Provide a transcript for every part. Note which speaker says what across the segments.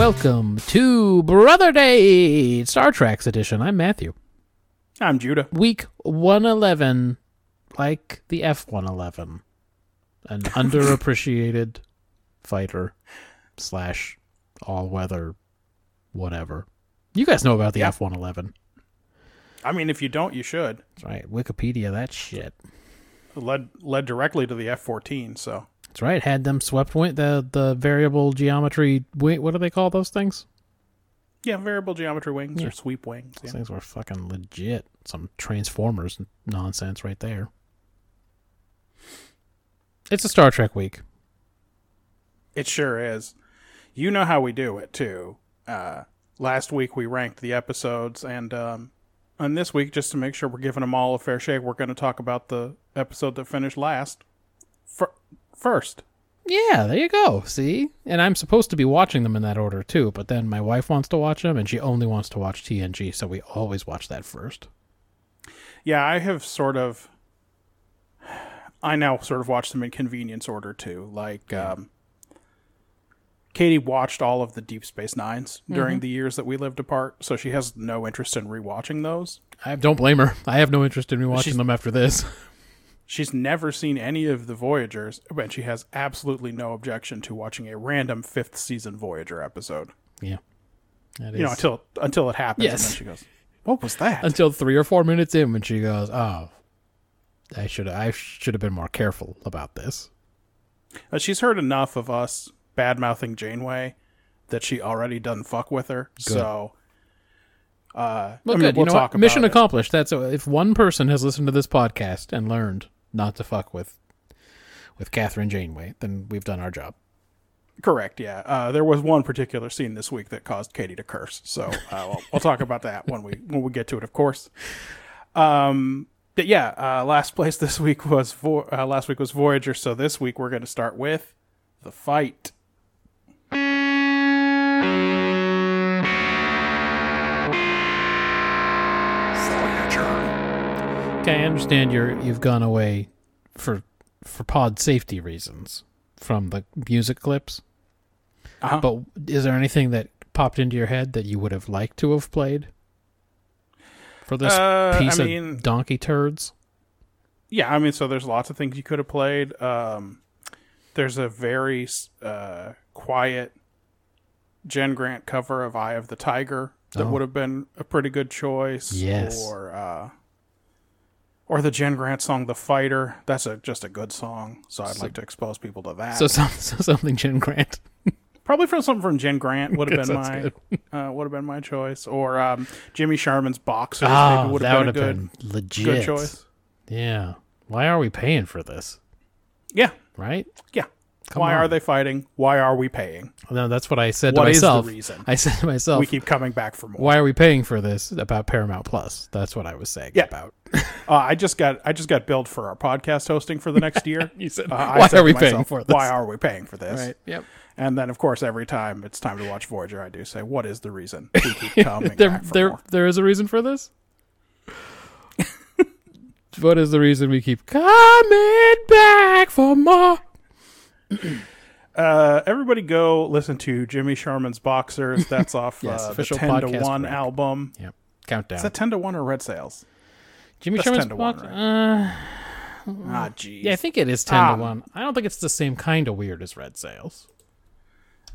Speaker 1: Welcome to Brother Day, Star Trek's edition. I'm Matthew.
Speaker 2: I'm Judah.
Speaker 1: Week 111, like the F 111, an underappreciated fighter slash all weather whatever. You guys know about the. F 111.
Speaker 2: I mean, if you don't, you should.
Speaker 1: That's right. Wikipedia, that shit.
Speaker 2: Led led directly to the F-14. So
Speaker 1: That's right. Had them swept wing, the, the variable geometry. Wing, what do they call those things?
Speaker 2: yeah, variable geometry wings
Speaker 1: Yeah.
Speaker 2: or sweep wings.
Speaker 1: Those
Speaker 2: Yeah.
Speaker 1: things were fucking legit. Some Transformers nonsense right there. It's a Star Trek week.
Speaker 2: It sure is. You know how we do it too. Uh, last week we ranked the episodes, and um, and this week, just to make sure we're giving them all a fair shake, we're going to talk about the episode that finished last. Fir- first,
Speaker 1: Yeah, there you go. See? And I'm supposed to be watching them in that order too, but then my wife wants to watch them and she only wants to watch TNG, so we always watch that first.
Speaker 2: yeah, I have sort of. I now sort of watch them in convenience order too. Like, um, Katie watched all of the Deep Space Nines during
Speaker 1: Mm-hmm.
Speaker 2: the years that we lived apart, so she has no interest in rewatching those.
Speaker 1: I don't blame her. I have no interest in rewatching
Speaker 2: She's-
Speaker 1: them after this.
Speaker 2: She's never seen any of the Voyagers, but she has absolutely no objection to watching a random fifth season Voyager episode.
Speaker 1: yeah. That
Speaker 2: You know, until until it happens, and
Speaker 1: Yes.
Speaker 2: then she goes, "What was that?"
Speaker 1: until three or four minutes in when she goes, "Oh, I should I should have been more careful about this."
Speaker 2: Uh, she's heard enough of us bad mouthing Janeway that she already doesn't fuck with her. So, uh,
Speaker 1: Well,
Speaker 2: I mean,
Speaker 1: good.
Speaker 2: we'll
Speaker 1: you know
Speaker 2: talk
Speaker 1: what? Mission
Speaker 2: about it.
Speaker 1: accomplished. That's if one person has listened to this podcast and learned not to fuck with with Kathryn Janeway, then we've done our job.
Speaker 2: Correct. Yeah. Uh, there was one particular scene this week that caused Katie to curse. So uh, we'll talk about that when we when we get to it, of course. Um. But yeah, uh, last place this week was Vo- uh, last week was Voyager. So this week we're going to start with the fight.
Speaker 1: Okay, I understand you're you've gone away for for pod safety reasons from the music clips.
Speaker 2: Uh-huh.
Speaker 1: But is there anything that popped into your head that you would have liked to have played for this
Speaker 2: Uh,
Speaker 1: piece
Speaker 2: I
Speaker 1: of
Speaker 2: mean-
Speaker 1: donkey turds?
Speaker 2: Yeah, I mean, so there's lots of things you could have played. Um, there's a very uh, quiet Jen Grant cover of "Eye of the Tiger" that
Speaker 1: Oh.
Speaker 2: would have been a pretty good choice.
Speaker 1: Yes.
Speaker 2: or uh, or the Jen Grant song "The Fighter." That's a just a good song, so I'd like to expose people to that.
Speaker 1: So, some, so something Jen Grant.
Speaker 2: Probably from something from Jen Grant would have been my uh, would have been my choice, or um, Jimmy Sharman's "Boxers"
Speaker 1: Oh,
Speaker 2: maybe would
Speaker 1: that
Speaker 2: have
Speaker 1: would
Speaker 2: been good
Speaker 1: been legit.
Speaker 2: good choice.
Speaker 1: Yeah. Why are we paying for this?
Speaker 2: Yeah,
Speaker 1: Right?
Speaker 2: yeah.
Speaker 1: Come
Speaker 2: Why
Speaker 1: on.
Speaker 2: are they fighting? Why are we paying?
Speaker 1: No, that's what I said
Speaker 2: What
Speaker 1: to
Speaker 2: is the
Speaker 1: myself.
Speaker 2: reason?
Speaker 1: I said to myself,
Speaker 2: we keep coming back for more.
Speaker 1: why are we paying for this about Paramount Plus? That's what I was saying
Speaker 2: Yeah.
Speaker 1: about.
Speaker 2: Uh, I just got I just got billed for our podcast hosting for the next year.
Speaker 1: You said,
Speaker 2: Uh, I
Speaker 1: why are
Speaker 2: to
Speaker 1: we paying for this?
Speaker 2: Why are we paying for this?
Speaker 1: Right. Yep.
Speaker 2: And then, of course, every time it's time to watch Voyager, I do say, "What is the reason we keep coming
Speaker 1: There,
Speaker 2: back for
Speaker 1: there,
Speaker 2: more?"
Speaker 1: there is a reason for this. what is the reason we keep coming back for more?
Speaker 2: Uh, everybody, go listen to Jimmy Sharman's Boxers. That's off
Speaker 1: Yes,
Speaker 2: uh, the
Speaker 1: official
Speaker 2: ten to one
Speaker 1: break.
Speaker 2: album.
Speaker 1: Yep. Countdown.
Speaker 2: Is that ten to one or Red Sails?
Speaker 1: Jimmy
Speaker 2: that's
Speaker 1: Sharman's
Speaker 2: 10 to 1, right?
Speaker 1: uh,
Speaker 2: Ah, geez.
Speaker 1: yeah, I think it is ten
Speaker 2: Ah.
Speaker 1: to one. I don't think it's the same kind of weird as Red Sails.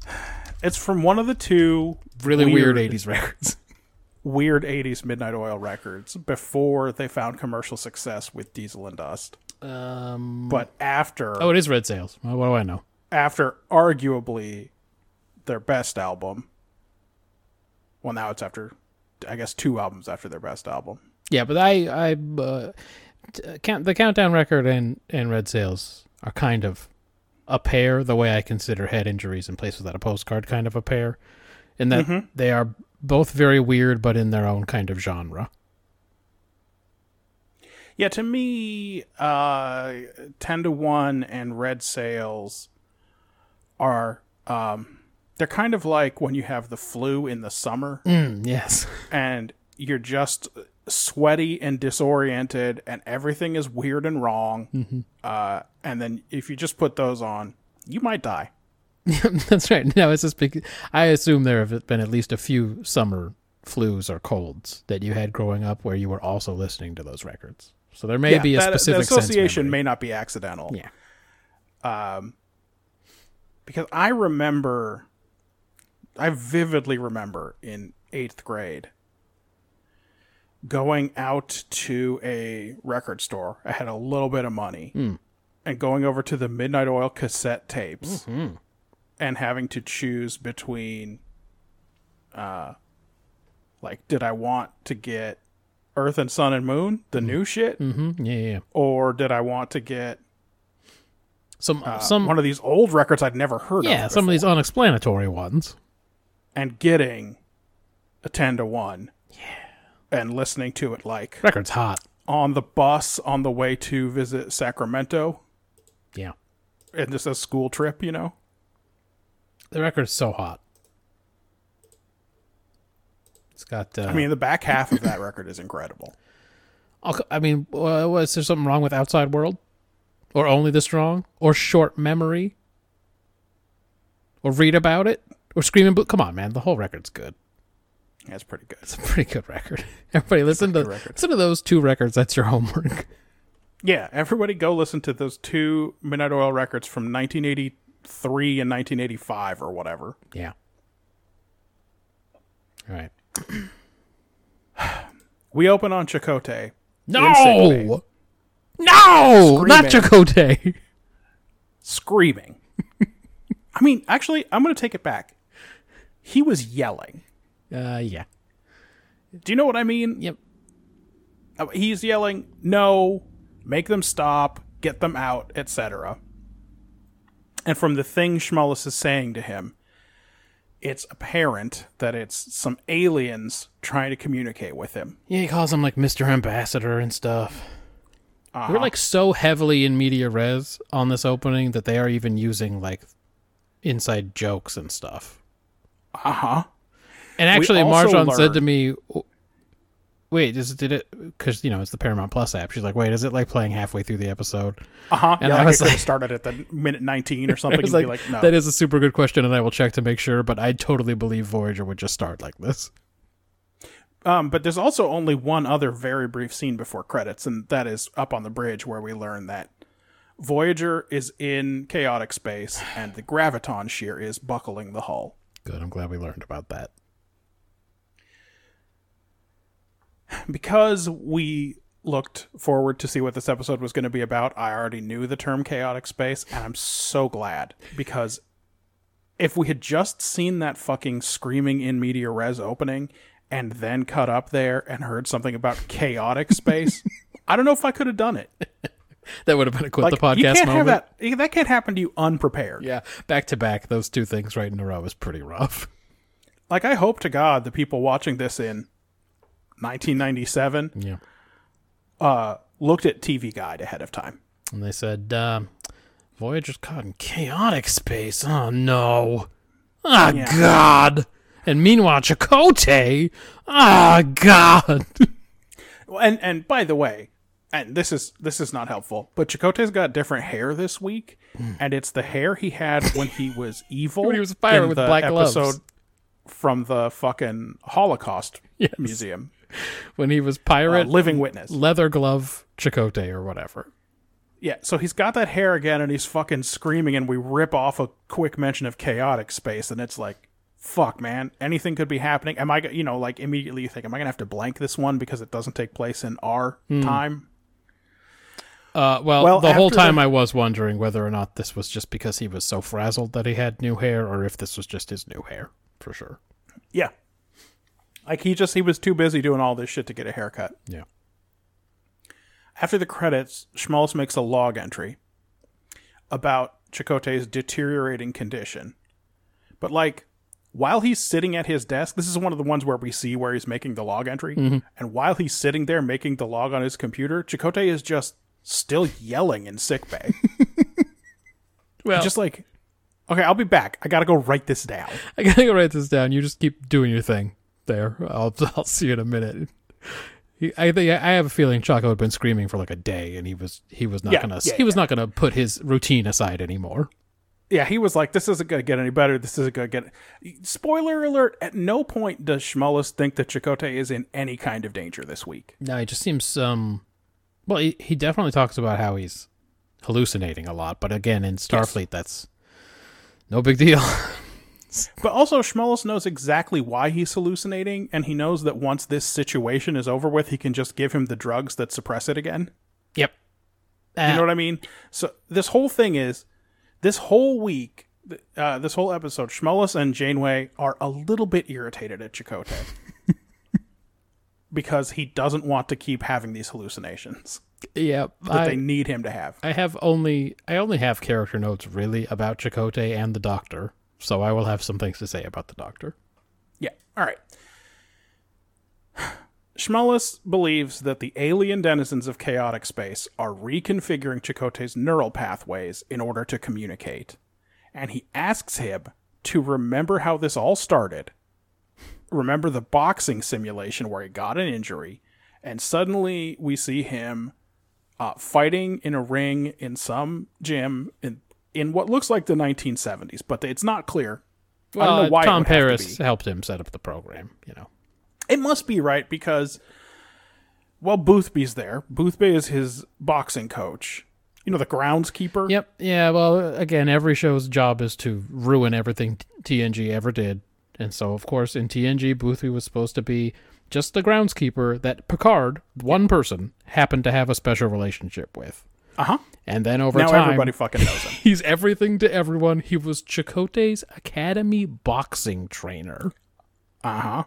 Speaker 2: it's from one of the two
Speaker 1: Really weird, '80s records.
Speaker 2: weird '80s Midnight Oil records before they found commercial success with Diesel and Dust.
Speaker 1: Um,
Speaker 2: But after
Speaker 1: oh, it is Red Sails. Well, what do I know?
Speaker 2: after arguably their best album. Well, now it's after I guess two albums after their best album.
Speaker 1: Yeah, but I, I uh, t- count the countdown record and and Red Sails are kind of a pair. The way I consider Head Injuries in Places Without a Postcard kind of a pair, in that they are both very weird, but in their own kind of genre.
Speaker 2: Yeah, to me, uh, ten to one and Red Sails are um, they're kind of like when you have the flu in the summer
Speaker 1: Mm, yes.
Speaker 2: and you're just sweaty and disoriented and everything is weird and wrong. Uh, and then if you just put those on, you might die.
Speaker 1: That's right. No, it's just because I assume there have been at least a few summer flus or colds that you had growing up where you were also listening to those records. So there may
Speaker 2: Yeah,
Speaker 1: be a
Speaker 2: that-
Speaker 1: specific
Speaker 2: association may not be accidental.
Speaker 1: Yeah.
Speaker 2: Um, because I remember, I vividly remember in eighth grade going out to a record store. I had a little bit of money hmm. and going over to the Midnight Oil cassette tapes mm-hmm. and having to choose between, uh, like, did I want to get Earth and Sun and Moon, the new shit,
Speaker 1: Mm-hmm. Yeah, yeah, yeah.
Speaker 2: or did I want to get
Speaker 1: Some
Speaker 2: uh,
Speaker 1: some
Speaker 2: one of these old records I'd never heard of?
Speaker 1: yeah, some of these unexplanatory ones.
Speaker 2: and getting a 10 to 1 Yeah. and listening to it like
Speaker 1: Record's hot.
Speaker 2: on the bus on the way to visit Sacramento
Speaker 1: Yeah.
Speaker 2: and just a school trip, you know?
Speaker 1: The record's so hot. It's got. Uh,
Speaker 2: I mean, the back half of that record is incredible.
Speaker 1: I'll- I mean, was there something wrong with Outside World, or Only the Strong, or Short Memory, or Read About It, or Screaming Blue? Come on, man, the whole record's good.
Speaker 2: That's pretty good.
Speaker 1: It's a pretty good record. Everybody, listen to listen to those two records. That's your homework.
Speaker 2: Yeah, everybody go listen to those two Midnight Oil records from 1983 and 1985 or whatever.
Speaker 1: Yeah. All right.
Speaker 2: We open on Chakotay.
Speaker 1: No, no, not. Chakotay.
Speaker 2: screaming. I mean, actually, I'm going to take it back. He was yelling.
Speaker 1: Uh, yeah.
Speaker 2: Do you know what I mean?
Speaker 1: Yep.
Speaker 2: Uh, He's yelling, "No, make them stop, get them out, etc." And from the thing Schmullis is saying to him, it's apparent that it's some aliens trying to communicate with him.
Speaker 1: Yeah, he calls him like Mr. Ambassador and stuff.
Speaker 2: Uh-huh.
Speaker 1: We're like so heavily in media res on this opening that they are even using like inside jokes and stuff.
Speaker 2: Uh huh.
Speaker 1: And actually, Marjan said to me, "W- "Wait, is did it? Because you know it's the Paramount Plus app." She's like, "Wait, is it like playing halfway through the episode?"
Speaker 2: Uh huh.
Speaker 1: And
Speaker 2: Yeah,
Speaker 1: I
Speaker 2: like
Speaker 1: was
Speaker 2: it
Speaker 1: like-
Speaker 2: started at the minute 19 or something.
Speaker 1: like,
Speaker 2: be like, no.
Speaker 1: "That is a super good question, and I will check to make sure." But I totally believe Voyager would just start like this.
Speaker 2: Um, but there's also only one other very brief scene before credits, and that is up on the bridge where we learn that Voyager is in chaotic space and the graviton shear is buckling the hull.
Speaker 1: Good. I'm glad we learned about that.
Speaker 2: Because we looked forward to see what this episode was going to be about, I already knew the term chaotic space, and I'm so glad because if we had just seen that fucking screaming in media res opening and then cut up there and heard something about chaotic space, I don't know if I could have done it.
Speaker 1: That would have been a quit
Speaker 2: Like
Speaker 1: the podcast
Speaker 2: you can't
Speaker 1: moment.
Speaker 2: have that. Eh, that can't happen to you unprepared.
Speaker 1: Yeah, back to back, those two things right in a row is pretty rough.
Speaker 2: Like I hope to God the people watching this in 1997
Speaker 1: Yeah.
Speaker 2: uh, looked at TV Guide ahead of time.
Speaker 1: And they said, um, Voyager's caught in chaotic space. Oh, no. Ah,
Speaker 2: Yeah.
Speaker 1: God. And meanwhile, Chakotay. Ah, God.
Speaker 2: And and by the way, and this is this is not helpful, but Chakotay's got different hair this week, and it's the hair he had when he was evil.
Speaker 1: When he was pirate with
Speaker 2: the
Speaker 1: black gloves.
Speaker 2: episode from the fucking Holocaust
Speaker 1: Yes.
Speaker 2: museum,
Speaker 1: when he was
Speaker 2: uh,
Speaker 1: pirate,
Speaker 2: living witness.
Speaker 1: leather glove Chakotay or whatever.
Speaker 2: Yeah, so he's got that hair again, and he's fucking screaming, and we rip off a quick mention of chaotic space, and it's like, fuck, man, anything could be happening. Am I, you know, like immediately you think, am I gonna have to blank this one because it doesn't take place in our
Speaker 1: Hmm.
Speaker 2: time?
Speaker 1: Uh, well,
Speaker 2: Well,
Speaker 1: the whole time
Speaker 2: the-
Speaker 1: I was wondering whether or not this was just because he was so frazzled that he had new hair, or if this was just his new hair, for sure.
Speaker 2: Yeah. Like he just he was too busy doing all this shit to get a haircut.
Speaker 1: Yeah.
Speaker 2: After the credits, Schmaltz makes a log entry about Chakotay's deteriorating condition. But like while he's sitting at his desk, this is one of the ones where we see where he's making the log entry. Mm-hmm. And while he's sitting there making the log on his computer, Chakotay is just still yelling in sickbay.
Speaker 1: Well,
Speaker 2: just like, okay, I'll be back. I gotta go write this down.
Speaker 1: I gotta go write this down. You just keep doing your thing there. I'll I'll see you in a minute. He, I think I have a feeling Chaco had been screaming for like a day, and he was he was not
Speaker 2: Yeah,
Speaker 1: gonna
Speaker 2: yeah,
Speaker 1: he was not gonna put his routine aside anymore.
Speaker 2: Yeah, he was like, "This isn't going to get any better. This isn't going to get." Spoiler alert: At no point does Schmullis think that Chakotay is in any kind of danger this week.
Speaker 1: No, he just seems um. Well, he he definitely talks about how he's hallucinating a lot, but again, in Starfleet, that's no big deal.
Speaker 2: But also, Schmullis knows exactly why he's hallucinating, and he knows that once this situation is over with, he can just give him the drugs that suppress it again.
Speaker 1: yep.
Speaker 2: You know what I mean? So this whole thing is, this whole week, uh, this whole episode, Schmullis and Janeway are a little bit irritated at Chakotay. because he doesn't want to keep having these hallucinations
Speaker 1: yeah,
Speaker 2: that
Speaker 1: I,
Speaker 2: they need him to have.
Speaker 1: I have only I only have character notes really about Chakotay and the Doctor, so I will have some things to say about the Doctor.
Speaker 2: Yeah. All right. Schmullis believes that the alien denizens of chaotic space are reconfiguring Chakotay's neural pathways in order to communicate. And he asks him to remember how this all started. Remember the boxing simulation where he got an injury, and suddenly we see him uh, fighting in a ring in some gym in in what looks like the 1970s, but it's not clear. I don't know
Speaker 1: Well,
Speaker 2: why
Speaker 1: Tom
Speaker 2: have to
Speaker 1: Paris helped him set up the program. You know,
Speaker 2: It must be right because, well, Boothby's there. Boothby is his boxing coach. You know, the groundskeeper.
Speaker 1: Yep. Yeah. Well, again, every show's job is to ruin everything TNG ever did, and so of course in TNG, Boothby was supposed to be just the groundskeeper that Picard, one person, happened to have a special relationship with,
Speaker 2: Uh huh.
Speaker 1: and then over
Speaker 2: Now
Speaker 1: time,
Speaker 2: everybody fucking knows him.
Speaker 1: he's everything to everyone. He was Chakotay's academy boxing trainer,
Speaker 2: Uh huh.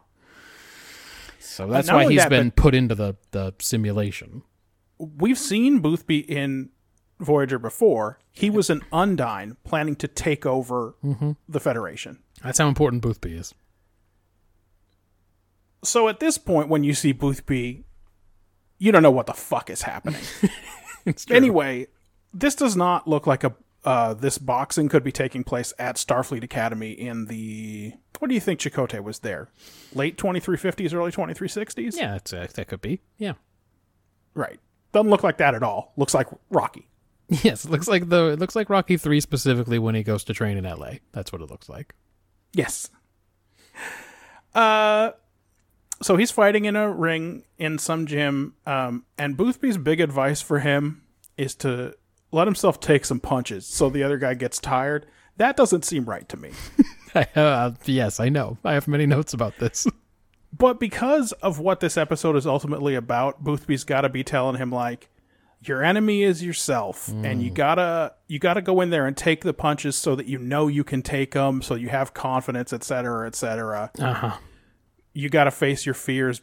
Speaker 1: so that's why he's
Speaker 2: that,
Speaker 1: been put into the the simulation.
Speaker 2: We've seen Boothby in Voyager before. He was an Undine planning to take over the Federation.
Speaker 1: That's how important Boothby is.
Speaker 2: So at this point, when you see Boothby, you don't know what the fuck is happening. Anyway, this does not look like a. Uh, this boxing could be taking place at Starfleet Academy in the. What do you think Chakotay was there? Late 2350s, early 2360s?
Speaker 1: yeah, it's, uh, that could be. Yeah.
Speaker 2: Right. Doesn't look like that at all. Looks like Rocky.
Speaker 1: Yes, it looks like the it looks like Rocky Three specifically when he goes to train in L.A. That's what it looks like.
Speaker 2: Yes. Uh, so he's fighting in a ring in some gym, um, and Boothby's big advice for him is to let himself take some punches so the other guy gets tired. That doesn't seem right to me.
Speaker 1: uh, yes, I know. I have many notes about this.
Speaker 2: But because of what this episode is ultimately about, Boothby's got to be telling him like, your enemy is yourself, and you gotta you gotta go in there and take the punches so that you know you can take them, so you have confidence, etc., etc.
Speaker 1: Uh huh.
Speaker 2: You gotta face your fears,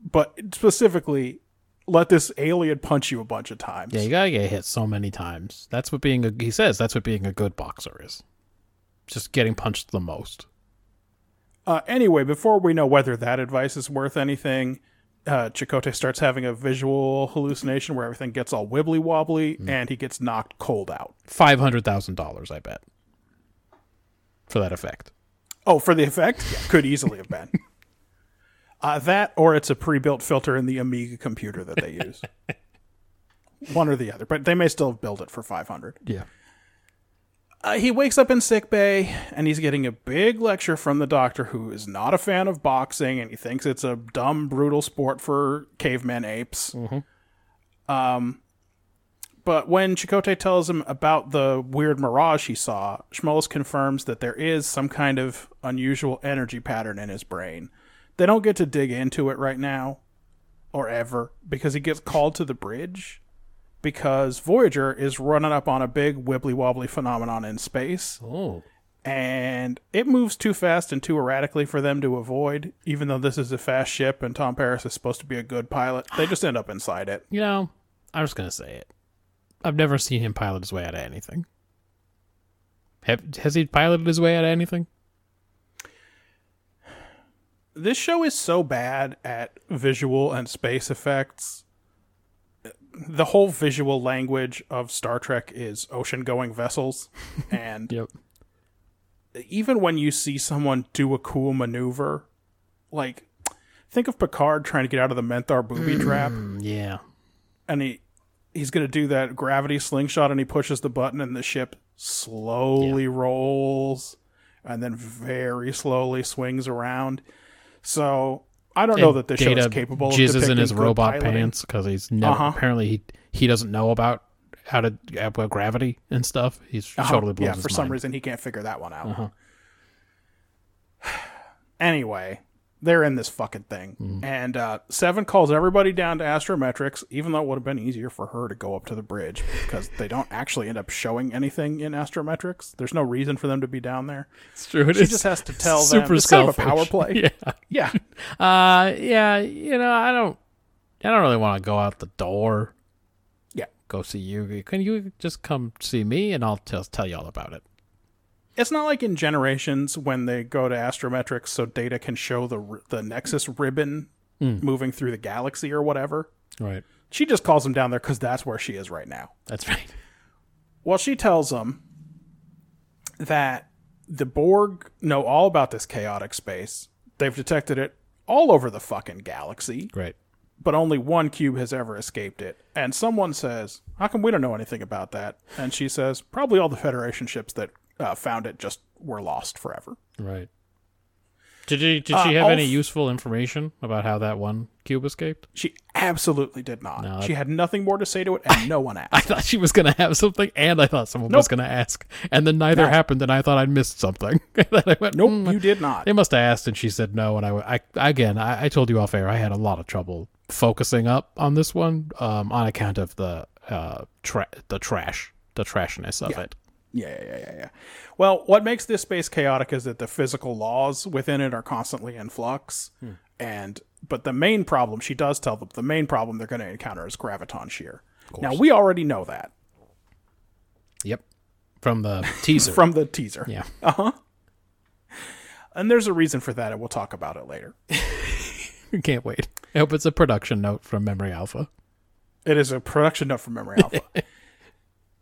Speaker 2: but specifically, let this alien punch you a bunch of times.
Speaker 1: Yeah, you gotta get hit so many times. That's what being a he says. That's what being a good boxer is. Just getting punched the most.
Speaker 2: Uh, anyway, before we know whether that advice is worth anything, uh, Chakotay starts having a visual hallucination where everything gets all wibbly wobbly, and he gets knocked cold out.
Speaker 1: Five hundred thousand dollars, I bet, for that effect.
Speaker 2: Oh, for the effect? Yeah, could easily have been. Uh, that, or it's a pre-built filter in the Amiga computer that they use. One or the other, but they may still have built it for five hundred.
Speaker 1: Yeah.
Speaker 2: Uh, he wakes up in sick bay and he's getting a big lecture from the doctor, who is not a fan of boxing and he thinks it's a dumb, brutal sport for cavemen apes. Um, but when Chakotay tells him about the weird mirage he saw, Schmullis confirms that there is some kind of unusual energy pattern in his brain. They don't get to dig into it right now, or ever, because he gets called to the bridge because Voyager is running up on a big wibbly wobbly phenomenon in space,
Speaker 1: Oh.
Speaker 2: and it moves too fast and too erratically for them to avoid. Even though this is a fast ship and Tom Paris is supposed to be a good pilot, they just end up inside it.
Speaker 1: You know, I'm just gonna say it. I've never seen him pilot his way out of anything. Have, has he piloted his way out of anything?
Speaker 2: This show is so bad at visual and space effects. The whole visual language of Star Trek is ocean going vessels. and
Speaker 1: Yep.
Speaker 2: even when you see someone do a cool maneuver, like think of Picard trying to get out of the Menthar booby mm, trap,
Speaker 1: Yeah.
Speaker 2: and he he's gonna do that gravity slingshot, and he pushes the button, and the ship slowly rolls, and then very slowly swings around. So I don't know that this show is capable of
Speaker 1: jizzes in his robot
Speaker 2: piloting.
Speaker 1: pants because he's never
Speaker 2: Uh-huh.
Speaker 1: apparently he he doesn't know about how to about gravity and stuff. He's
Speaker 2: Uh-huh.
Speaker 1: totally blows
Speaker 2: yeah, for some reason he can't figure that one out.
Speaker 1: Uh-huh.
Speaker 2: anyway, they're in this fucking thing,
Speaker 1: Mm-hmm.
Speaker 2: and uh, Seven calls everybody down to Astrometrics, even though it would have been easier for her to go up to the bridge because they don't actually end up showing anything in Astrometrics. There's no reason for them to be down there.
Speaker 1: It's true. It
Speaker 2: She just has to tell them.
Speaker 1: super
Speaker 2: It's kind of a power play.
Speaker 1: Yeah.
Speaker 2: Yeah,
Speaker 1: Uh, yeah. You know, I don't. I don't really want to go out the door.
Speaker 2: yeah.
Speaker 1: Go see you. Can you just come see me and I'll just tell you all about it.
Speaker 2: It's not like in Generations when they go to Astrometrics so Data can show the the Nexus ribbon
Speaker 1: Hmm.
Speaker 2: moving through the galaxy or whatever.
Speaker 1: Right.
Speaker 2: She just calls them down there because that's where she is right now.
Speaker 1: That's right.
Speaker 2: Well, she tells them that the Borg know all about this chaotic space. They've detected it all over the fucking galaxy,
Speaker 1: Right.
Speaker 2: but only one cube has ever escaped it. And someone says, How come we don't know anything about that? And she says, Probably all the Federation ships that uh, found it just were lost forever.
Speaker 1: Right. Did she did
Speaker 2: Uh,
Speaker 1: she have
Speaker 2: all
Speaker 1: any
Speaker 2: f-
Speaker 1: useful information about how that one cube escaped?
Speaker 2: She absolutely did not.
Speaker 1: No,
Speaker 2: she had nothing more to say to it, and no one asked.
Speaker 1: I thought she was gonna have something, and I thought someone was gonna ask, and then neither
Speaker 2: No.
Speaker 1: happened, and I thought I'd missed something. then I went,
Speaker 2: Nope,
Speaker 1: "Hmm,
Speaker 2: you did not.
Speaker 1: They must have asked, and she said no. And I, I again, I, I told you off air, I had a lot of trouble focusing up on this one, um, on account of the uh, tra- the trash, the trashness of
Speaker 2: Yeah.
Speaker 1: it.
Speaker 2: Yeah, yeah, yeah, yeah, yeah. Well, what makes this space chaotic is that the physical laws within it are constantly in flux. And but the main problem, she does tell them, the main problem they're going to encounter is graviton shear. Now we already know that
Speaker 1: Yep, from the teaser.
Speaker 2: from the teaser,
Speaker 1: yeah, Uh-huh.
Speaker 2: and there's a reason for that, and we'll talk about it later.
Speaker 1: can't wait. I hope it's a production note from Memory Alpha.
Speaker 2: It is a production note from Memory Alpha.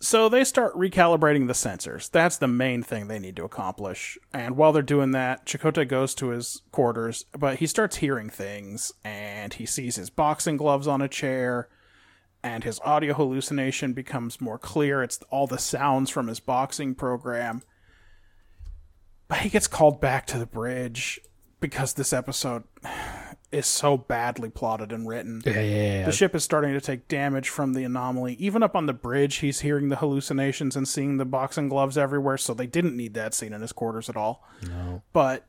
Speaker 2: so they start recalibrating the sensors. That's the main thing they need to accomplish. And while they're doing that, Chakotay goes to his quarters, but he starts hearing things and he sees his boxing gloves on a chair and his audio hallucination becomes more clear. It's all the sounds from his boxing program. But he gets called back to the bridge because this episode is so badly plotted and written.
Speaker 1: Yeah, yeah, yeah.
Speaker 2: The ship is starting to take damage from the anomaly. Even up on the bridge, he's hearing the hallucinations and seeing the boxing gloves everywhere, so they didn't need that scene in his quarters at all.
Speaker 1: No.
Speaker 2: But,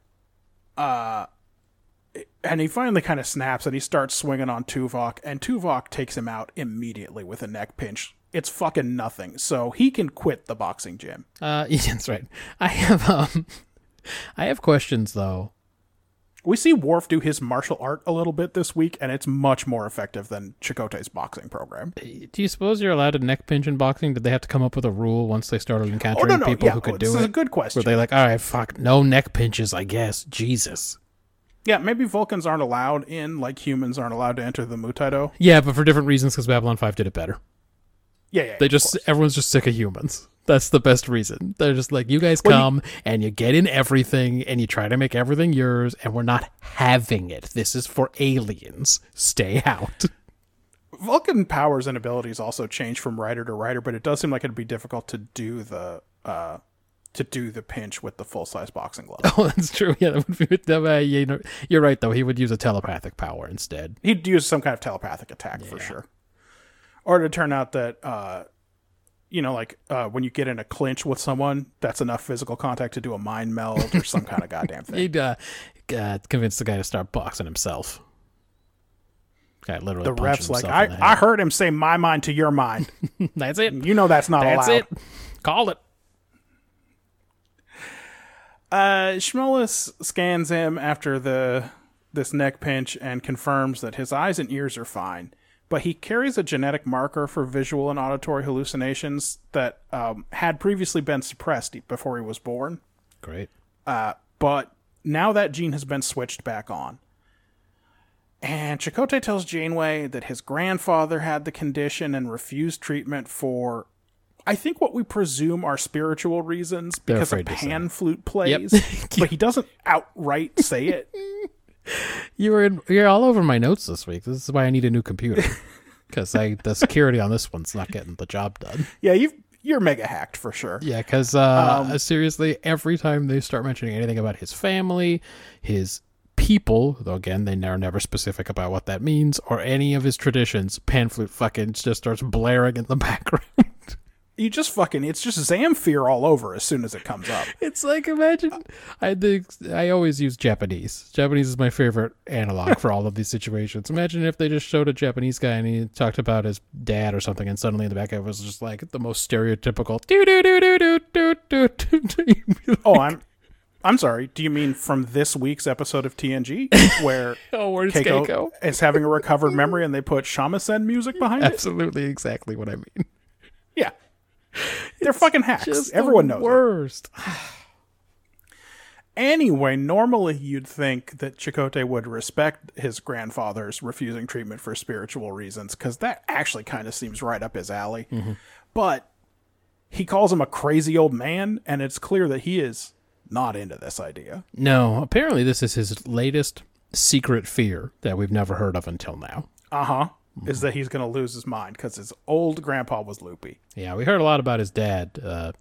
Speaker 2: uh, and he finally kind of snaps and he starts swinging on Tuvok, and Tuvok takes him out immediately with a neck pinch. It's fucking nothing. So he can quit the boxing gym.
Speaker 1: Uh, yeah, that's right. I have um, I have questions though.
Speaker 2: We see Worf do his martial art a little bit this week, and it's much more effective than Chakotay's boxing program.
Speaker 1: Do you suppose you're allowed to neck pinch in boxing? Did they have to come up with a rule once they started encountering Oh,
Speaker 2: no, no.
Speaker 1: people
Speaker 2: yeah,
Speaker 1: who could
Speaker 2: this
Speaker 1: do
Speaker 2: is
Speaker 1: it?
Speaker 2: a good question.
Speaker 1: Were they like, all right, fuck, no neck pinches, I guess. Jesus.
Speaker 2: Yeah, maybe Vulcans aren't allowed in, like humans aren't allowed to enter the Mutaido.
Speaker 1: Yeah, but for different reasons because Babylon 5 did it better.
Speaker 2: Yeah, yeah.
Speaker 1: They just, everyone's just sick of humans. That's the best reason. They're just like, you guys
Speaker 2: Well, you-
Speaker 1: come and you get in everything and you try to make everything yours and we're not having it. This is for aliens. Stay out.
Speaker 2: Vulcan powers and abilities also change from writer to writer, but it does seem like it'd be difficult to do the uh to do the pinch with the full size boxing glove.
Speaker 1: Oh, that's true. Yeah, that would be, that, uh, you know, you're right, though. He would use a telepathic power instead.
Speaker 2: He'd use some kind of telepathic attack for sure. Or to turn out that uh you know, like uh, when you get in a clinch with someone, that's enough physical contact to do a mind meld or some kind of goddamn thing.
Speaker 1: He'd uh, uh, convince the guy to start boxing himself. Guy literally
Speaker 2: The ref's like, I, I heard him say my mind to your mind.
Speaker 1: That's it.
Speaker 2: You know that's not
Speaker 1: That's
Speaker 2: allowed.
Speaker 1: it. Call it.
Speaker 2: Uh, Schmullis scans him after the this neck pinch and confirms that his eyes and ears are fine, but he carries a genetic marker for visual and auditory hallucinations that um, had previously been suppressed before he was born.
Speaker 1: Great.
Speaker 2: Uh, but now that gene has been switched back on. And Chakotay tells Janeway that his grandfather had the condition and refused treatment for, I think, what we presume are spiritual reasons because a
Speaker 1: afraid to say.
Speaker 2: pan flute plays, but he doesn't outright say it.
Speaker 1: You were in, you're all over my notes this week. This is why I need a new computer because I the security on this one's not getting the job done.
Speaker 2: Yeah, you you're mega hacked for sure.
Speaker 1: Yeah, because uh, seriously, every time they start mentioning anything about his family, his people, though again they are never specific about what that means, or any of his traditions, pan flute fucking just starts blaring in the background
Speaker 2: you just fucking it's just Zamfir all over as soon as it comes up.
Speaker 1: It's like imagine I think I always use Japanese. Japanese is my favorite analog for all of these situations. Imagine if they just showed a Japanese guy and he talked about his dad or something, and suddenly in the back of it was just like the most stereotypical.
Speaker 2: Oh, I'm I'm sorry. Do you mean from this week's episode of TNG, where
Speaker 1: oh, where's
Speaker 2: Keiko,
Speaker 1: Keiko?
Speaker 2: is having a recovered memory and they put shamisen music behind Absolutely, it?
Speaker 1: Absolutely, exactly what I mean.
Speaker 2: They're fucking hacks. Everyone
Speaker 1: the
Speaker 2: knows.
Speaker 1: Worst.
Speaker 2: Anyway, normally you'd think that Chakotay would respect his grandfather's refusing treatment for spiritual reasons, because that actually kind of seems right up his alley. But he calls him a crazy old man, and it's clear that he is not into this idea.
Speaker 1: No, apparently this is his latest secret fear that we've never heard of until now.
Speaker 2: Uh huh. Is that he's going to lose his mind because his old grandpa was loopy.
Speaker 1: Yeah, we heard a lot about his dad, uh,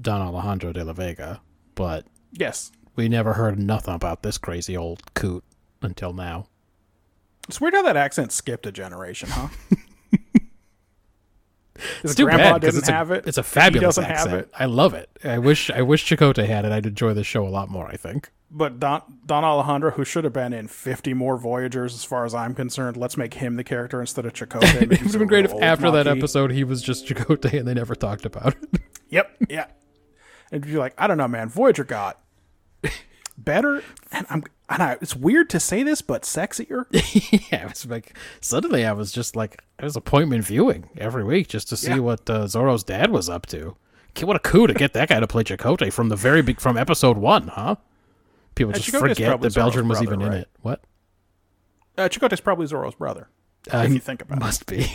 Speaker 1: Don Alejandro de la Vega, but
Speaker 2: Yes.
Speaker 1: we never heard nothing about this crazy old coot until now.
Speaker 2: It's weird how that accent skipped a generation, huh? His
Speaker 1: It's too
Speaker 2: grandpa
Speaker 1: bad
Speaker 2: doesn't
Speaker 1: it's a,
Speaker 2: have it.
Speaker 1: It's a fabulous accent. I love it. I wish I wish Chakotay had it. I'd enjoy the show a lot more. I think.
Speaker 2: But Don Don Alejandro, who should have been in fifty more Voyagers, as far as I'm concerned, let's make him the character instead of Chakotay.
Speaker 1: It would have been great if after that episode he was just Chakotay and they never talked about it.
Speaker 2: Yep, yeah. And you're like, I don't know, man. Voyager got better, and I'm. And I, it's weird to say this, but sexier.
Speaker 1: yeah, it was like suddenly I was just like it was appointment viewing every week just to see
Speaker 2: Yeah.
Speaker 1: what uh, Zorro's dad was up to. What a coup to get that guy to play Chakotay from the very big from episode one, huh? People just
Speaker 2: Chakotay's
Speaker 1: forget that
Speaker 2: Zorro's
Speaker 1: was
Speaker 2: brother,
Speaker 1: even in it. What?
Speaker 2: Uh, Chakotay's probably Zorro's brother,
Speaker 1: Uh,
Speaker 2: if you think about it.
Speaker 1: must be.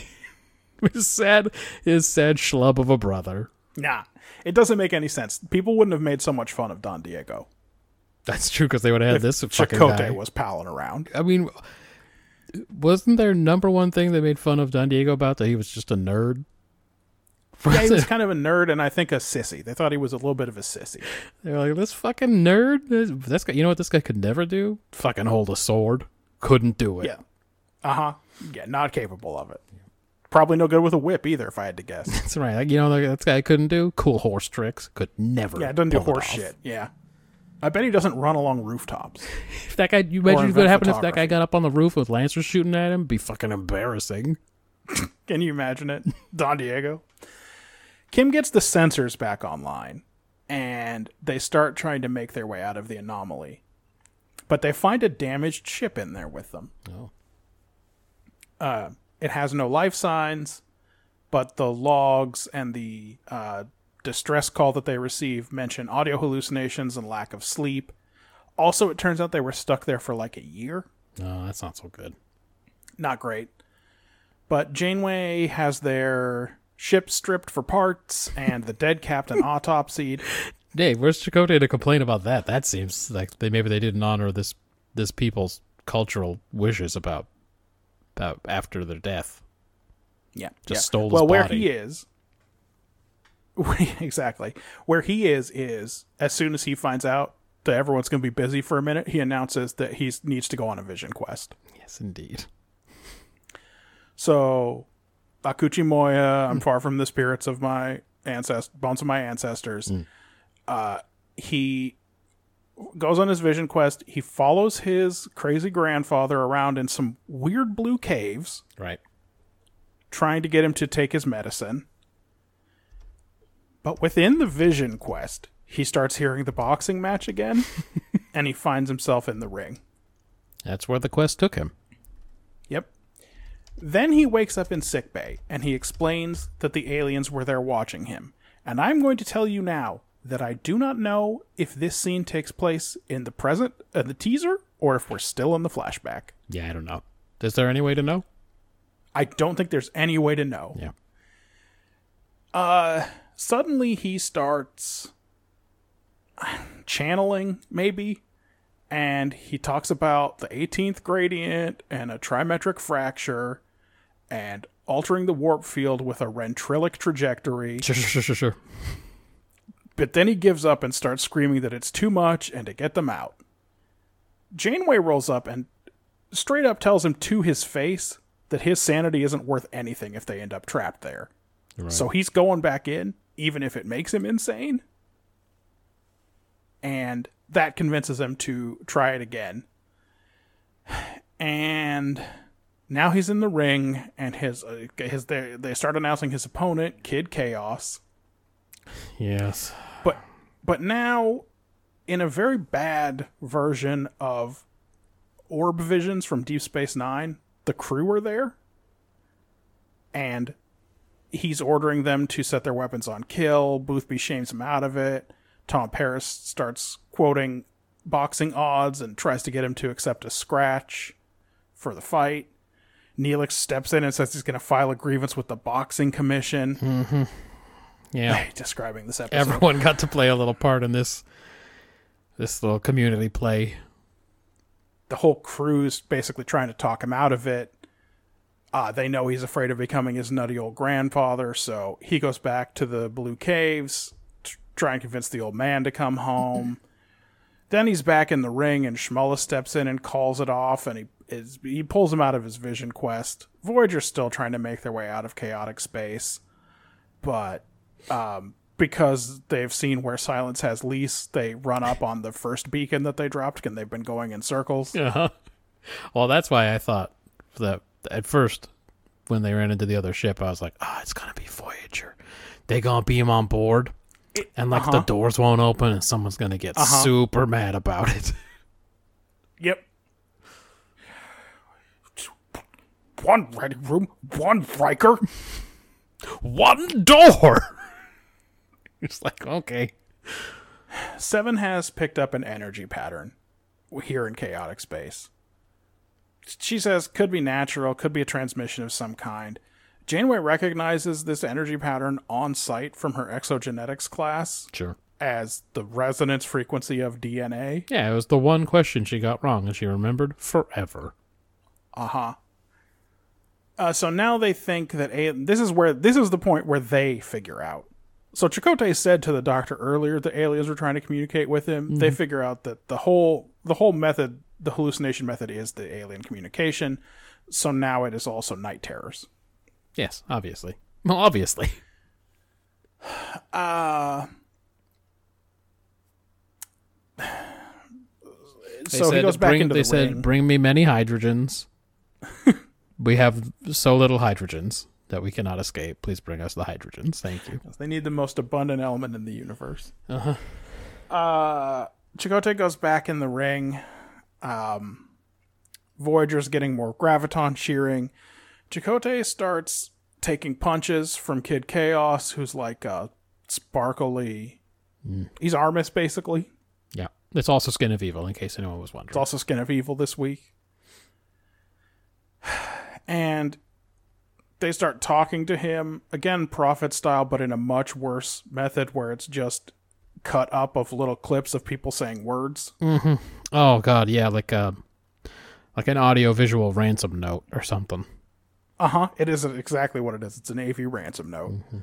Speaker 1: his sad, his sad schlub of a brother.
Speaker 2: Nah, it doesn't make any sense. People wouldn't have made so much fun of Don Diego
Speaker 1: That's true because they would have had
Speaker 2: if
Speaker 1: this fucking
Speaker 2: Chakotay
Speaker 1: guy.
Speaker 2: was palling around.
Speaker 1: I mean, wasn't their number one thing they made fun of Don Diego about that he was just a nerd?
Speaker 2: Yeah, he was kind of a nerd, and I think a sissy. They thought he was a little bit of a sissy.
Speaker 1: They're like, this fucking nerd. This, guy, you know what this guy could never do? Fucking hold a sword. Couldn't do it.
Speaker 2: Yeah. Uh huh. Yeah, not capable of it. Probably no good with a whip either, if I had to guess.
Speaker 1: That's right. Like, you know, what this guy couldn't do cool horse tricks. Could never.
Speaker 2: Yeah, doesn't do horse shit. Yeah. I bet he doesn't run along rooftops.
Speaker 1: If that guy, you imagine what
Speaker 2: invent
Speaker 1: would happen if that guy got up on the roof with lancers shooting at him? Be fucking embarrassing.
Speaker 2: Can you imagine it? Don Diego. Kim gets the sensors back online, and they start trying to make their way out of the anomaly. But they find a damaged ship in there with them.
Speaker 1: Oh.
Speaker 2: Uh, it has no life signs, but the logs and the uh, distress call that they receive mention audio hallucinations and lack of sleep. Also, it turns out they were stuck there for like a year.
Speaker 1: No, that's not so good.
Speaker 2: Not great. But Janeway has their ship stripped for parts and the dead captain autopsied.
Speaker 1: Dave, where's Chakotay to complain about that? That seems like they maybe they didn't honor this this people's cultural wishes about about after their death.
Speaker 2: Yeah.
Speaker 1: Just
Speaker 2: yeah.
Speaker 1: stole his
Speaker 2: Well, where
Speaker 1: body.
Speaker 2: he is. exactly. Where he is is as soon as he finds out that everyone's going to be busy for a minute, he announces that he needs to go on a vision quest.
Speaker 1: Yes, indeed.
Speaker 2: So, Akoochimoya, I'm far from the spirits of my ancestors, bones of my ancestors. Uh, he goes on his vision quest. He follows his crazy grandfather around in some weird blue caves,
Speaker 1: Right.
Speaker 2: trying to get him to take his medicine. But within the vision quest, he starts hearing the boxing match again, and he finds himself in the ring.
Speaker 1: That's where the quest took him.
Speaker 2: Then he wakes up in sickbay and he explains that the aliens were there watching him. And I'm going to tell you now that I do not know if this scene takes place in the present, uh, the teaser, or if we're still in the flashback.
Speaker 1: Yeah, I don't know. Is there any way to know?
Speaker 2: I don't think there's any way to know.
Speaker 1: Yeah.
Speaker 2: Uh, suddenly he starts channeling, maybe, and he talks about the 18th gradient and a trimetric fracture and altering the warp field with a rentrilic trajectory.
Speaker 1: Sure, sure, sure, sure.
Speaker 2: But then he gives up and starts screaming that it's too much and to get them out. Janeway rolls up and straight up tells him to his face that his sanity isn't worth anything if they end up trapped there.
Speaker 1: Right.
Speaker 2: So he's going back in, even if it makes him insane. And that convinces him to try it again. And now he's in the ring, and his uh, his they, they start announcing his opponent, Kid Chaos.
Speaker 1: Yes.
Speaker 2: But but now, in a very bad version of Orb Visions from Deep Space Nine, the crew are there, and he's ordering them to set their weapons on kill. Boothby shames him out of it. Tom Paris starts quoting boxing odds and tries to get him to accept a scratch for the fight. Neelix steps in and says he's going to file a grievance with the boxing commission.
Speaker 1: Yeah.
Speaker 2: Describing this episode.
Speaker 1: Everyone got to play a little part in this this little community play.
Speaker 2: the whole crew's basically trying to talk him out of it. Uh, they know he's afraid of becoming his nutty old grandfather, so he goes back to the Blue Caves to try and convince the old man to come home. then he's back in the ring, and Shmullah steps in and calls it off, and he is he pulls him out of his vision quest. Voyager's still trying to make their way out of chaotic space, but um, because they've seen where silence has lease, they run up on the first beacon that they dropped, and they've been going in circles.
Speaker 1: Uh-huh. Well, that's why I thought that at first when they ran into the other ship, I was like, "Ah, it's gonna be Voyager. They gonna beam on board, and like the
Speaker 2: uh-huh.
Speaker 1: doors won't open, and someone's gonna get
Speaker 2: Uh-huh.
Speaker 1: super mad about it."
Speaker 2: Yep. One ready room, one Riker.
Speaker 1: One door. it's like okay.
Speaker 2: Seven has picked up an energy pattern here in chaotic space. She says could be natural, could be a transmission of some kind. Janeway recognizes this energy pattern on site from her exogenetics class
Speaker 1: Sure.
Speaker 2: as the resonance frequency of DNA.
Speaker 1: Yeah, it was the one question she got wrong, and she remembered forever.
Speaker 2: Uh-huh. Uh, so now they think that a- this is where this is the point where they figure out. So Chakotay said to the doctor earlier that aliens were trying to communicate with him. They figure out that the whole the whole method, the hallucination method, is the alien communication. So now it is also night terrors.
Speaker 1: Yes, obviously. Well, obviously.
Speaker 2: Uh so he goes back
Speaker 1: bring,
Speaker 2: into
Speaker 1: they
Speaker 2: the
Speaker 1: said,
Speaker 2: ring.
Speaker 1: "Bring me many hydrogens." we have so little hydrogens that we cannot escape. Please bring us the hydrogens. Thank you.
Speaker 2: They need the most abundant element in the universe.
Speaker 1: Uh-huh.
Speaker 2: Uh Chakotay goes back in the ring. Um, Voyager's getting more graviton shearing. Chakotay starts taking punches from Kid Chaos, who's like a sparkly. He's Armus, basically.
Speaker 1: Yeah, it's also Skin of Evil, in case anyone was wondering.
Speaker 2: It's also Skin of Evil this week. And they start talking to him, again, prophet style, but in a much worse method where it's just cut up of little clips of people saying words. Mm-hmm.
Speaker 1: Oh God, yeah, like a like an audio visual ransom note or something.
Speaker 2: Uh huh. It is exactly what it is. It's an AV ransom note. Mm-hmm.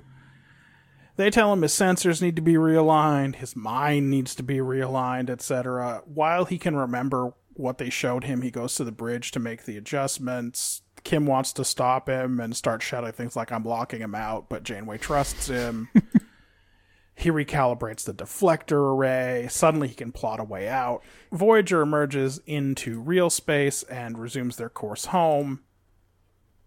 Speaker 2: They tell him his sensors need to be realigned, his mind needs to be realigned, etc. While he can remember what they showed him, he goes to the bridge to make the adjustments. Kim wants to stop him and start shouting things like, I'm locking him out, but Janeway trusts him. he recalibrates the deflector array. Suddenly he can plot a way out. Voyager emerges into real space and resumes their course home.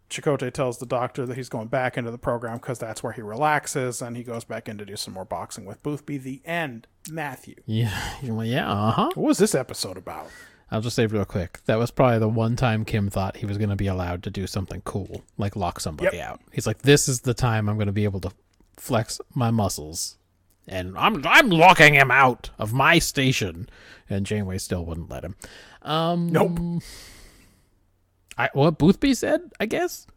Speaker 2: Chakotay tells the doctor that he's going back into the program because that's where he relaxes, and he goes back in to do some more boxing with Boothby. The end. Matthew,
Speaker 1: Yeah, yeah, uh huh.
Speaker 2: what was this episode about?
Speaker 1: I'll just say real quick. That was probably the one time Kim thought he was going to be allowed to do something cool, like lock somebody
Speaker 2: Yep.
Speaker 1: out. He's like, "This is the time I'm going to be able to flex my muscles," and I'm I'm locking him out of my station. And Janeway still wouldn't let him. Um,
Speaker 2: Nope.
Speaker 1: I what Boothby said, I guess.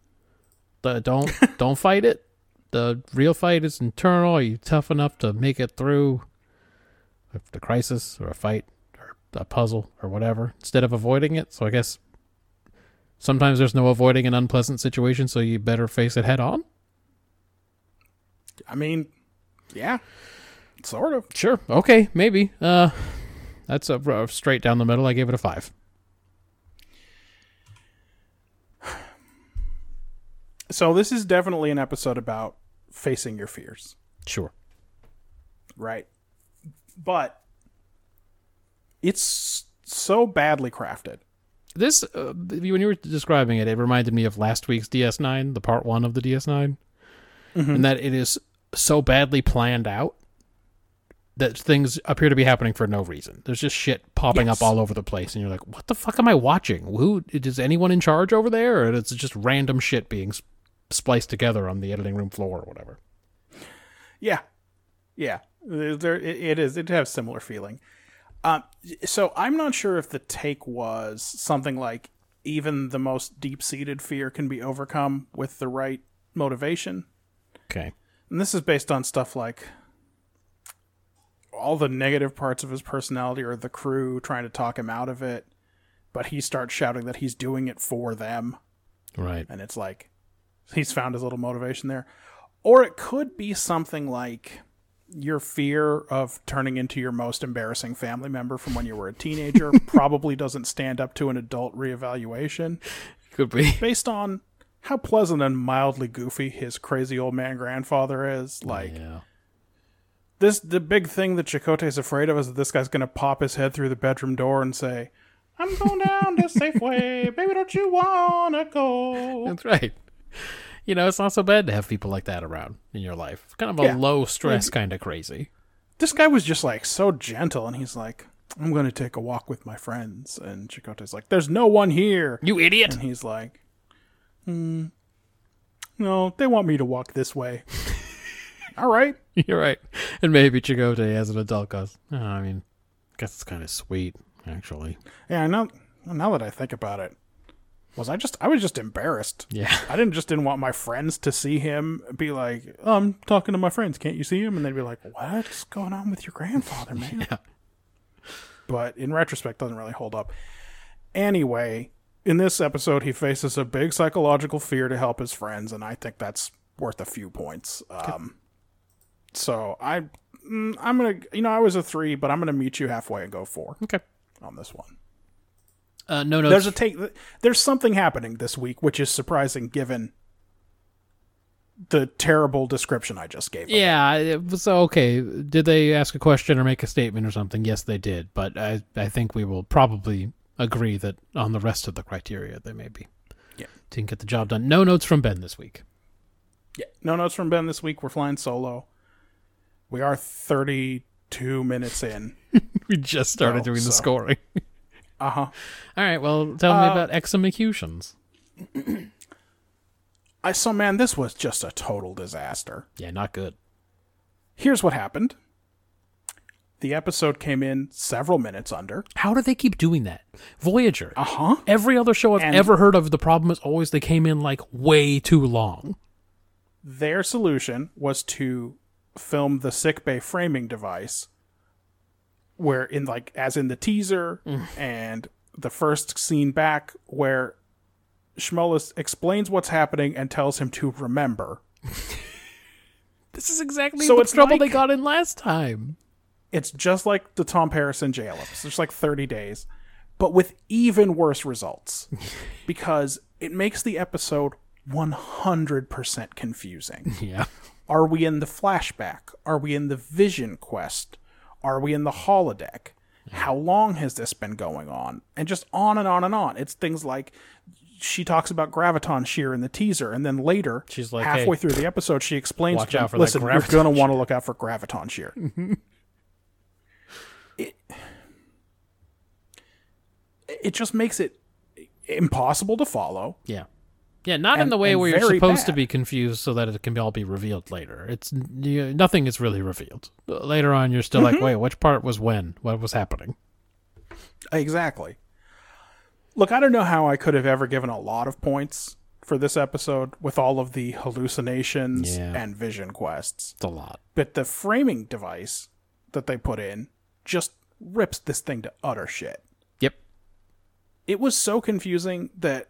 Speaker 1: The don't don't fight it. The real fight is internal. Are you tough enough to make it through the crisis or a fight a puzzle or whatever instead of avoiding it? So I guess sometimes there's no avoiding an unpleasant situation, so you better face it head on.
Speaker 2: I mean, yeah, sort of.
Speaker 1: Sure. Okay. Maybe. Uh, that's a, a straight down the middle. I gave it a five.
Speaker 2: So this is definitely an episode about facing your fears,
Speaker 1: Sure.
Speaker 2: right? But it's so badly crafted.
Speaker 1: This uh, when you were describing it, it reminded me of last week's DS9, the part one of the DS9, and that it is so badly planned out that things appear to be happening for no reason. There's just shit popping
Speaker 2: Yes.
Speaker 1: up all over the place, and you're like, "What the fuck am I watching? Who is anyone in charge over there?" Or it's just random shit being spliced together on the editing room floor or whatever.
Speaker 2: Yeah, yeah. There, it is. It has similar feeling. Um, so I'm not sure if the take was something like even the most deep-seated fear can be overcome with the right motivation.
Speaker 1: Okay.
Speaker 2: And this is based on stuff like all the negative parts of his personality or the crew trying to talk him out of it, but he starts shouting that he's doing it for them.
Speaker 1: Right.
Speaker 2: and it's like he's found his little motivation there. Or it could be something like your fear of turning into your most embarrassing family member from when you were a teenager probably doesn't stand up to an adult reevaluation
Speaker 1: Could be.
Speaker 2: based on how pleasant and mildly goofy his crazy old man grandfather is. Like
Speaker 1: Yeah.
Speaker 2: this the big thing that Chakotay's afraid of is that this guy's gonna pop his head through the bedroom door and say, I'm going down to Safeway, baby, don't you wanna go?
Speaker 1: That's right. You know, it's not so bad to have people like that around in your life. It's kind of a
Speaker 2: Yeah.
Speaker 1: low stress kind of crazy.
Speaker 2: this guy was just like so gentle and he's like i'm going to take a walk with my friends and chakotay's like there's no one here
Speaker 1: You idiot.
Speaker 2: and he's like hmm no they want me to walk this way all right
Speaker 1: You're right. And maybe Chakotay as an adult goes, oh, I mean, I guess it's kind of sweet, actually.
Speaker 2: yeah now now that i think about it was i just i was just embarrassed
Speaker 1: Yeah.
Speaker 2: i didn't just didn't want my friends to see him be like oh, i'm talking to my friends can't you see him and they'd be like what's going on with your grandfather man
Speaker 1: Yeah.
Speaker 2: but in retrospect doesn't really hold up. Anyway, in this episode he faces a big psychological fear to help his friends and I think that's worth a few points. Um so I mm, I'm going to you know I was a 3 but I'm going to meet you halfway and go 4
Speaker 1: Okay.
Speaker 2: on this one.
Speaker 1: Uh, no notes.
Speaker 2: There's a take there's something happening this week which is surprising given the terrible description I just gave.
Speaker 1: yeah, it was okay. Did they ask a question or make a statement or something? Yes, they did. But I, I think we will probably agree that on the rest of the criteria, they maybe
Speaker 2: Yeah.
Speaker 1: didn't get the job done. No notes from Ben this week.
Speaker 2: Yeah. No notes from Ben this week. We're flying solo. We are 32 minutes in.
Speaker 1: We just started
Speaker 2: Oh,
Speaker 1: doing the scoring.
Speaker 2: Uh huh.
Speaker 1: All right. Well, tell me
Speaker 2: Uh,
Speaker 1: about executions.
Speaker 2: I so man, this was just a total disaster.
Speaker 1: Yeah, not good.
Speaker 2: Here's what happened. The episode came in several minutes under.
Speaker 1: How do they keep doing that? Voyager.
Speaker 2: Uh huh.
Speaker 1: Every other show I've
Speaker 2: And-
Speaker 1: ever heard of, the problem is always they came in like way too long.
Speaker 2: Their solution was to film the sickbay framing device, where in like as in the teaser mm. and the first scene back, where Schmullis explains what's happening and tells him to remember.
Speaker 1: This is exactly
Speaker 2: So
Speaker 1: the
Speaker 2: it's
Speaker 1: trouble
Speaker 2: like-
Speaker 1: they got in last time.
Speaker 2: It's just like the Tom Harrison jail. It's like 30 days, but with even worse results because it makes the episode 100% confusing.
Speaker 1: Yeah.
Speaker 2: Are we in the flashback? Are we in the vision quest? Are we in the holodeck? How long has this been going on? And just on and on and on. It's things like she talks about graviton shear in the teaser, and then later,
Speaker 1: She's like,
Speaker 2: halfway
Speaker 1: "Hey,
Speaker 2: through the episode, she explains,
Speaker 1: watch
Speaker 2: to
Speaker 1: out for that
Speaker 2: "Listen, you're gonna want to look out for graviton shear." it, it just makes it impossible to follow.
Speaker 1: Yeah. Yeah, not in the way where you're supposed to be confused so that it can all be revealed later. It's you, nothing is really revealed. Later on, you're still
Speaker 2: Mm-hmm.
Speaker 1: like, wait, which part was when? What was happening?
Speaker 2: Exactly. Look, I don't know how I could have ever given a lot of points for this episode with all of the hallucinations
Speaker 1: Yeah.
Speaker 2: and vision quests.
Speaker 1: It's a lot.
Speaker 2: But the framing device that they put in just rips this thing to utter shit.
Speaker 1: Yep.
Speaker 2: It was so confusing that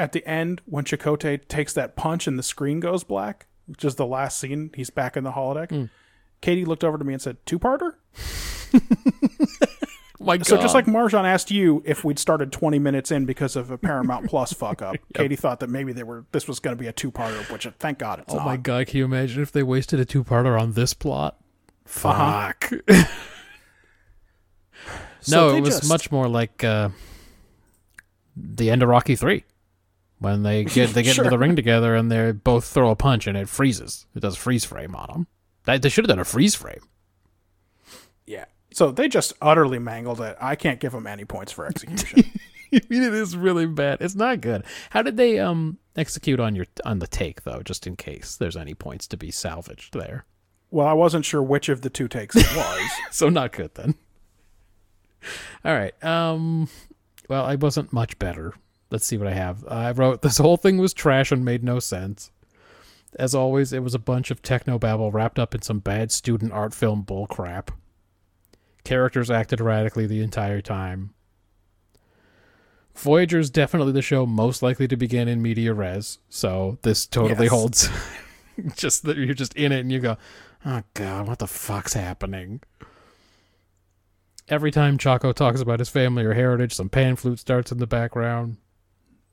Speaker 2: at the end, when Chakotay takes that punch and the screen goes black, which is the last scene, he's back in the holodeck. Katie looked over to me and said, Two parter?
Speaker 1: My
Speaker 2: So just like Marjan asked you if we'd started 20 minutes in because of a Paramount Plus fuck up, Katie thought that maybe they were this was going to be a two-parter, which thank God it's
Speaker 1: oh
Speaker 2: not.
Speaker 1: my god, can you imagine if they wasted a two-parter on this plot?
Speaker 2: Uh-huh.
Speaker 1: Fuck.
Speaker 2: So
Speaker 1: no, it was
Speaker 2: just-
Speaker 1: much more like uh, the end of Rocky Three, when they get they get
Speaker 2: Sure.
Speaker 1: into the ring together and they both throw a punch and it freezes. It does freeze frame on them. They, they should have done a freeze frame.
Speaker 2: Yeah. So they just utterly mangled it. I can't give them any points for execution.
Speaker 1: I mean, it is really bad. It's not good. How did they um execute on your on the take though? Just in case there's any points to be salvaged there.
Speaker 2: well, I wasn't sure which of the two takes it was.
Speaker 1: So not good then. All right. Um. Well, I wasn't much better. Let's see what I have. I wrote this whole thing was trash and made no sense. As always, it was a bunch of techno babble wrapped up in some bad student art film bull crap. Characters acted erratically the entire time. Voyager's definitely the show most likely to begin in media res, so this totally
Speaker 2: Yes.
Speaker 1: holds. just that you're just in it and you go, oh god, what the fuck's happening? Every time Chaco talks about his family or heritage, some pan flute starts in the background.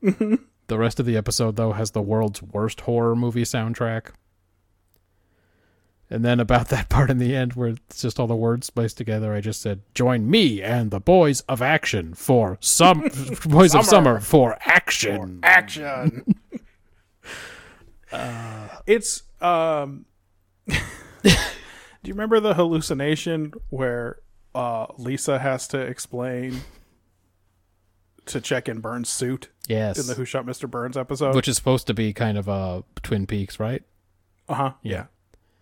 Speaker 1: The rest of the episode, though, has the world's worst horror movie soundtrack. And then about that part in the end where it's just all the words spliced together, I just said, "Join me and the boys of action for some boys of summer for action."
Speaker 2: Action. it's um Do you remember the hallucination where uh Lisa has to explain to check in Burns' suit
Speaker 1: yes,
Speaker 2: in the Who Shot Mr. Burns episode?
Speaker 1: which is supposed to be kind of uh, Twin Peaks, right?
Speaker 2: uh-huh.
Speaker 1: Yeah.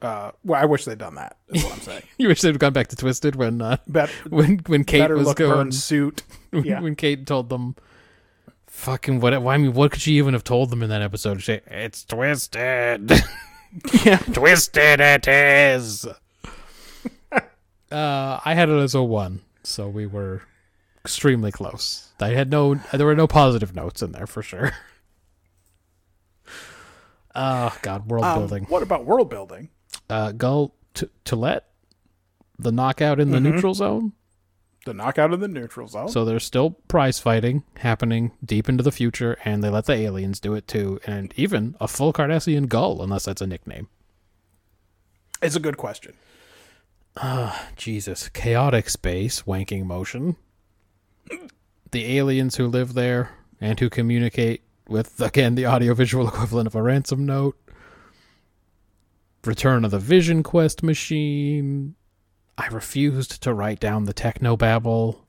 Speaker 2: Uh well, I wish they'd done that. Is what I'm saying.
Speaker 1: You wish they'd gone back to Twisted when uh,
Speaker 2: Bet
Speaker 1: when when Kate was going
Speaker 2: Burns' suit.
Speaker 1: when,
Speaker 2: Yeah.
Speaker 1: when Kate told them, "Fucking what?" I mean, what could she even have told them in that episode? She, it's twisted.
Speaker 2: Yeah.
Speaker 1: twisted it is. uh, I had it as a one, so we were extremely close. I had no, there were no positive notes in there for sure. Oh God, world
Speaker 2: Um,
Speaker 1: building.
Speaker 2: what about world building?
Speaker 1: Uh, Gul let the knockout in the
Speaker 2: Mm-hmm.
Speaker 1: neutral zone.
Speaker 2: The knockout in the neutral zone.
Speaker 1: So there's still prize fighting happening deep into the future, and they let the aliens do it too, and even a full Cardassian Gul, unless that's a nickname.
Speaker 2: it's a good question.
Speaker 1: Ah, Jesus, chaotic space, wanking motion. The aliens who live there and who communicate with, again, the audiovisual equivalent of a ransom note. Return of the Vision Quest machine. I refused to write down the technobabble,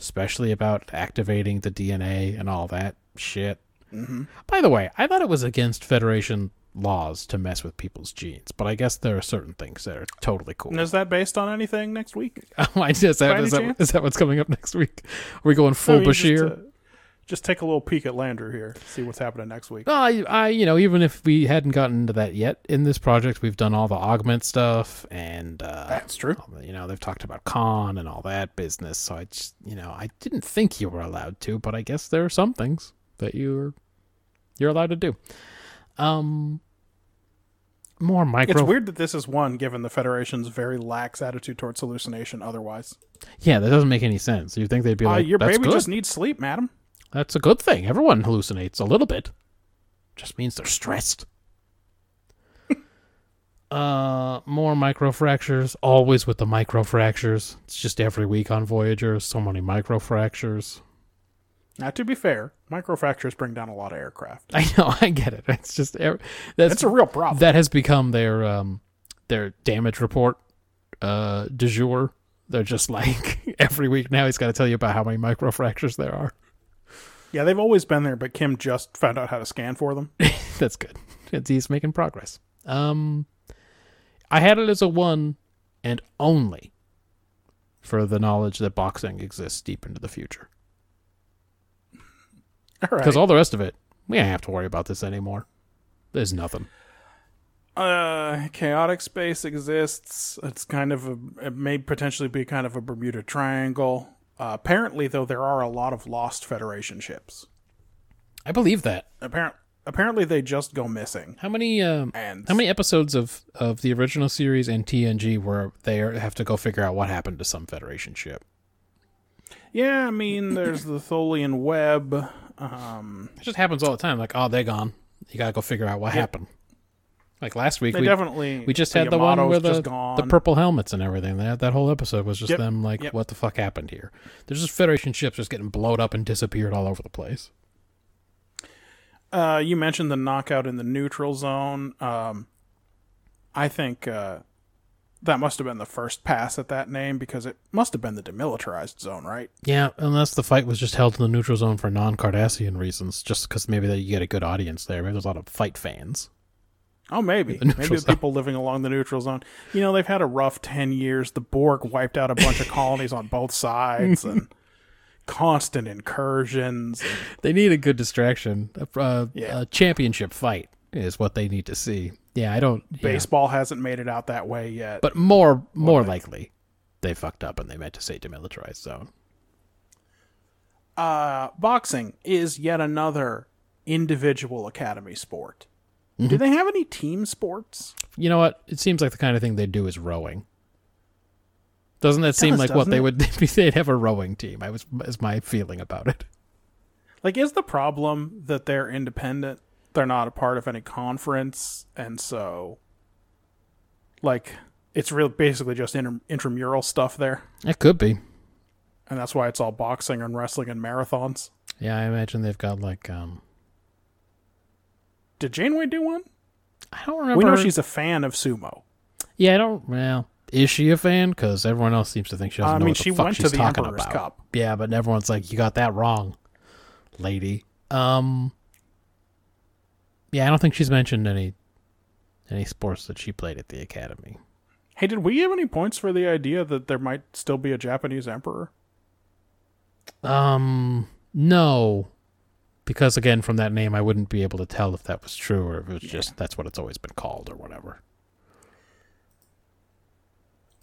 Speaker 1: especially about activating the DNA and all that shit.
Speaker 2: Mm-hmm.
Speaker 1: By the way, I thought it was against Federation laws to mess with people's genes, but I guess there are certain things that are totally cool.
Speaker 2: And is that based on anything next week?
Speaker 1: Oh, I is that, is, that, that what's coming up next week? Are we going full
Speaker 2: I mean, just,
Speaker 1: Bashir?
Speaker 2: uh, just take a little peek at Landry here, see what's happening next week.
Speaker 1: Well, I, I, you know, even if we hadn't gotten into that yet in this project, we've done all the augment stuff, and uh,
Speaker 2: That's true.
Speaker 1: you know, they've talked about Khan and all that business. So I just, you know, I didn't think you were allowed to, but I guess there are some things that you're you're allowed to do. Um, more micro.
Speaker 2: It's weird that this is one, given the Federation's very lax attitude towards hallucination. Otherwise,
Speaker 1: Yeah, that doesn't make any sense. You think they'd be
Speaker 2: uh,
Speaker 1: like,
Speaker 2: your
Speaker 1: "That's
Speaker 2: baby
Speaker 1: good.
Speaker 2: just needs sleep, madam.
Speaker 1: That's a good thing. Everyone hallucinates a little bit. Just means they're stressed. uh more microfractures. Always with the microfractures. It's just every week on Voyager. So many microfractures.
Speaker 2: Now, to be fair, microfractures bring down a lot of aircraft.
Speaker 1: I know, I get it. It's just that's
Speaker 2: It's a real problem.
Speaker 1: that has become their um their damage report uh du jour. They're just like every week now he's got to tell you about how many microfractures there are.
Speaker 2: yeah, they've always been there, but Kim just found out how to scan for them.
Speaker 1: That's good. It's, he's making progress. Um, I had it as a one, and only for the knowledge that boxing exists deep into the future.
Speaker 2: All right.
Speaker 1: Because all the rest of it, we don't have to worry about this anymore. There's nothing.
Speaker 2: uh, chaotic space exists. It's kind of a. It may potentially be kind of a Bermuda Triangle. Uh, apparently, though, there are a lot of lost Federation ships.
Speaker 1: I believe that.
Speaker 2: Apparent. Apparently, they just go missing.
Speaker 1: How many? Um,
Speaker 2: And
Speaker 1: how many episodes of of the original series and TNG where they have to go figure out what happened to some Federation ship?
Speaker 2: Yeah, I mean, there's the Tholian web. Um,
Speaker 1: It just happens all the time. Like, oh, they're gone. You gotta go figure out what happened. Like last week,
Speaker 2: they
Speaker 1: we
Speaker 2: definitely.
Speaker 1: we just had the one where the
Speaker 2: gone.
Speaker 1: the purple helmets and everything. That that whole episode was just
Speaker 2: Yep.
Speaker 1: them like,
Speaker 2: Yep.
Speaker 1: what the fuck happened here? There's just Federation ships just getting blowed up and disappeared all over the place.
Speaker 2: Uh, you mentioned the knockout in the neutral zone. Um, I think uh, that must have been the first pass at that name because it must have been the demilitarized zone, right?
Speaker 1: Yeah, unless the fight was just held in the neutral zone for non-Cardassian reasons, just because maybe that you get a good audience there. Maybe there's a lot of fight fans.
Speaker 2: Oh, maybe.
Speaker 1: The
Speaker 2: Maybe the people living along the neutral zone. You know, they've had a rough 10 years. The Borg wiped out a bunch of colonies on both sides and constant incursions. and-
Speaker 1: They need a good distraction. A, uh,
Speaker 2: Yeah.
Speaker 1: a championship fight is what they need to see. Yeah, I don't. yeah.
Speaker 2: Baseball hasn't made it out that way yet.
Speaker 1: but more more likely, they fucked up and they meant to say demilitarized zone.
Speaker 2: uh, boxing is yet another individual academy sport.
Speaker 1: Mm-hmm.
Speaker 2: Do they have any team sports?
Speaker 1: You know what? It seems like the kind of thing they do is rowing. Doesn't that seem
Speaker 2: does,
Speaker 1: like what
Speaker 2: doesn't
Speaker 1: they
Speaker 2: it?
Speaker 1: would? They'd have a rowing team. I was is my feeling about it.
Speaker 2: Like, is the problem that they're independent? They're not a part of any conference, and so, like, it's real basically just inter- intramural stuff there,
Speaker 1: It could be.
Speaker 2: and that's why it's all boxing and wrestling and marathons.
Speaker 1: Yeah, I imagine they've got like um.
Speaker 2: Did Janeway do one?
Speaker 1: I don't remember.
Speaker 2: We know she's a fan of sumo.
Speaker 1: Yeah, I don't. Well, is she a fan? Because everyone else seems to think she doesn't
Speaker 2: I
Speaker 1: know
Speaker 2: mean,
Speaker 1: what the
Speaker 2: she
Speaker 1: fuck
Speaker 2: went
Speaker 1: she's
Speaker 2: to the
Speaker 1: talking
Speaker 2: Emperor's
Speaker 1: about.
Speaker 2: Cup.
Speaker 1: Yeah, but everyone's like, you got that wrong, lady. Um. Yeah, I don't think she's mentioned any any sports that she played at the academy.
Speaker 2: Hey, did we give any points for the idea that there might still be a Japanese emperor?
Speaker 1: Um, no, because again, from that name, I wouldn't be able to tell if that was true or if it was just that's what it's always been called or whatever.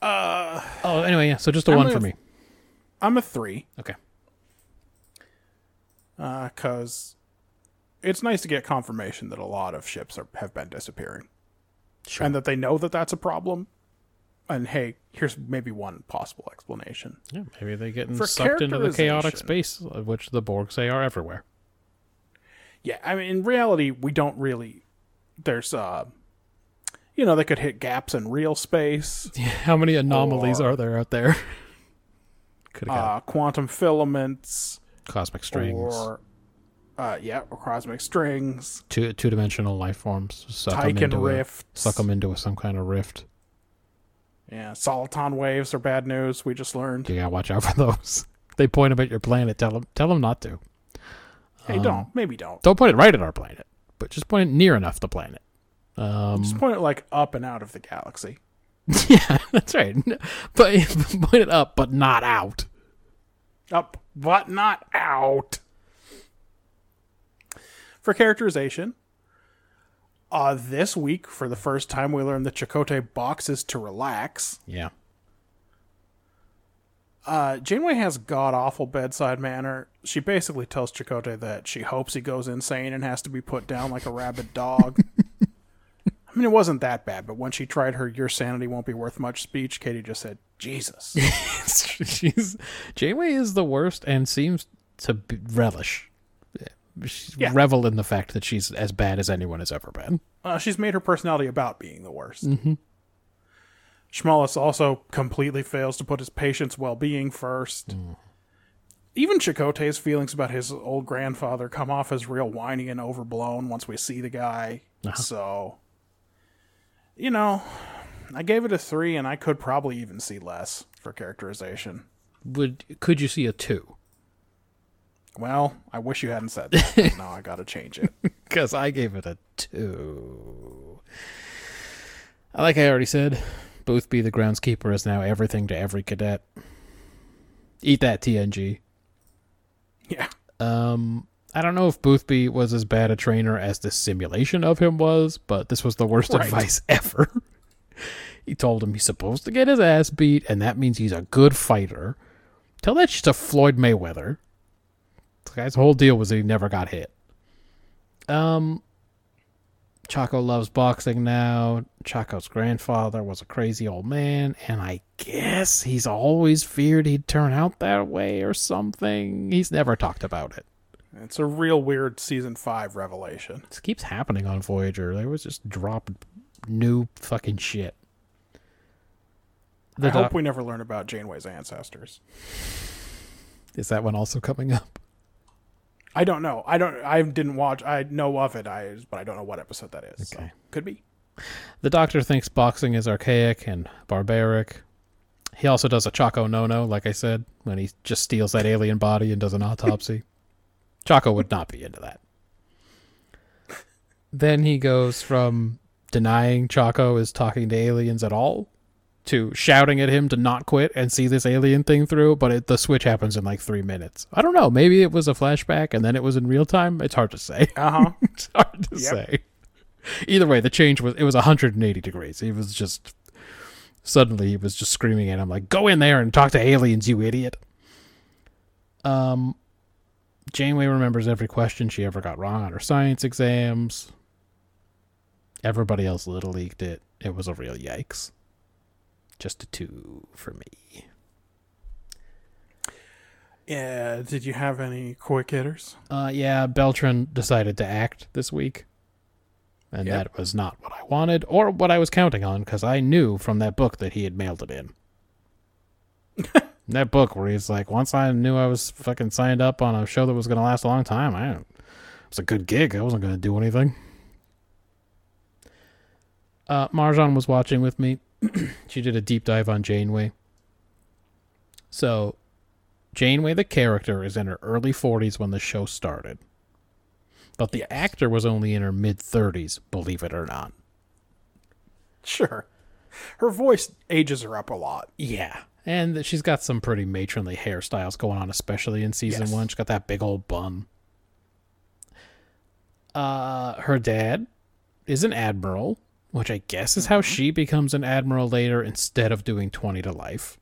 Speaker 2: Uh,
Speaker 1: Oh, anyway, yeah. So just a
Speaker 2: I'm
Speaker 1: one
Speaker 2: gonna-
Speaker 1: for me.
Speaker 2: I'm a three.
Speaker 1: Okay.
Speaker 2: Uh, because it's nice to get confirmation that a lot of ships are, have been disappearing
Speaker 1: Sure.
Speaker 2: and that they know that that's a problem. And hey, here's maybe one possible explanation.
Speaker 1: yeah, maybe they're getting
Speaker 2: For
Speaker 1: sucked into the chaotic space, uh, which the Borg say are everywhere.
Speaker 2: Yeah, I mean, in reality, we don't really. There's, uh, you know, they could hit gaps in real space,
Speaker 1: How many anomalies
Speaker 2: Or-
Speaker 1: are there out there? Could have
Speaker 2: uh, quantum filaments,
Speaker 1: cosmic strings,
Speaker 2: or, uh, yeah, or cosmic strings,
Speaker 1: two two dimensional life forms. Suck 'em
Speaker 2: Tyken
Speaker 1: into a-
Speaker 2: rifts.
Speaker 1: suck them into some kind of rift.
Speaker 2: Yeah, soliton waves are bad news. We just learned.
Speaker 1: You gotta watch out for those. They point them at your planet. Tell them tell them not to.
Speaker 2: Hey, don't. Maybe don't.
Speaker 1: Don't point it right at our planet, but just point it near enough the planet. Um,
Speaker 2: Just point it like up and out of the galaxy.
Speaker 1: yeah, that's right. But point it up, but not out.
Speaker 2: Up, but not out. For characterization, uh, this week, for the first time, we learned that Chakotay boxes to relax.
Speaker 1: Yeah.
Speaker 2: Uh, Janeway has god awful bedside manner. She basically tells Chakotay that she hopes he goes insane and has to be put down like a rabid dog. I mean, it wasn't that bad, but when she tried her "Your sanity won't be worth much" speech, Katie just said, "Jesus."
Speaker 1: She's Janeway is the worst and seems to relish. She's
Speaker 2: Yeah.
Speaker 1: revel in the fact that she's as bad as anyone has ever been.
Speaker 2: Uh, she's made her personality about being the worst. Mm-hmm. Schmullis also completely fails to put his patient's well-being first. even Chakotay's feelings about his old grandfather come off as real whiny and overblown once we see the guy. So, you know, I gave it a three, and I could probably even see less for characterization.
Speaker 1: Would could you see a two?
Speaker 2: Well, I wish you hadn't said that. now I got to change it.
Speaker 1: Because I gave it a two. Like I already said, Boothby the groundskeeper is now everything to every cadet. Eat that TNG.
Speaker 2: Yeah.
Speaker 1: Um, I don't know if Boothby was as bad a trainer as this simulation of him was, but this was the worst
Speaker 2: Right.
Speaker 1: advice ever. he told him he's supposed to get his ass beat, and that means he's a good fighter. Tell that shit to Floyd Mayweather. The guy's whole deal was that he never got hit. Um, Chaco loves boxing now. Chaco's grandfather was a crazy old man, and I guess he's always feared he'd turn out that way or something. He's never talked about it.
Speaker 2: It's a real weird season five revelation.
Speaker 1: This keeps happening on Voyager. They was just dropping new fucking shit. The
Speaker 2: I hope we never learn about Janeway's ancestors.
Speaker 1: is that one also coming up?
Speaker 2: I don't know. I don't. I didn't watch. I know of it. I but I don't know what episode that is. so could be.
Speaker 1: The Doctor thinks boxing is archaic and barbaric. He also does a Chaco no no, like I said, when he just steals that alien body and does an autopsy. Chaco would not be into that. Then he goes from denying Chaco is talking to aliens at all to shouting at him to not quit and see this alien thing through, but it, the switch happens in like three minutes. I don't know. Maybe it was a flashback and then it was in real time. It's hard to say.
Speaker 2: Uh huh.
Speaker 1: It's hard to
Speaker 2: Yep.
Speaker 1: say. Either way, the change was it was 180 degrees. He was just suddenly he was just screaming at him like, "Go in there and talk to aliens, you idiot." Um, Janeway remembers every question she ever got wrong on her science exams. Everybody else little leaked it. It was a real yikes. Just a two for me.
Speaker 2: yeah. Did you have any quick hitters?
Speaker 1: Uh, yeah, Beltran decided to act this week. And
Speaker 2: Yep.
Speaker 1: that was not what I wanted or what I was counting on because I knew from that book that he had mailed it in. that book where he's like, once I knew I was fucking signed up on a show that was going to last a long time, I it was a good gig. I wasn't going to do anything. Uh, Marjan was watching with me. she did a deep dive on Janeway. So, Janeway, the character, is in her early 40s when the show started. But the actor was only in her mid 30s, believe it or not.
Speaker 2: Sure. Her voice ages her up a lot.
Speaker 1: Yeah. And she's got some pretty matronly hairstyles going on, especially in season
Speaker 2: Yes.
Speaker 1: one. She's got that big old bun. Uh, her dad is an admiral, which I guess is how she becomes an admiral later instead of doing 20 to life.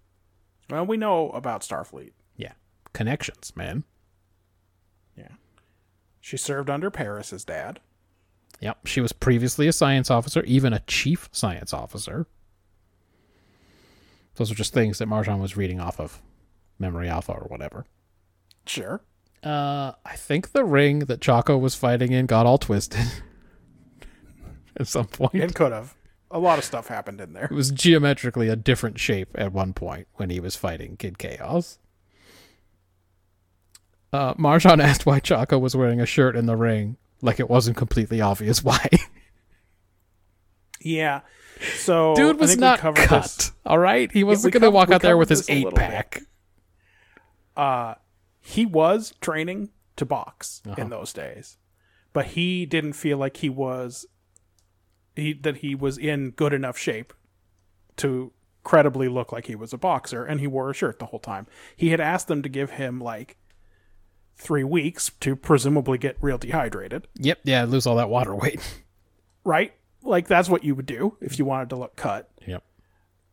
Speaker 2: Well, we know about Starfleet.
Speaker 1: Yeah. Connections, man.
Speaker 2: Yeah. She served under Paris's dad.
Speaker 1: Yep. She was previously a science officer, even a chief science officer. Those are just things that Marjan was reading off of Memory Alpha or whatever.
Speaker 2: Sure.
Speaker 1: Uh, I think the ring that Chaco was fighting in got all twisted at some point.
Speaker 2: It could have. A lot of stuff happened in there.
Speaker 1: It was geometrically a different shape at one point when he was fighting Kid Chaos. Uh, Marjan asked why Chaka was wearing a shirt in the ring, like it wasn't completely obvious why.
Speaker 2: Yeah. So
Speaker 1: Dude was not cut.
Speaker 2: this.
Speaker 1: All right, he wasn't
Speaker 2: we
Speaker 1: going to walk out there with his eight
Speaker 2: little bit.
Speaker 1: pack.
Speaker 2: Uh, he was training to box
Speaker 1: Uh-huh.
Speaker 2: in those days, but he didn't feel like he was he that he was in good enough shape to credibly look like he was a boxer, and he wore a shirt the whole time. He had asked them to give him like three weeks to presumably get real dehydrated,
Speaker 1: Yep, yeah, lose all that water weight.
Speaker 2: right? Like that's what you would do if you wanted to look cut.
Speaker 1: yep.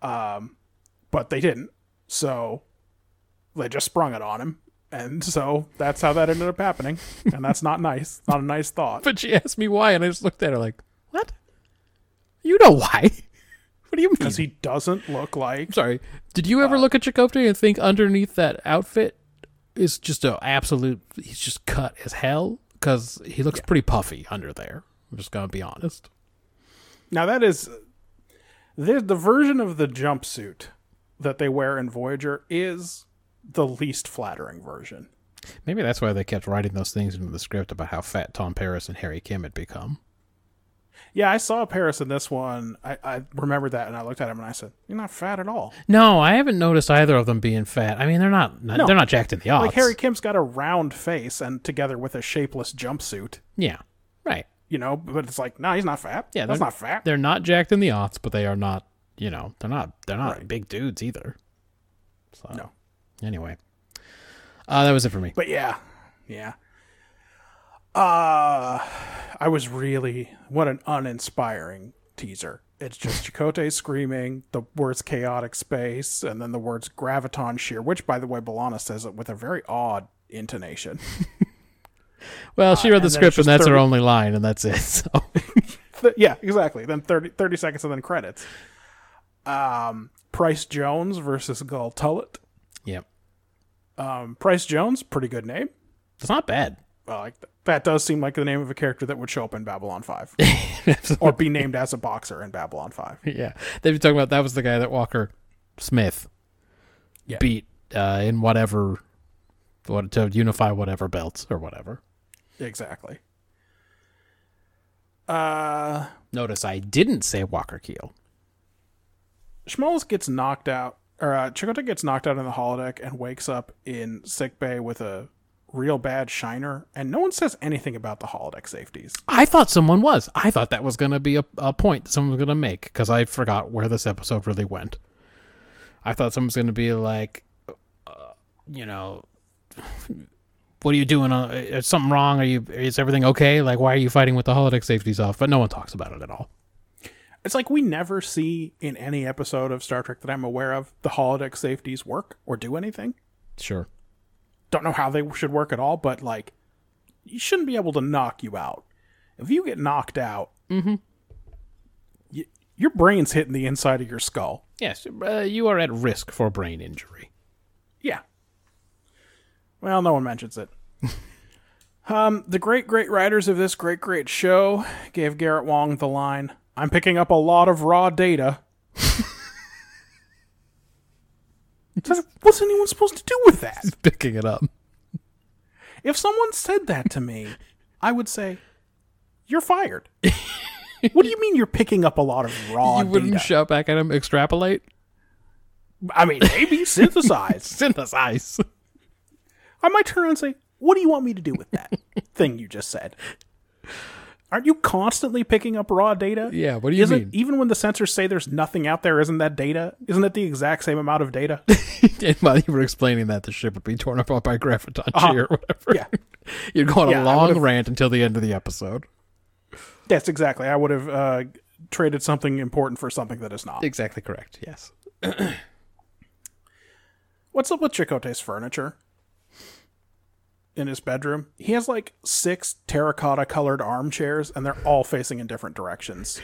Speaker 2: Um, but they didn't. So they just sprung it on him. And so that's how that ended up happening. And that's not nice. Not a nice thought.
Speaker 1: But she asked me why, and I just looked at her like, "What? You know why? What do you mean?"
Speaker 2: Because he doesn't look like.
Speaker 1: I'm sorry. Did you ever uh, look at Chakotay and think underneath that outfit is just an absolute? He's just cut as hell because he looks pretty puffy under there. I'm just gonna be honest.
Speaker 2: Now, that is. The, the version of the jumpsuit that they wear in Voyager is the least flattering version.
Speaker 1: Maybe that's why they kept writing those things into the script about how fat Tom Paris and Harry Kim had become.
Speaker 2: Yeah, I saw Paris in this one. I, I remembered that, and I looked at him and I said, "You're not fat at all."
Speaker 1: No, I haven't noticed either of them being fat. I mean, they're not.
Speaker 2: No.
Speaker 1: They're not jacked in the odds.
Speaker 2: Like Harry Kim's got a round face, and together with a shapeless jumpsuit,
Speaker 1: Yeah, right.
Speaker 2: you know. But it's like, no, he's not fat.
Speaker 1: Yeah,
Speaker 2: that's not fat.
Speaker 1: They're not jacked in the odds, but they are not. You know, they're not. They're not
Speaker 2: Right.
Speaker 1: big dudes either. So
Speaker 2: No.
Speaker 1: Anyway, uh, that was it for me.
Speaker 2: But yeah, yeah. Uh I was really what an uninspiring teaser. It's just Chakotay screaming, the words chaotic space, and then the words graviton shear, which by the way, B'Elanna says it with a very odd intonation.
Speaker 1: Well, she read the script, and that's her only line, and that's it. So
Speaker 2: yeah, exactly. Then 30, 30 seconds and then credits. Um Price Jones versus Gul Tullett.
Speaker 1: yep,
Speaker 2: Um Price Jones, pretty good name.
Speaker 1: it's not bad.
Speaker 2: Well, like that does seem like the name of a character that would show up in Babylon 5 or be named as a boxer in Babylon 5.
Speaker 1: yeah, they've been talking about that was the guy that Walker Smith
Speaker 2: Yeah.
Speaker 1: beat uh, in whatever what to unify whatever belts or whatever.
Speaker 2: Exactly. Uh,
Speaker 1: Notice I didn't say Walker Keel.
Speaker 2: Schmullis gets knocked out, or uh, Chakotay gets knocked out in the holodeck and wakes up in sickbay with a real bad shiner, and no one says anything about the holodeck safeties.
Speaker 1: I thought someone was. I thought that was going to be a, a point that someone was going to make because I forgot where this episode really went. I thought someone was going to be like, uh, you know, what are you doing? Uh, is something wrong? Are you? Is everything okay? Like, why are you fighting with the holodeck safeties off? But no one talks about it at all.
Speaker 2: It's like we never see in any episode of Star Trek that I'm aware of the holodeck safeties work or do anything.
Speaker 1: Sure.
Speaker 2: Don't know how they should work at all, but like, you shouldn't be able to knock you out. If you get knocked out, y- your brain's hitting the inside of your skull.
Speaker 1: Yes, uh, you are at risk for brain injury.
Speaker 2: Yeah. Well, no one mentions it. um, the great, great writers of this great, great show gave Garrett Wang the line I'm picking up a lot of raw data. What's anyone supposed to do with that?
Speaker 1: Picking it up.
Speaker 2: If someone said that to me, I would say, You're fired. what do you mean you're picking up a lot of raw
Speaker 1: you wouldn't
Speaker 2: data?
Speaker 1: shout back at him. Extrapolate.
Speaker 2: I mean, maybe synthesize.
Speaker 1: Synthesize.
Speaker 2: I might turn around and say, What do you want me to do with that thing you just said? Aren't you constantly picking up raw data?
Speaker 1: Yeah, what do you
Speaker 2: isn't,
Speaker 1: mean?
Speaker 2: Even when the sensors say there's nothing out there, isn't that data? Isn't it the exact same amount of data?
Speaker 1: and while you were explaining that, the ship would be torn apart by graviton shear or whatever.
Speaker 2: yeah.
Speaker 1: You'd go on
Speaker 2: Yeah,
Speaker 1: a long rant until the end of the episode.
Speaker 2: Yes, exactly. I would have uh, traded something important for something that is not.
Speaker 1: Exactly correct. Yes.
Speaker 2: What's up with Chakotay's furniture? In his bedroom, he has like six terracotta colored armchairs, and they're all facing in different directions.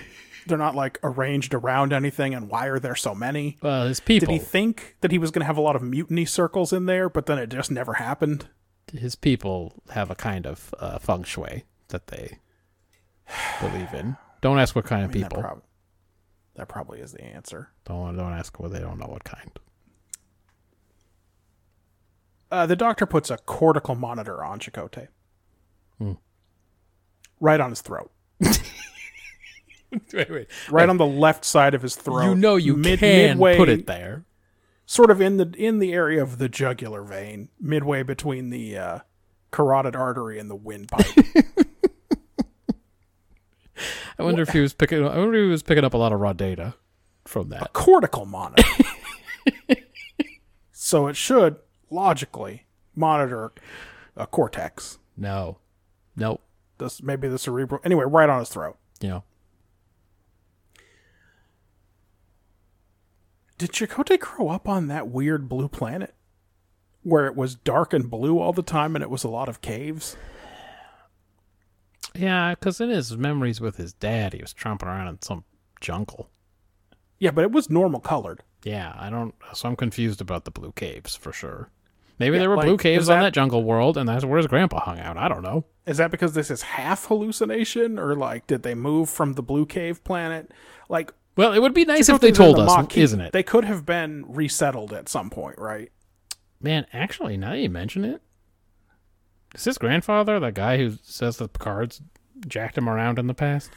Speaker 2: They're not like arranged around anything, and why are there so many?
Speaker 1: Well, his people,
Speaker 2: Did he think that he was going to have a lot of mutiny circles in there, but then it just never happened?
Speaker 1: his people have a kind of uh, feng shui that they believe in. Don't ask what kind of
Speaker 2: I mean, that,
Speaker 1: people.
Speaker 2: prob- that probably is the answer.
Speaker 1: don't don't ask what they don't know what kind.
Speaker 2: Uh, the doctor puts a cortical monitor on Chakotay.
Speaker 1: Hmm.
Speaker 2: Right on his throat.
Speaker 1: wait, wait.
Speaker 2: Right on the left side of his throat.
Speaker 1: You know you
Speaker 2: mid-
Speaker 1: can
Speaker 2: midway,
Speaker 1: put it there.
Speaker 2: sort of in the in the area of the jugular vein, midway between the uh, carotid artery and the windpipe.
Speaker 1: I wonder if he was picking. I wonder if he was picking up a lot of raw data from that.
Speaker 2: A cortical monitor. so it should logically monitor a cortex.
Speaker 1: No, nope.
Speaker 2: This maybe the cerebral. Anyway, right on his throat.
Speaker 1: You know,
Speaker 2: Did Chakotay grow up on that weird blue planet where it was dark and blue all the time and it was a lot of caves?
Speaker 1: yeah, because in his memories with his dad, he was tromping around in some jungle.
Speaker 2: Yeah, but it was normal colored.
Speaker 1: Yeah, I don't. So I'm confused about the blue caves for sure. Maybe
Speaker 2: Yeah,
Speaker 1: there were
Speaker 2: like,
Speaker 1: blue caves
Speaker 2: is
Speaker 1: on
Speaker 2: that-
Speaker 1: that jungle world, and that's where his grandpa hung out. I don't know.
Speaker 2: Is that because this is half hallucination or like did they move from the blue cave planet? Like
Speaker 1: Well, it would be nice if they told
Speaker 2: the
Speaker 1: us,
Speaker 2: Maquis.
Speaker 1: isn't it?
Speaker 2: They could have been resettled at some point, right?
Speaker 1: Man, actually, now that you mention it, is his grandfather the guy who says the Picard's jacked him around in the past?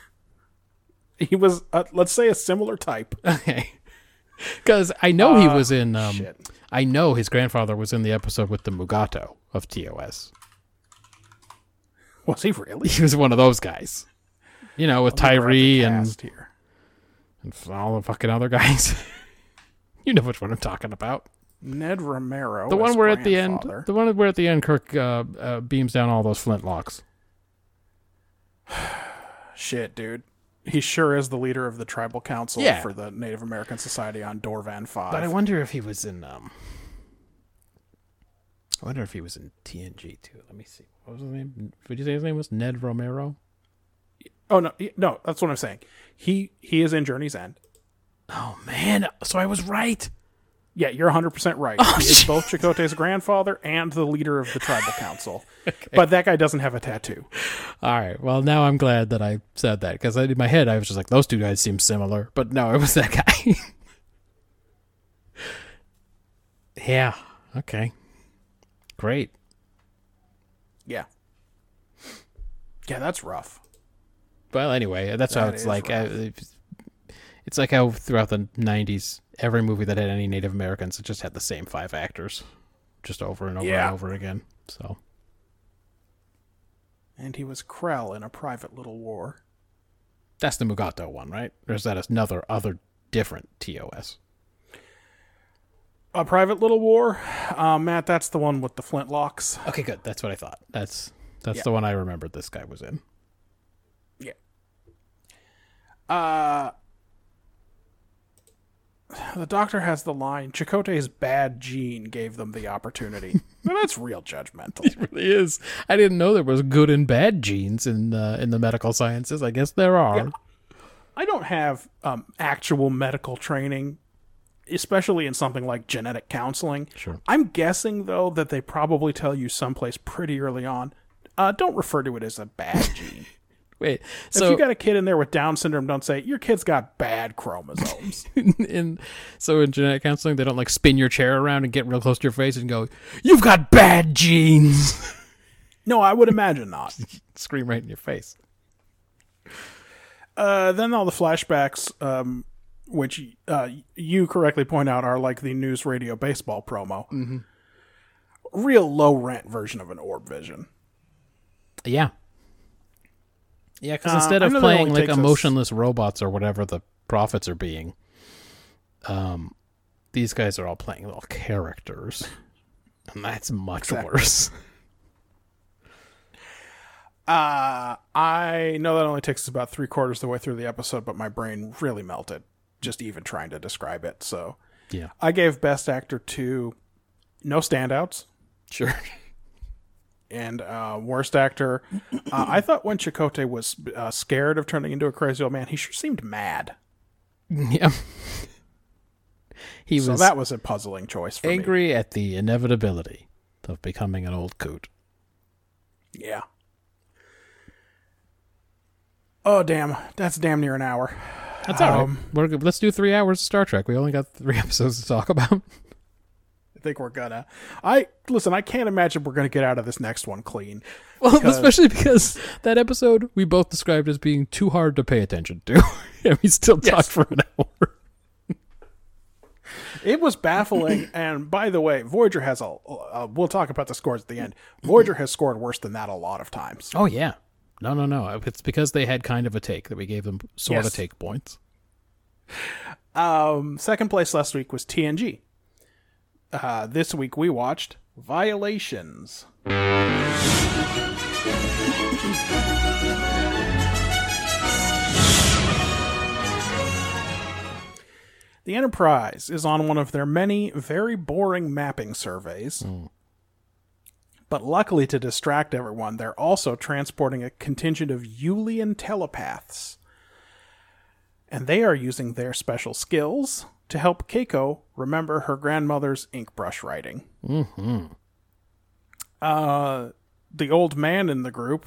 Speaker 2: He was, uh, let's say, a similar type.
Speaker 1: Okay. Because I know he
Speaker 2: Uh,
Speaker 1: was in. Um,
Speaker 2: shit.
Speaker 1: I know his grandfather was in the episode with the Mugato of TOS.
Speaker 2: Was he really?
Speaker 1: He was one of those guys. You know, with Tyree and,
Speaker 2: here.
Speaker 1: and all the fucking other guys. you know which one I'm talking about.
Speaker 2: Ned Romero.
Speaker 1: The one where at the end, the one where at the end, Kirk uh, uh, beams down all those flintlocks.
Speaker 2: Shit, dude. He sure is the leader of the tribal council
Speaker 1: Yeah.
Speaker 2: for the Native American Society on Dorvan Five.
Speaker 1: But I wonder if he was in. Um, I wonder if he was in TNG too. Let me see. What was his name? Did you say his name was Ned Romero?
Speaker 2: oh no, he- no, that's what I'm saying. He he is in Journey's End.
Speaker 1: Oh man! So I was right.
Speaker 2: Yeah, you're 100% right.
Speaker 1: Oh,
Speaker 2: he is both Chakotay's grandfather and the leader of the tribal council. But that guy doesn't have a tattoo.
Speaker 1: All right. Well, now I'm glad that I said that because in my head I was just like, those two guys seem similar, but no, it was that guy. yeah. Okay. Great.
Speaker 2: Yeah. Yeah, that's rough.
Speaker 1: Well, anyway, that's how it's like.
Speaker 2: rough.
Speaker 1: Uh, it's like how throughout the '90s, every movie that had any Native Americans, it just had the same five actors, just over and over
Speaker 2: Yeah.
Speaker 1: and over again. So
Speaker 2: And he was Krell in a private little war.
Speaker 1: that's the Mugato one, right? Or is that another other different TOS?
Speaker 2: A private little war? Uh, Matt, that's the one with the flintlocks.
Speaker 1: Okay, good. That's what I thought. That's that's
Speaker 2: Yeah.
Speaker 1: the one I remembered. This guy was in.
Speaker 2: Yeah. Uh the doctor has the line, Chakotay's bad gene gave them the opportunity. now, that's real judgmental.
Speaker 1: really is. I didn't know there was good and bad genes in uh, in the medical sciences. I guess there are.
Speaker 2: Yeah. I don't have um, actual medical training, especially in something like genetic counseling.
Speaker 1: Sure.
Speaker 2: I'm guessing, though, that they probably tell you someplace pretty early on uh, don't refer to it as a bad gene.
Speaker 1: Wait.
Speaker 2: if
Speaker 1: So
Speaker 2: you got a kid in there with Down syndrome, don't say, your kid's got bad chromosomes.
Speaker 1: in so in genetic counseling, they don't like spin your chair around and get real close to your face and go, "You've got bad genes."
Speaker 2: no, I would imagine not.
Speaker 1: Scream right in your face.
Speaker 2: Uh, then all the flashbacks, um, which uh, you correctly point out are like the news radio baseball promo. Mm-hmm. Real low rent version of an orb vision.
Speaker 1: Yeah. Yeah, because
Speaker 2: Uh,
Speaker 1: instead
Speaker 2: I
Speaker 1: of playing like
Speaker 2: takes us-
Speaker 1: emotionless robots or whatever the prophets are being, um, these guys are all playing little characters, and that's much
Speaker 2: Exactly.
Speaker 1: worse.
Speaker 2: Uh, I know that only takes us about three quarters of the way through the episode, but my brain really melted just even trying to describe it. So
Speaker 1: Yeah,
Speaker 2: I gave Best Actor to no standouts.
Speaker 1: sure.
Speaker 2: And uh, worst actor, uh, I thought when Chakotay was uh, scared of turning into a crazy old man, he sure seemed mad.
Speaker 1: yeah. He
Speaker 2: So
Speaker 1: was So
Speaker 2: that was a puzzling choice for me.
Speaker 1: angry at the inevitability of becoming an old coot.
Speaker 2: Yeah. Oh damn, that's damn near an hour.
Speaker 1: That's all right.
Speaker 2: Um,
Speaker 1: We're good. Let's do three hours of Star Trek. We only got three episodes to talk about.
Speaker 2: Think we're gonna. I listen. I can't imagine we're gonna get out of this next one clean.
Speaker 1: Well,
Speaker 2: Because-
Speaker 1: especially because that episode we both described as being too hard to pay attention to, and we still talked
Speaker 2: Yes.
Speaker 1: for an hour.
Speaker 2: It was baffling. and by the way, Voyager has a. Uh, we'll talk about the scores at the end. Voyager has scored worse than that a lot of times.
Speaker 1: Oh yeah, no, no, no. It's because they had kind of a take that we gave them sort
Speaker 2: Yes.
Speaker 1: of take points.
Speaker 2: Um, second place last week was TNG. Uh, this week we watched Violations. The Enterprise is on one of their many very boring mapping surveys. But luckily to distract everyone, they're also transporting a contingent of Ullian telepaths. And they are using their special skills to help Keiko remember her grandmother's ink brush writing. Mm-hmm. Uh, the old man in the group,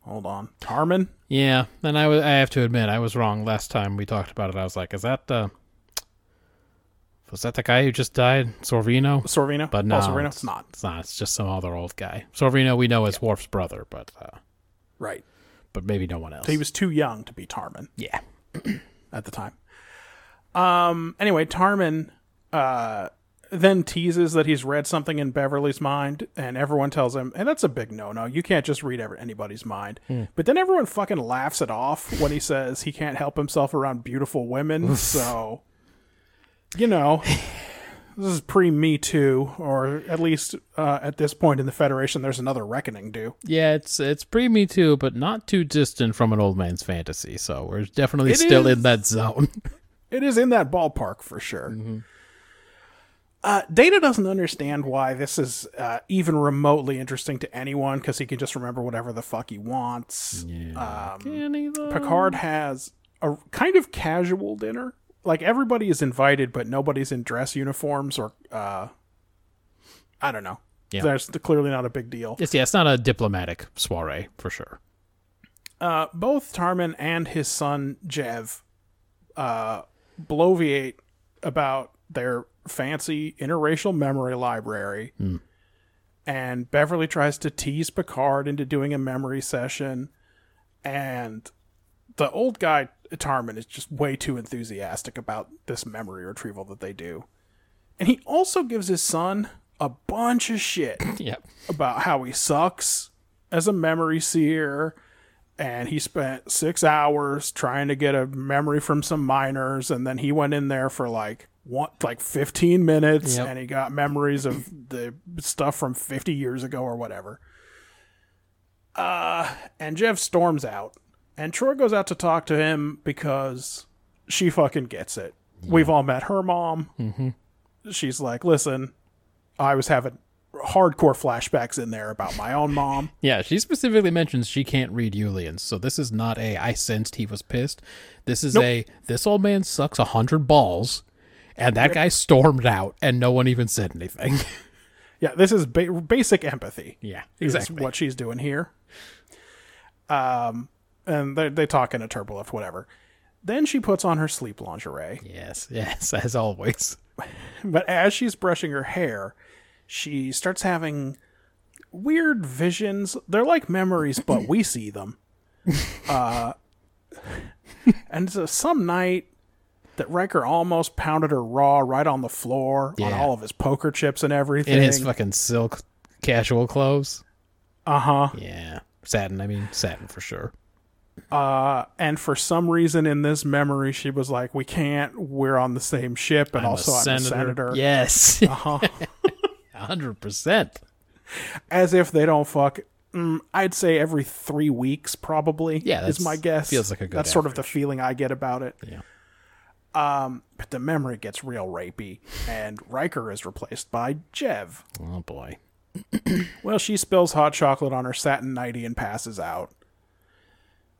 Speaker 2: hold on, Harmon.
Speaker 1: Yeah, and I wa- I have to admit I was wrong last time we talked about it. I was like, is that uh, Was that the guy who just died, Sorvino?
Speaker 2: Sorvino?
Speaker 1: But no,
Speaker 2: oh, Sorvino. It's not.
Speaker 1: It's not. It's just some other old guy. Sorvino, we know as Worf's brother, but uh,
Speaker 2: Right.
Speaker 1: but maybe no one else.
Speaker 2: He was too young to be Tarmin
Speaker 1: yeah.
Speaker 2: at the time. Um. Anyway, Tarmin uh, then teases that he's read something in Beverly's mind, and everyone tells him, and that's a big no-no. You can't just read ever, anybody's mind. But then everyone fucking laughs it off when he says he can't help himself around beautiful women. so, you know, this is pre-Me Too, or at least uh, at this point in the Federation, there's another reckoning due.
Speaker 1: Yeah, it's it's pre Me Too, but not too distant from an old man's fantasy. So we're definitely
Speaker 2: It
Speaker 1: still
Speaker 2: is.
Speaker 1: in that zone.
Speaker 2: It is in that ballpark for sure. Uh, Data doesn't understand why this is uh, even remotely interesting to anyone because he can just remember whatever the fuck he wants. Um,
Speaker 1: Can he, though?
Speaker 2: Picard has a kind of casual dinner. Like everybody is invited, but nobody's in dress uniforms or uh, I don't know.
Speaker 1: Yeah.
Speaker 2: That's clearly not a big deal.
Speaker 1: Yes, yeah, it's not a diplomatic soiree for sure.
Speaker 2: Uh, both Tarmin and his son Jev uh, bloviate about their fancy interracial memory library. Hmm. And Beverly tries to tease Picard into doing a memory session. And the old guy, Tarmin, is just way too enthusiastic about this memory retrieval that they do. And he also gives his son a bunch of shit
Speaker 1: Yep.
Speaker 2: about how he sucks as a memory seer and he spent six hours trying to get a memory from some miners and then he went in there for like one like 15 minutes
Speaker 1: Yep.
Speaker 2: and he got memories of the stuff from 50 years ago or whatever uh and jev storms out and troi goes out to talk to him because she fucking gets it we've all met her mom mm-hmm. she's like listen i was having hardcore flashbacks in there about my own mom
Speaker 1: Yeah, she specifically mentions she can't read Ullians, so this is not a I sensed he was pissed. This is a this old man sucks a hundred balls, and that guy stormed out, and no one even said anything.
Speaker 2: Yeah, this is ba- basic empathy.
Speaker 1: yeah, exactly.
Speaker 2: what she's doing here. Um, and they they talk in a turbolift, whatever. Then she puts on her sleep lingerie,
Speaker 1: Yes, yes, as always.
Speaker 2: but as she's brushing her hair, she starts having weird visions. They're like memories, but we see them. Uh, and so some night that Riker almost pounded her raw right on the floor
Speaker 1: yeah.
Speaker 2: on all of his poker chips and everything.
Speaker 1: In his fucking silk casual clothes.
Speaker 2: Uh huh.
Speaker 1: Yeah. Satin, I mean, satin for sure.
Speaker 2: Uh, and for some reason in this memory, she was like, "We can't. We're on the same ship, and
Speaker 1: I'm
Speaker 2: also a I'm senator. a senator."
Speaker 1: Yes.
Speaker 2: uh
Speaker 1: huh. 100%.
Speaker 2: As if they don't fuck Mm, I'd say every three weeks, probably.
Speaker 1: Yeah,
Speaker 2: is my guess.
Speaker 1: Feels like a good.
Speaker 2: That's average. sort of the feeling I get about it.
Speaker 1: Yeah.
Speaker 2: Um, but the memory gets real rapey, and Riker is replaced by Jev.
Speaker 1: Oh boy.
Speaker 2: well, she spills hot chocolate on her satin nightie and passes out.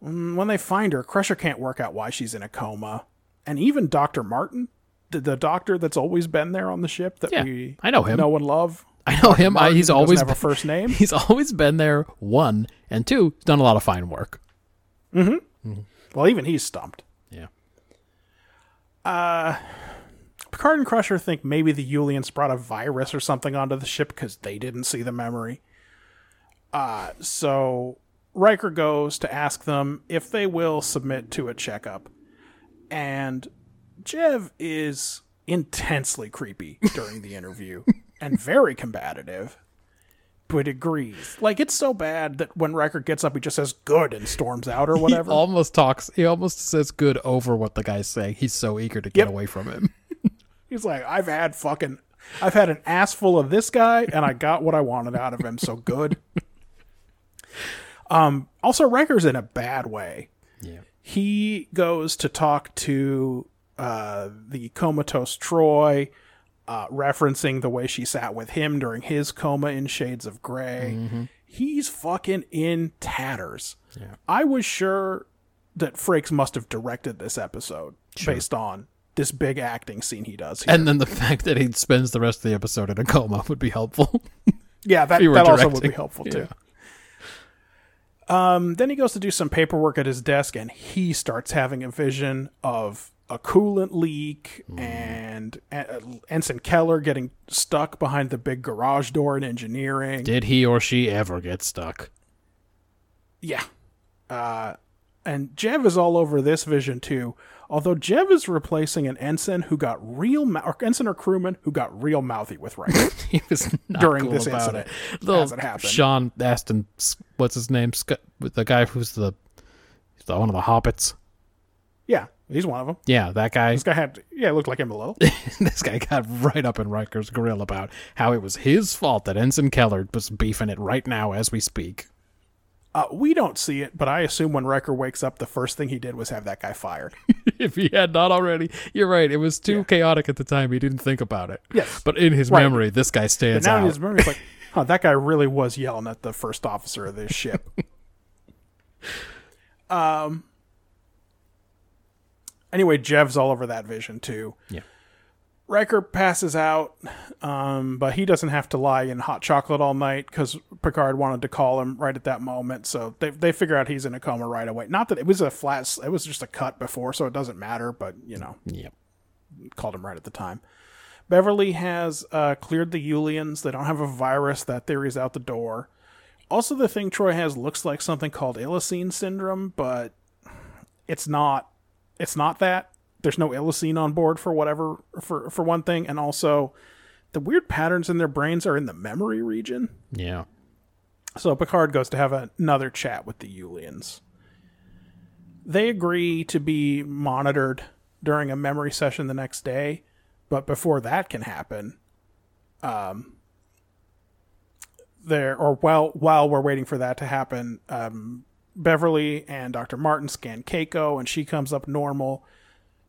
Speaker 2: Mm, when they find her, Crusher can't work out why she's in a coma, and even Doctor Martin, the, the doctor that's always been there on the ship that
Speaker 1: Yeah,
Speaker 2: we
Speaker 1: I know him.
Speaker 2: know and love.
Speaker 1: I know him. I, he's always
Speaker 2: have a first name.
Speaker 1: he's always been there. One and two, he's done a lot of fine work.
Speaker 2: Mhm well, even he's stumped.
Speaker 1: Yeah.
Speaker 2: Uh, Picard and Crusher think maybe the Ullians brought a virus or something onto the ship because they didn't see the memory. Uh, so Riker goes to ask them if they will submit to a checkup. And Jev is intensely creepy during the interview and very combative, but agrees. Like, it's so bad that when Riker gets up, he just says good and storms out or whatever.
Speaker 1: He almost talks. He almost says good over what the guy's saying. He's so eager to get
Speaker 2: Yep.
Speaker 1: away from him.
Speaker 2: He's like, I've had fucking, I've had an ass full of this guy, and I got what I wanted out of him. So good. Um. Also, Riker's in a bad way.
Speaker 1: Yeah.
Speaker 2: He goes to talk to uh, the comatose Troi, uh, referencing the way she sat with him during his coma in Shades of gray He's fucking in tatters.
Speaker 1: Yeah.
Speaker 2: I was sure that Frakes must have directed this episode based on this big acting scene he does here.
Speaker 1: And then the fact that he spends the rest of the episode in a coma would be helpful.
Speaker 2: Yeah, that, that also would be helpful
Speaker 1: Yeah.
Speaker 2: too. Um, then he goes to do some paperwork at his desk, and he starts having a vision of a coolant leak and uh, Ensign Keller getting stuck behind the big garage door in engineering.
Speaker 1: Did he or she ever get stuck?
Speaker 2: Yeah. Uh, and Jev is all over this vision too. Although Jev is replacing an ensign who got real, mou- or ensign or crewman who got real mouthy with Riker.
Speaker 1: He was
Speaker 2: During
Speaker 1: cool
Speaker 2: this
Speaker 1: about
Speaker 2: incident,
Speaker 1: it. Little
Speaker 2: as it happened.
Speaker 1: Sean Astin, what's his name? The guy who's the, the one of the hobbits.
Speaker 2: Yeah, he's one of them.
Speaker 1: Yeah, that guy.
Speaker 2: This guy had, yeah, looked like him a little.
Speaker 1: this guy got right up in Riker's grill about how it was his fault that Ensign Keller was beefing it right now as we speak.
Speaker 2: Uh, we don't see it, but I assume when Riker wakes up, the first thing he did was have that guy fired.
Speaker 1: if he had not already, you're right. It was too chaotic at the time. He didn't think about it.
Speaker 2: Yes.
Speaker 1: But in his
Speaker 2: Right.
Speaker 1: memory, this guy
Speaker 2: But
Speaker 1: stands
Speaker 2: now in
Speaker 1: out.
Speaker 2: his memory, it's like, huh, that guy really was yelling at the first officer of this ship. um. Anyway, Jev's all over that vision too.
Speaker 1: Yeah.
Speaker 2: Riker passes out, um, but he doesn't have to lie in hot chocolate all night because Picard wanted to call him right at that moment. So they they figure out he's in a coma right away. Not that it was a flat, it was just a cut before, so it doesn't matter. But you know,
Speaker 1: Yep.
Speaker 2: called him right at the time. Beverly has uh, cleared the Ullians. They don't have a virus. That theory's out the door. Also, the thing Troi has looks like something called Iresine syndrome, but it's not. It's not that. There's no Iresine on board for whatever for for one thing, and also the weird patterns in their brains are in the memory region.
Speaker 1: Yeah.
Speaker 2: So Picard goes to have another chat with the Ullians. They agree to be monitored during a memory session the next day, but before that can happen, um, there or while while we're waiting for that to happen, um, Beverly and Dr. Martin scan Keiko, and she comes up normal.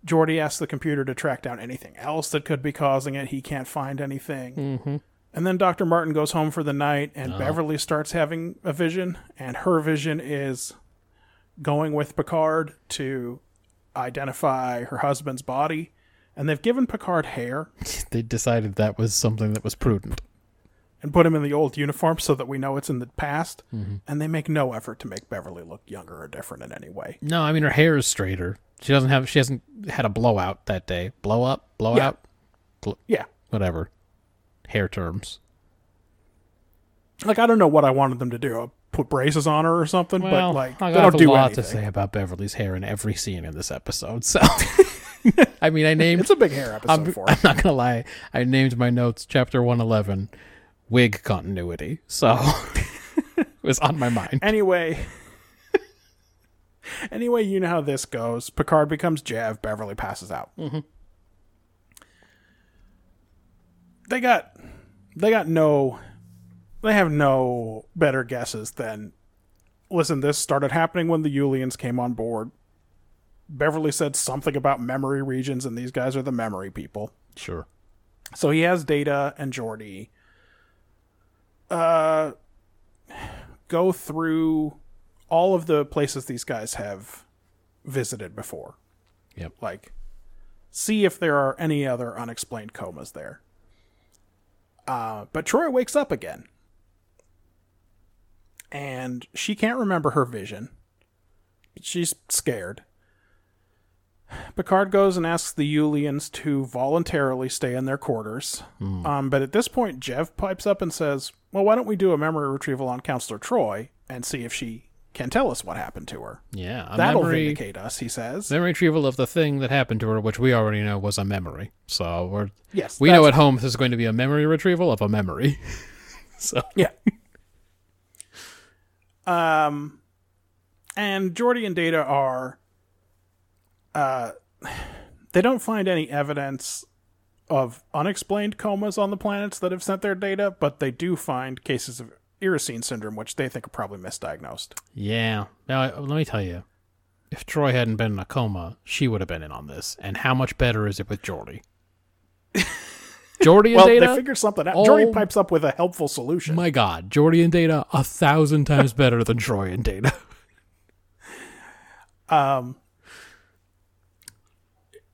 Speaker 2: Geordi asks the computer to track down anything else that could be causing it. He can't find anything. Mm-hmm. And then Dr. Martin goes home for the night, and Beverly starts having a vision, and her vision is going with Picard to identify her husband's body. And they've given Picard hair
Speaker 1: They decided that was something that was prudent.
Speaker 2: And put him in the old uniform so that we know it's in the past. Mm-hmm. And they make no effort to make Beverly look younger or different in any way.
Speaker 1: No, I mean her hair is straighter. She doesn't have. She hasn't had a blowout that day. Blow up, blowout,
Speaker 2: Yeah.
Speaker 1: whatever. Hair terms.
Speaker 2: Like, I don't know what I wanted them to do. I'll put braces on her or something,
Speaker 1: Well,
Speaker 2: but like,
Speaker 1: I got
Speaker 2: don't do
Speaker 1: a
Speaker 2: do
Speaker 1: lot
Speaker 2: anything.
Speaker 1: to say about Beverly's hair in every scene in this episode. So, I mean, I named.
Speaker 2: It's a big hair episode
Speaker 1: I'm,
Speaker 2: for.
Speaker 1: I'm not gonna lie. I named my notes chapter one eleven, wig continuity. So it was on my mind.
Speaker 2: Anyway, anyway, you know how this goes. Picard becomes Jev. Beverly passes out. Mm-hmm. They got, they got no, they have no better guesses than. Listen, this started happening when the Ullians came on board. Beverly said something about memory regions, and these guys are the memory people.
Speaker 1: Sure.
Speaker 2: So he has Data and Geordi uh, go through all of the places these guys have visited before.
Speaker 1: Yep.
Speaker 2: Like, see if there are any other unexplained comas there. Uh, but Troi wakes up again. And she can't remember her vision. She's scared. Picard goes and asks the Ullians to voluntarily stay in their quarters. Um, but at this point, Jev pipes up and says, Well, why don't we do a memory retrieval on Counselor Troi and see if she can tell us what happened to her?
Speaker 1: Yeah. A
Speaker 2: That'll
Speaker 1: memory,
Speaker 2: vindicate us, he says.
Speaker 1: memory retrieval of the thing that happened to her, which we already know was a memory. So we're
Speaker 2: Yes.
Speaker 1: we know at home this is going to be a memory retrieval of a memory. so
Speaker 2: Yeah. um, and Geordi and Data are, uh, they don't find any evidence of unexplained comas on the planets that have sent their data, but they do find cases of Iresine syndrome, which they think are probably misdiagnosed.
Speaker 1: yeah. Now let me tell you, if Troi hadn't been in a coma, she would have been in on this. And how much better is it with Geordi? Geordi and
Speaker 2: Well,
Speaker 1: Data.
Speaker 2: they figured something out. Geordi
Speaker 1: Oh.
Speaker 2: pipes up with a helpful solution.
Speaker 1: My God, Geordi and Data a thousand times better than Troi and Data.
Speaker 2: Um,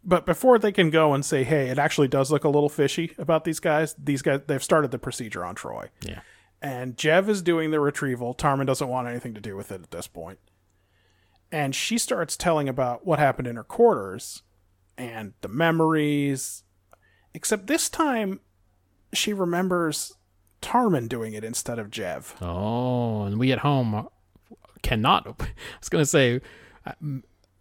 Speaker 2: but before they can go and say, "Hey, it actually does look a little fishy about these guys," these guys they've started the procedure on Troi.
Speaker 1: Yeah.
Speaker 2: and Jev is doing the retrieval. Tarmin doesn't want anything to do with it at this point. And she starts telling about what happened in her quarters. and the memories. Except this time, she remembers Tarmin doing it instead of Jev.
Speaker 1: Oh, and we at home cannot. I was going to say,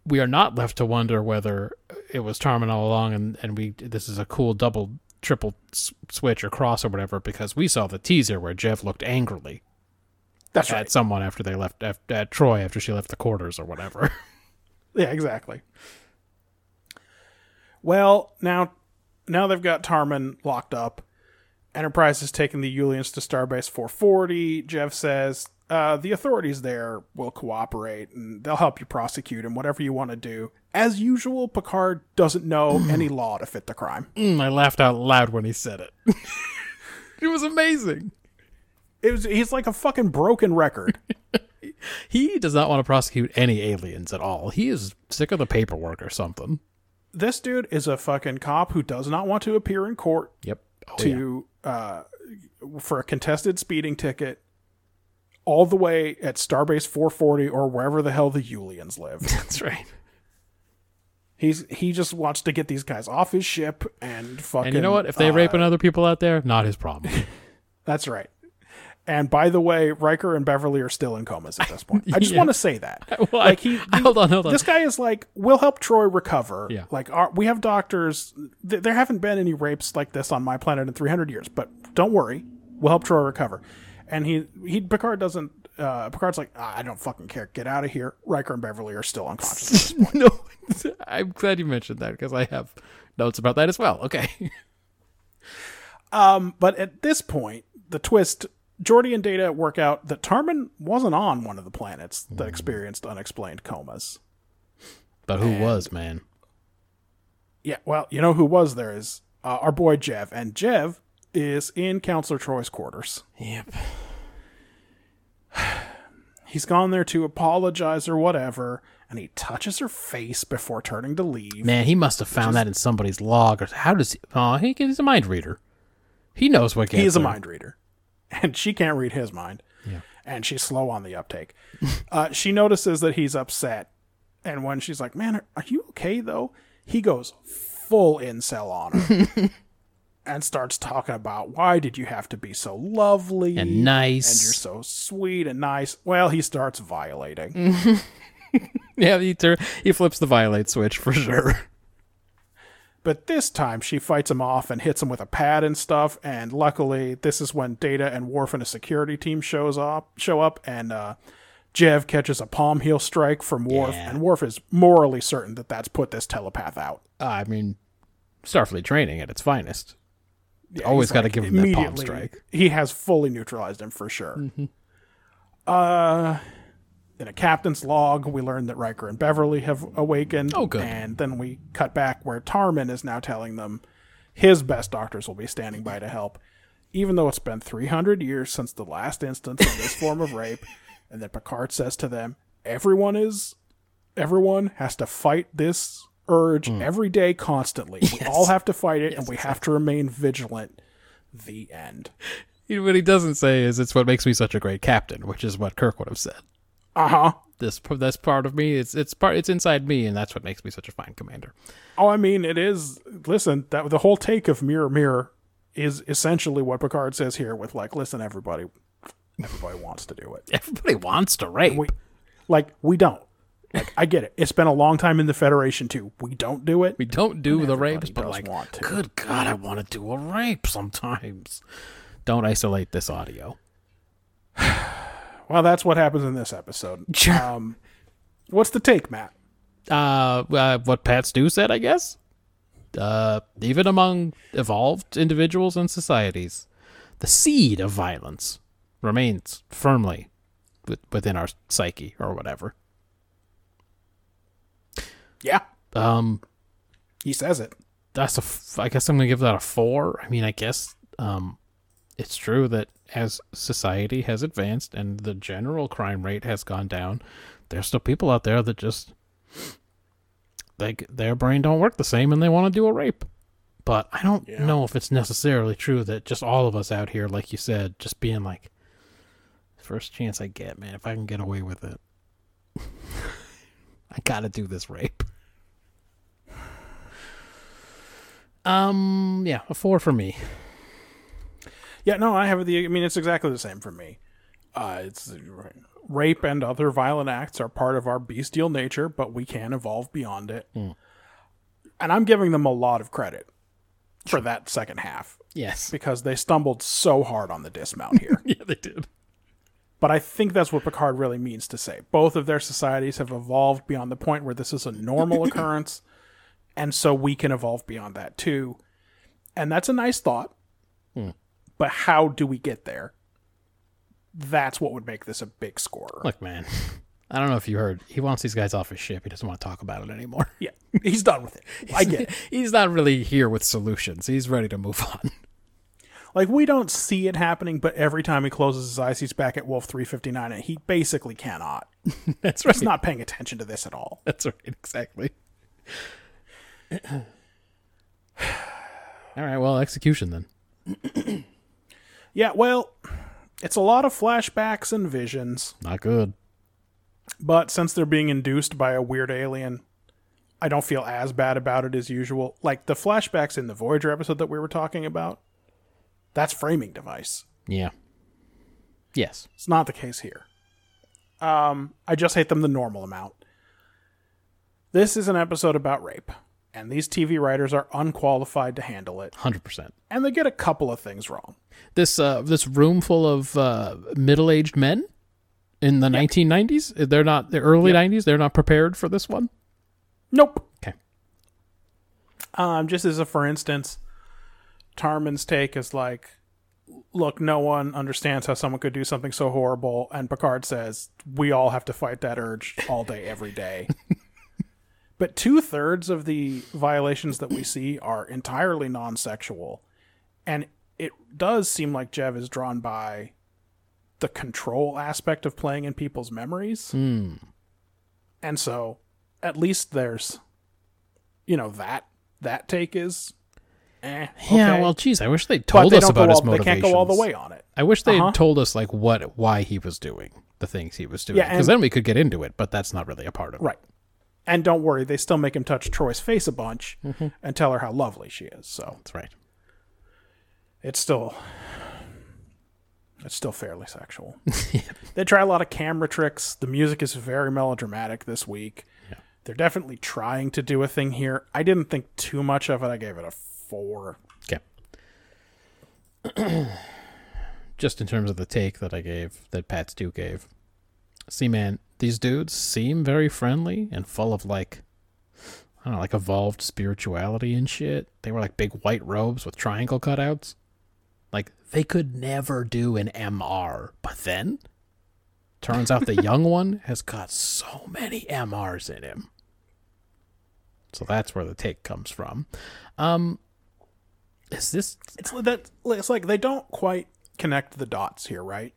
Speaker 1: we are not left to wonder whether it was Tarmin all along, and and we this is a cool double, triple s- switch or cross or whatever because we saw the teaser where Jev looked angrily
Speaker 2: That's
Speaker 1: at
Speaker 2: right.
Speaker 1: someone after they left at, at Troi after she left the quarters or whatever.
Speaker 2: Yeah, exactly. Well, now now they've got Tarmin locked up. Enterprise is taking the Ullians to Starbase 440. Jev says uh, the authorities there will cooperate and they'll help you prosecute him, whatever you want to do. As usual, Picard doesn't know any law to fit the crime.
Speaker 1: Mm, I laughed out loud when he said it. it was amazing.
Speaker 2: It was, he's like a fucking broken record.
Speaker 1: He does not want to prosecute any aliens at all. He is sick of the paperwork or something.
Speaker 2: this dude is a fucking cop who does not want to appear in court
Speaker 1: Yep. Oh, yeah.
Speaker 2: to uh, for a contested speeding ticket all the way at Starbase 440 or wherever the hell the Ullians live.
Speaker 1: That's right.
Speaker 2: He's he just wants to get these guys off his ship and fucking.
Speaker 1: And you know what? If they
Speaker 2: uh,
Speaker 1: raping other people out there, not his problem.
Speaker 2: that's right. And by the way, Riker and Beverly are still in comas at this point. I just
Speaker 1: Yeah.
Speaker 2: want to say that.
Speaker 1: Well,
Speaker 2: like he,
Speaker 1: hold on, hold on.
Speaker 2: this guy is like, we'll help Troi recover.
Speaker 1: Yeah.
Speaker 2: Like, our, we have doctors. Th- there haven't been any rapes like this on my planet in 300 years, but don't worry, we'll help Troi recover. And he, he Picard doesn't. Uh, Picard's like, "Ah, I don't fucking care. Get out of here. Riker and Beverly are still unconscious. at this point.
Speaker 1: no, I'm glad you mentioned that because I have notes about that as well. Okay.
Speaker 2: Um, but at this point, the twist. Geordi and Data work out that Tarmin wasn't on one of the planets that experienced unexplained comas.
Speaker 1: But who was, man?
Speaker 2: Yeah, well, you know who was there is uh, our boy Jev, and Jev is in Counselor Troi's quarters.
Speaker 1: Yep.
Speaker 2: He's gone there to apologize or whatever, and he touches her face before turning to leave.
Speaker 1: Man, he must have found that in somebody's log. Or how does he? Oh, he, he's a mind reader. He knows what
Speaker 2: he is a mind reader, and she can't read his mind.
Speaker 1: Yeah.
Speaker 2: And she's slow on the uptake. uh, she notices that he's upset, and when she's like, "Man, are, are you okay though?" He goes full incel on her. And starts talking about why did you have to be so lovely
Speaker 1: And nice.
Speaker 2: and you're so sweet and nice. Well, he starts violating.
Speaker 1: Yeah, he tur- he flips the violate switch for sure.
Speaker 2: But this time she fights him off and hits him with a pad and stuff. And luckily, this is when Data and Worf and a security team shows up. Show up, and uh, Jev catches a palm heel strike from Worf,
Speaker 1: Yeah.
Speaker 2: and Worf is morally certain that that's put this telepath out.
Speaker 1: I mean, Starfleet training at its finest.
Speaker 2: Yeah,
Speaker 1: Always got to give him that palm
Speaker 2: immediately-
Speaker 1: strike.
Speaker 2: He has fully neutralized him for sure.
Speaker 1: Mm-hmm.
Speaker 2: Uh, in a captain's log, we learn that Riker and Beverly have awakened.
Speaker 1: Oh, good.
Speaker 2: And then we cut back where Tarmin is now telling them his best doctors will be standing by to help, even though it's been 300 years since the last instance of this form of rape. And then Picard says to them, "Everyone is, everyone has to fight this." Urge every day, constantly. We all have to fight it, and we have to remain vigilant. The end.
Speaker 1: What he doesn't say is it's what makes me such a great captain, which is what Kirk would have said.
Speaker 2: Uh huh.
Speaker 1: This that's part of me. It's it's part. It's inside me, and that's what makes me such a fine commander.
Speaker 2: Oh, I mean, it is. Listen, that the whole take of mirror, mirror is essentially what Picard says here. With like, listen, everybody, everybody wants to do it.
Speaker 1: Everybody wants to rape.
Speaker 2: We, like, we don't. Like, I get it. It's been a long time in the Federation too. We don't do it.
Speaker 1: We don't do the rapes, but like,
Speaker 2: want to.
Speaker 1: good God, I want to do a rape sometimes. Don't isolate this audio.
Speaker 2: Well, that's what happens in this episode. Um, what's the take, Matt?
Speaker 1: Uh, uh, what Pat Stew said, I guess. Uh, even among evolved individuals and societies, the seed of violence remains firmly with, within our psyche or whatever.
Speaker 2: Yeah,
Speaker 1: Um,
Speaker 2: he says it.
Speaker 1: that's a. F- I guess I'm gonna give that a four. I mean, I guess um, it's true that as society has advanced and the general crime rate has gone down, there's still people out there that just like their brain don't work the same and they want to do a rape. But I don't
Speaker 2: Yeah.
Speaker 1: know if it's necessarily true that just all of us out here, like you said, just being like, first chance I get, man, if I can get away with it, I gotta do this rape. Um, yeah, a four for me.
Speaker 2: Yeah, no, I have the. I mean, it's exactly the same for me. Uh, it's rape and other violent acts are part of our bestial nature, but we can evolve beyond it. And I'm giving them a lot of credit for that second half
Speaker 1: Yes.
Speaker 2: because they stumbled so hard on the dismount here.
Speaker 1: Yeah, they did.
Speaker 2: But I think that's what Picard really means to say. Both of their societies have evolved beyond the point where this is a normal occurrence, and so we can evolve beyond that too. And that's a nice thought. Hmm. But how do we get there? That's what would make this a big scorer.
Speaker 1: Look, man. I don't know if you heard. He wants these guys off his ship. He doesn't want to talk about it anymore.
Speaker 2: yeah, he's done with it. I get it.
Speaker 1: He's not really here with solutions. He's ready to move on.
Speaker 2: Like we don't see it happening, but every time he closes his eyes, he's back at Wolf 359, and he basically cannot.
Speaker 1: That's right.
Speaker 2: He's not paying attention to this at all.
Speaker 1: That's right. Exactly. All right. Well, execution then.
Speaker 2: Yeah, well, it's a lot of flashbacks and visions.
Speaker 1: Not good.
Speaker 2: But since they're being induced by a weird alien, I don't feel as bad about it as usual. Like the flashbacks in the Voyager episode that we were talking about, that's framing device.
Speaker 1: Yeah. Yes.
Speaker 2: It's not the case here. Um, I just hate them the normal amount. This is an episode about rape, and these TV writers are unqualified to handle it,
Speaker 1: Hundred percent.
Speaker 2: and they get a couple of things wrong.
Speaker 1: This uh, this room full of uh, middle aged men in the nineteen nineties. They're not the early nineties. They're not prepared for this one.
Speaker 2: Nope.
Speaker 1: Okay.
Speaker 2: Um, just as a for instance, Tarmin's take is like, look, no one understands how someone could do something so horrible, and Picard says we all have to fight that urge all day, every day. but two thirds of the violations that we see are entirely non-sexual, and it does seem like Jev is drawn by the control aspect of playing in people's memories, hmm. and so at least there's, you know, that that take is. Eh,
Speaker 1: Yeah.
Speaker 2: okay.
Speaker 1: Well, geez, I wish they told
Speaker 2: they
Speaker 1: us about
Speaker 2: go
Speaker 1: his
Speaker 2: all, They can't go all the way on it.
Speaker 1: I wish they
Speaker 2: Uh-huh.
Speaker 1: had told us like what why he was doing the things he was doing
Speaker 2: Yeah,
Speaker 1: because
Speaker 2: and-
Speaker 1: then we could get into it. But that's not really a part of it.
Speaker 2: Right. And don't worry, they still make him touch Troi's face a bunch
Speaker 1: Mm-hmm.
Speaker 2: and tell her how lovely she is. So
Speaker 1: That's right.
Speaker 2: it's still it's still fairly sexual. They try a lot of camera tricks. The music is very melodramatic this week. They're definitely trying to do a thing here. I didn't think too much of it. I gave it a four.
Speaker 1: Okay. Just in terms of the take that I gave, that Pat Stu gave. See, man, these dudes seem very friendly and full of like, I don't know, like evolved spirituality and shit. They were like big white robes with triangle cutouts. Like, they could never do an MR. But then, turns out the young one has got so many MRs in him. So that's where the take comes from. Um, is this
Speaker 2: It's that it's like they don't quite connect the dots here, right?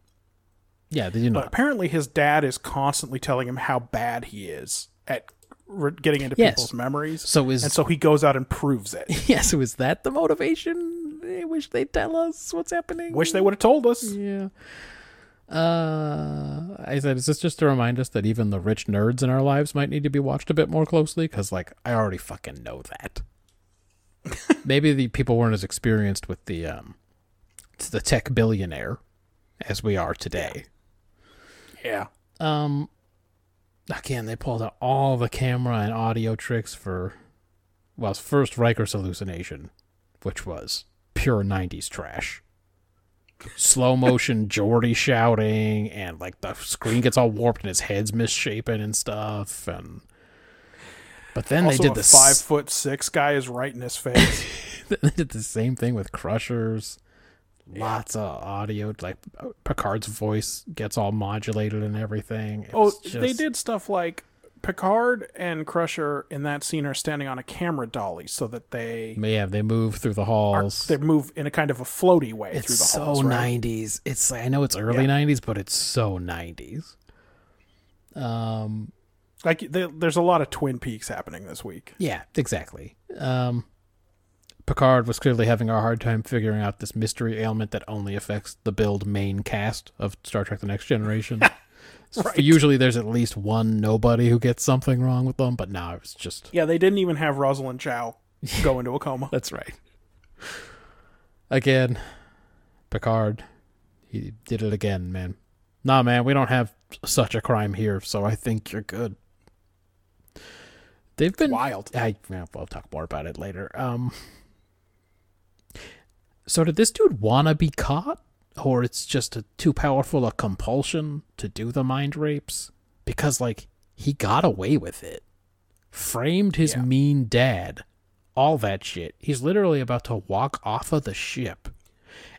Speaker 1: Yeah, they do
Speaker 2: But
Speaker 1: not.
Speaker 2: apparently, his dad is constantly telling him how bad he is at re- getting into
Speaker 1: Yes.
Speaker 2: people's memories.
Speaker 1: So is
Speaker 2: and so he goes out and proves it.
Speaker 1: yeah. So is that the motivation? I wish they'd tell us what's happening.
Speaker 2: Wish they would have told us.
Speaker 1: Yeah. Uh, I said, is this just to remind us that even the rich nerds in our lives might need to be watched a bit more closely? Because, like, I already fucking know that. Maybe the people weren't as experienced with the um, the tech billionaire as we are today.
Speaker 2: Yeah.
Speaker 1: Um, again, they pulled out all the camera and audio tricks for, well, first Riker's hallucination, which was pure '90s trash. Slow motion Geordi shouting, and like the screen gets all warped and his head's misshapen and stuff, and. But then
Speaker 2: also,
Speaker 1: they did the
Speaker 2: five
Speaker 1: s-
Speaker 2: foot six guy is right in his face.
Speaker 1: they did the same thing with Crushers. Lots of audio, like Picard's voice gets all modulated and everything. It
Speaker 2: oh,
Speaker 1: was
Speaker 2: they did stuff like Picard and Crusher in that scene are standing on a camera dolly so that they
Speaker 1: Yeah, they move through the
Speaker 2: are,
Speaker 1: halls.
Speaker 2: they move in a kind of a floaty way
Speaker 1: it's
Speaker 2: through the
Speaker 1: so
Speaker 2: halls. right?
Speaker 1: 90s. It's I know it's early 90s, but it's so 90s. Um,
Speaker 2: Like there- there's a lot of Twin Peaks happening this week.
Speaker 1: yeah, exactly. Um, Picard was clearly having a hard time figuring out this mystery ailment that only affects the build main cast of Star Trek: The Next Generation.
Speaker 2: Right.
Speaker 1: Usually, there's at least one nobody who gets something wrong with them, but now it's just
Speaker 2: Yeah, they didn't even have Rosalind Chao go into a coma.
Speaker 1: That's right. Again, Picard, he did it again, man. Nah, man, we don't have such a crime here, so I think you're good. They've been
Speaker 2: Wild.
Speaker 1: I yeah, we'll talk more about it later. Um, so did this dude wanna be caught, or it's just a, too powerful a compulsion to do the mind rapes? Because like he got away with it, framed his
Speaker 2: Yeah.
Speaker 1: mean dad, all that shit. He's literally about to walk off of the ship.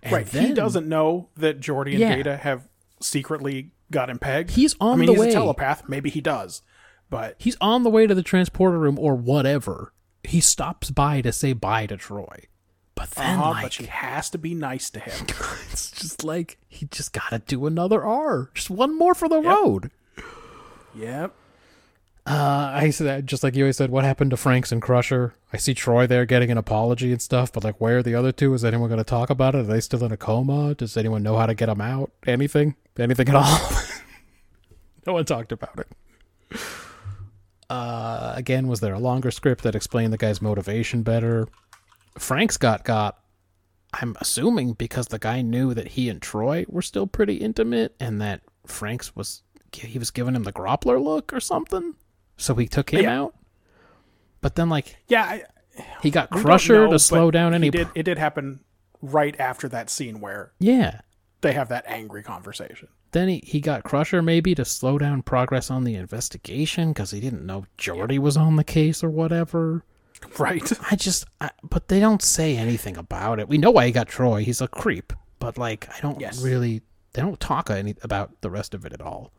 Speaker 1: And
Speaker 2: right. he doesn't know that Geordi and
Speaker 1: Yeah.
Speaker 2: Data have secretly got him pegged.
Speaker 1: He's on
Speaker 2: I mean,
Speaker 1: the
Speaker 2: he's
Speaker 1: way.
Speaker 2: a telepath. Maybe he does. But
Speaker 1: He's on the way to the transporter room or whatever. He stops by to say bye to Troi. But then,
Speaker 2: uh
Speaker 1: like,
Speaker 2: but she has to be nice to him.
Speaker 1: it's just like he just gotta do another R, just one more for the road.
Speaker 2: yep.
Speaker 1: Uh, I said just like you always said. What happened to Frakes and Crusher? I see Troi there getting an apology and stuff, but like, where are the other two? Is anyone going to talk about it? Are they still in a coma? Does anyone know how to get them out? Anything? Anything at all? no one talked about it. Uh, again, was there a longer script that explained the guy's motivation better? Frakes got got. I'm assuming because the guy knew that he and Troi were still pretty intimate, and that Frakes was he was giving him the Groppler look or something, so he took him
Speaker 2: Yeah.
Speaker 1: out. But then, like,
Speaker 2: Yeah. I,
Speaker 1: he got Crusher
Speaker 2: know,
Speaker 1: to slow down any.
Speaker 2: Did, it did happen right after that scene where
Speaker 1: yeah.
Speaker 2: they have that angry conversation.
Speaker 1: Then he, he got Crusher maybe to slow down progress on the investigation because he didn't know Geordi was on the case or whatever.
Speaker 2: Right.
Speaker 1: I just, I, but they don't say anything about it. We know why he got Troi. He's a creep, but like, I don't
Speaker 2: Yes.
Speaker 1: really. They don't talk any about the rest of it at all.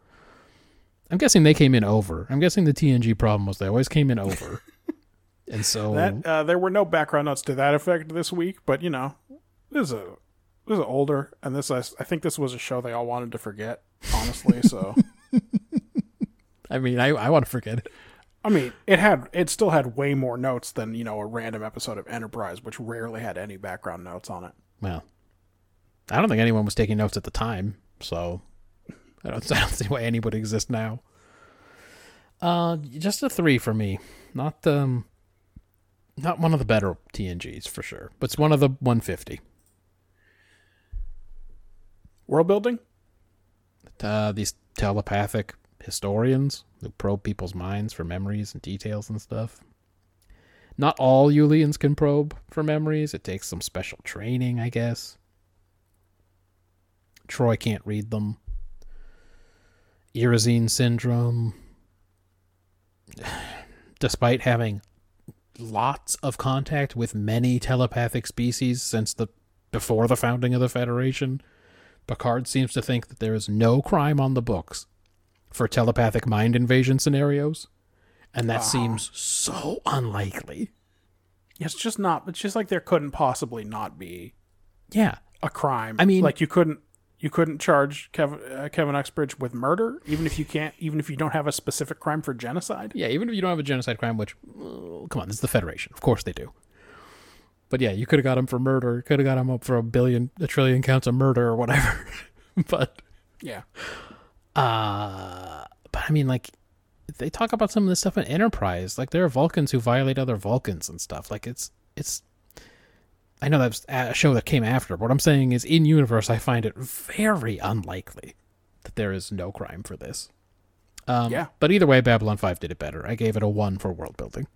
Speaker 1: I'm guessing they came in over. I'm guessing the TNG problem was they always came in over, and so
Speaker 2: That uh, there were no background notes to that effect this week, but you know, this is a this is older, and this I, I think this was a show they all wanted to forget. Honestly, so
Speaker 1: I mean, I I want to forget it.
Speaker 2: I mean, it had it still had way more notes than you know a random episode of Enterprise, which rarely had any background notes on it.
Speaker 1: Well, I don't think anyone was taking notes at the time, so I don't, I don't see why any would exist now. Uh, just a three for me. Not um, not one of the better TNGs for sure, but it's one of the 150.
Speaker 2: World building,
Speaker 1: Uh, these telepathic historians who probe people's minds for memories and details and stuff. Not all Ullians can probe for memories. It takes some special training, I guess. Troi can't read them. Iresine syndrome. Despite having lots of contact with many telepathic species since the before the founding of the Federation, Picard seems to think that there is no crime on the books for telepathic mind invasion scenarios, and that seems so unlikely.
Speaker 2: it's just not. It's just like there couldn't possibly not be
Speaker 1: Yeah,
Speaker 2: a crime.
Speaker 1: I mean-
Speaker 2: like you couldn't you couldn't charge Kevin uh, Kevin Uxbridge with murder, even if you can't, even if you don't have a specific crime for genocide.
Speaker 1: yeah. Even if you don't have a genocide crime, which uh, come on, this is the Federation, of course they do. But yeah, you could have got him for murder. Could have got him up for a billion, a trillion counts of murder or whatever. but
Speaker 2: Yeah,
Speaker 1: Uh, but I mean, like, they talk about some of this stuff in Enterprise. Like, there are Vulcans who violate other Vulcans and stuff. Like, it's it's. I know that's a show that came after. But what I'm saying is, in universe, I find it very unlikely that there is no crime for this. Um,
Speaker 2: Yeah.
Speaker 1: But either way, Babylon Five did it better. I gave it a one for world building.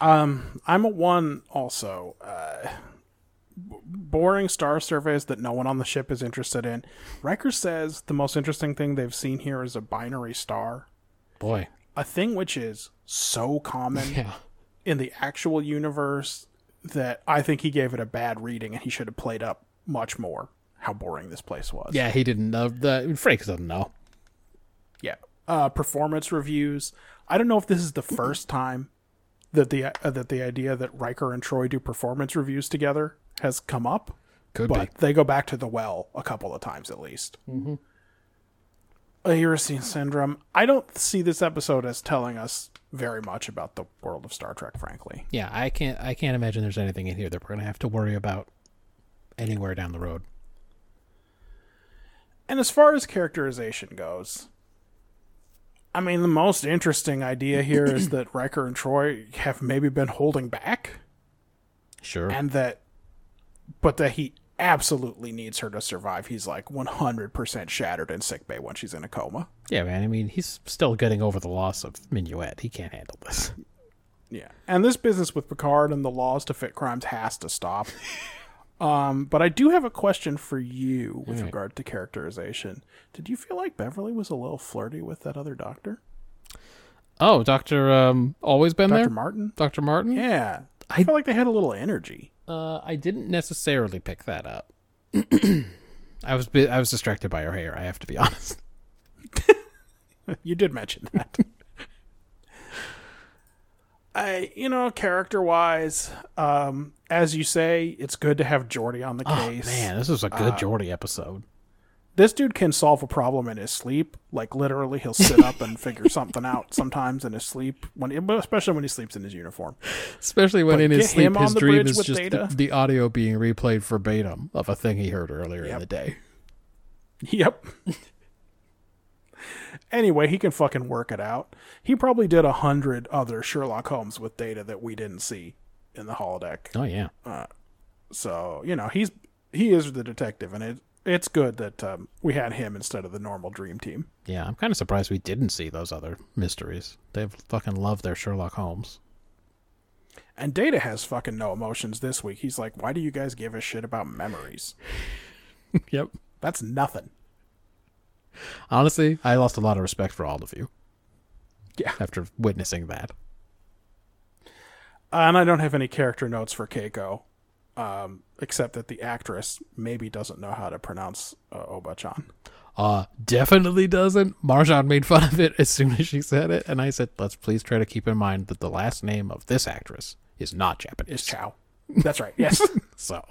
Speaker 2: Um, I'm a one also. Uh, b- boring star surveys that no one on the ship is interested in. Riker says the most interesting thing they've seen here is a binary star,
Speaker 1: Boy,
Speaker 2: a thing which is so common
Speaker 1: yeah,
Speaker 2: in the actual universe that I think he gave it a bad reading and he should have played up much more how boring this place was.
Speaker 1: yeah. He didn't know. The Frakes doesn't know.
Speaker 2: Yeah. Uh, performance reviews. I don't know if this is the first time that the uh, that the idea that Riker and Troi do performance reviews together has come up,
Speaker 1: Could
Speaker 2: but
Speaker 1: be.
Speaker 2: they go back to the well a couple of times at least. Mm-hmm. Syndrome. I don't see this episode as telling us very much about the world of Star Trek, frankly.
Speaker 1: Yeah, I can't. I can't imagine there's anything in here that we're gonna have to worry about anywhere down the road.
Speaker 2: And as far as characterization goes, I mean, the most interesting idea here is that Riker and Troi have maybe been holding back,
Speaker 1: Sure.
Speaker 2: and that, but that he absolutely needs her to survive. He's like 100% shattered in sickbay when she's in a coma.
Speaker 1: yeah, man. I mean, he's still getting over the loss of Minuet. He can't handle this.
Speaker 2: Yeah. And this business with Picard and the laws to fit crimes has to stop. um, but I do have a question for you with
Speaker 1: Alright.
Speaker 2: regard to characterization. Did you feel like Beverly was a little flirty with that other doctor?
Speaker 1: Oh, Doctor, um, always been
Speaker 2: Dr.
Speaker 1: there.
Speaker 2: Doctor Martin?
Speaker 1: Doctor Martin.
Speaker 2: Yeah. I felt like they had a little energy.
Speaker 1: Uh, I didn't necessarily pick that up. I was I was distracted by her hair. I have to be honest.
Speaker 2: You did mention that. I, you know, character wise, um, as you say, it's good to have Geordi on the
Speaker 1: Oh
Speaker 2: case.
Speaker 1: man, this is a good Geordi episode.
Speaker 2: This dude can solve a problem in his sleep. Like literally, he'll sit up and figure something out sometimes in his sleep. When, especially when he sleeps in his uniform.
Speaker 1: Especially when
Speaker 2: But
Speaker 1: in his sleep his dream is just the, the audio being replayed verbatim of a thing he heard earlier in the day.
Speaker 2: Yep. Anyway, he can fucking work it out. He probably did a hundred other Sherlock Holmes with data that we didn't see in the holodeck.
Speaker 1: Oh yeah.
Speaker 2: So you know he's he is the detective, and it it's good that um, we had him instead of the normal dream team.
Speaker 1: Yeah, I'm kind of surprised we didn't see those other mysteries. They fucking love their Sherlock Holmes.
Speaker 2: And Data has fucking no emotions this week. He's like, "Why do you guys give a shit about memories?
Speaker 1: Yep.
Speaker 2: That's nothing."
Speaker 1: Honestly, I lost a lot of respect for all of you
Speaker 2: Yeah.
Speaker 1: after witnessing that.
Speaker 2: Uh, and I don't have any character notes for Keiko, um, except that the actress maybe doesn't know how to pronounce uh, Oba-chan.
Speaker 1: Uh, definitely doesn't. Marjan made fun of it as soon as she said it, and I said, let's please try to keep in mind that the last name of this actress is not Japanese.
Speaker 2: Is Chao. That's right. Yes.
Speaker 1: So,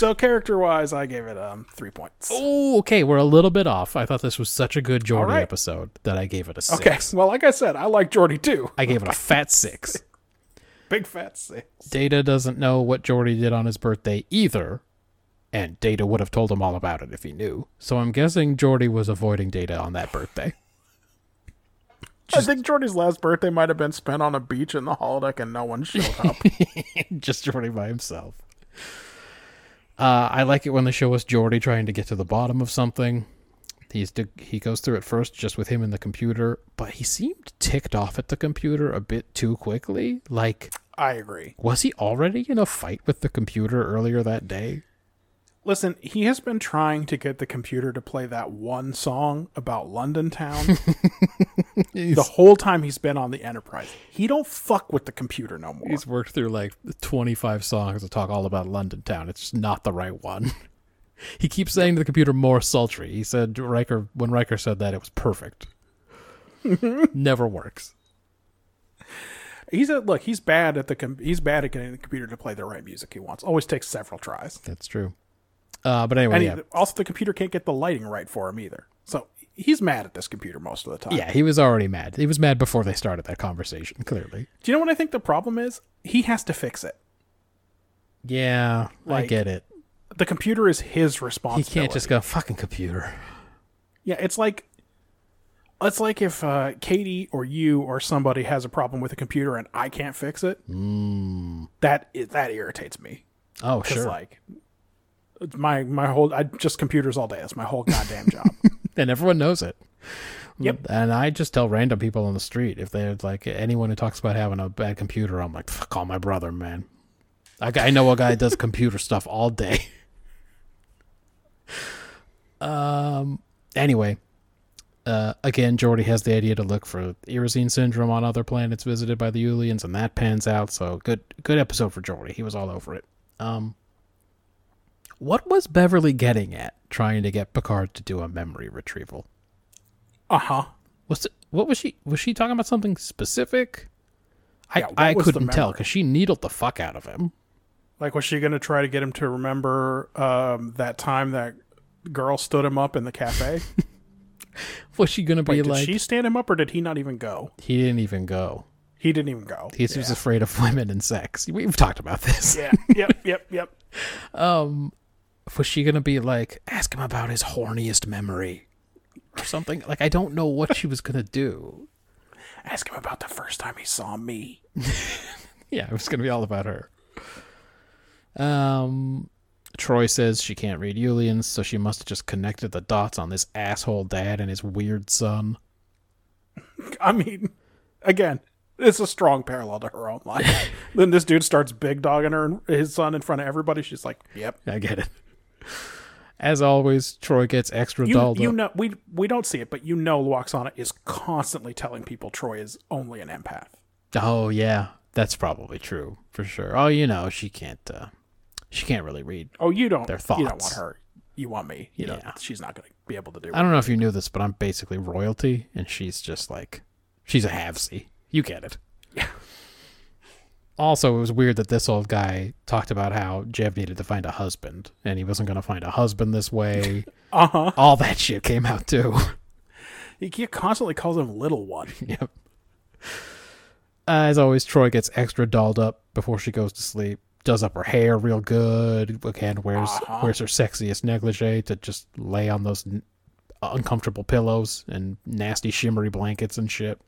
Speaker 2: so character wise, I gave it um three points.
Speaker 1: oh, okay, we're a little bit off. I thought this was such a good
Speaker 2: Geordi right.
Speaker 1: episode that I gave it a six.
Speaker 2: okay. Well, like I said, I like Geordi too.
Speaker 1: I gave it a fat six.
Speaker 2: Big fat six.
Speaker 1: Data doesn't know what Geordi did on his birthday either, and Data would have told him all about it if he knew. So I'm guessing Geordi was avoiding Data on that birthday.
Speaker 2: I think Geordi's last birthday might have been spent on a beach in the holodeck and no one showed up.
Speaker 1: just Jordy by himself. Uh, I like it when they show us Geordi trying to get to the bottom of something. He's he goes through it first just with him and the computer, but he seemed ticked off at the computer a bit too quickly. Like,
Speaker 2: I agree.
Speaker 1: was he already in a fight with the computer earlier that day?
Speaker 2: Listen, he has been trying to get the computer to play that one song about London town the whole time he's been on the Enterprise. He don't fuck with the computer no more.
Speaker 1: He's worked through like 25 songs to talk all about London town. It's just not the right one. he keeps saying to the computer more sultry. He said Riker when Riker said that it was perfect. Never works.
Speaker 2: He's a look. He's bad at the. Com- he's bad at getting the computer to play the right music he wants. Always takes several tries.
Speaker 1: That's true. Uh, but anyway,
Speaker 2: And
Speaker 1: yeah.
Speaker 2: also, the computer can't get the lighting right for him either. So he's mad at this computer most of the time.
Speaker 1: yeah, he was already mad. He was mad before they started that conversation, clearly.
Speaker 2: Do you know what I think the problem is? He has to fix it.
Speaker 1: Yeah, I get it.
Speaker 2: The computer is his responsibility.
Speaker 1: He can't just go, fucking computer.
Speaker 2: Yeah, it's like it's like if uh, Katie or you or somebody has a problem with a computer and I can't fix it. Mm. That that irritates me
Speaker 1: Oh, sure.
Speaker 2: like it's my my whole I just computers all day. That's my whole goddamn job.
Speaker 1: and everyone knows it.
Speaker 2: Yep.
Speaker 1: And I just tell random people on the street if they're like anyone who talks about having a bad computer, I'm like, call my brother, man. I, I know a guy that does computer stuff all day. um. Anyway, uh, again, Geordi has the idea to look for Iresine syndrome on other planets visited by the Ullians, and that pans out. So good, good episode for Geordi. He was all over it. Um. What was Beverly getting at trying to get Picard to do a memory retrieval?
Speaker 2: uh huh.
Speaker 1: Was it, what was she was she talking about something specific? I
Speaker 2: Yeah,
Speaker 1: I couldn't tell because she needled the fuck out of him.
Speaker 2: Like, was she going to try to get him to remember um, that time that girl stood him up in the cafe?
Speaker 1: Was she gonna be
Speaker 2: Wait, did
Speaker 1: like?
Speaker 2: she stand him up or did he not even go?
Speaker 1: He didn't even go.
Speaker 2: He didn't even go.
Speaker 1: He was afraid of women and sex. We've talked about this.
Speaker 2: yeah. Yep. Yep. Yep.
Speaker 1: Um, was she gonna be like, ask him about his horniest memory? or something. Like I don't know what she was gonna do.
Speaker 2: Ask him about the first time he saw me.
Speaker 1: Yeah, it was gonna be all about her. Um, Troi says she can't read Ullian's, so she must have just connected the dots on this asshole dad and his weird son.
Speaker 2: I mean, again, it's a strong parallel to her own life. then this dude starts big dogging her and his son in front of everybody. She's like, "Yep."
Speaker 1: I get it. As always, Troi gets extra
Speaker 2: You,
Speaker 1: dolled
Speaker 2: you
Speaker 1: up.
Speaker 2: know we we don't see it, but you know Lwaxana is constantly telling people Troi is only an empath.
Speaker 1: Oh yeah, that's probably true for sure. Oh, you know, she can't. Uh, she can't really read.
Speaker 2: Oh, you don't.
Speaker 1: Their
Speaker 2: You don't want her. You want me. You
Speaker 1: Yeah.
Speaker 2: know, she's not going to be able to do.
Speaker 1: I don't know if you knew this, but I'm basically royalty, and she's just like, she's a halvesy. You get it. Also, it was weird that this old guy talked about how Jev needed to find a husband, and he wasn't going to find a husband this way.
Speaker 2: Uh huh.
Speaker 1: All that shit came out too.
Speaker 2: He, constantly calls him little one.
Speaker 1: yep. As always, Troi gets extra dolled up before she goes to sleep. Does up her hair real good. Again, wears
Speaker 2: Uh-huh.
Speaker 1: wears her sexiest negligee to just lay on those n- uncomfortable pillows and nasty shimmery blankets and shit.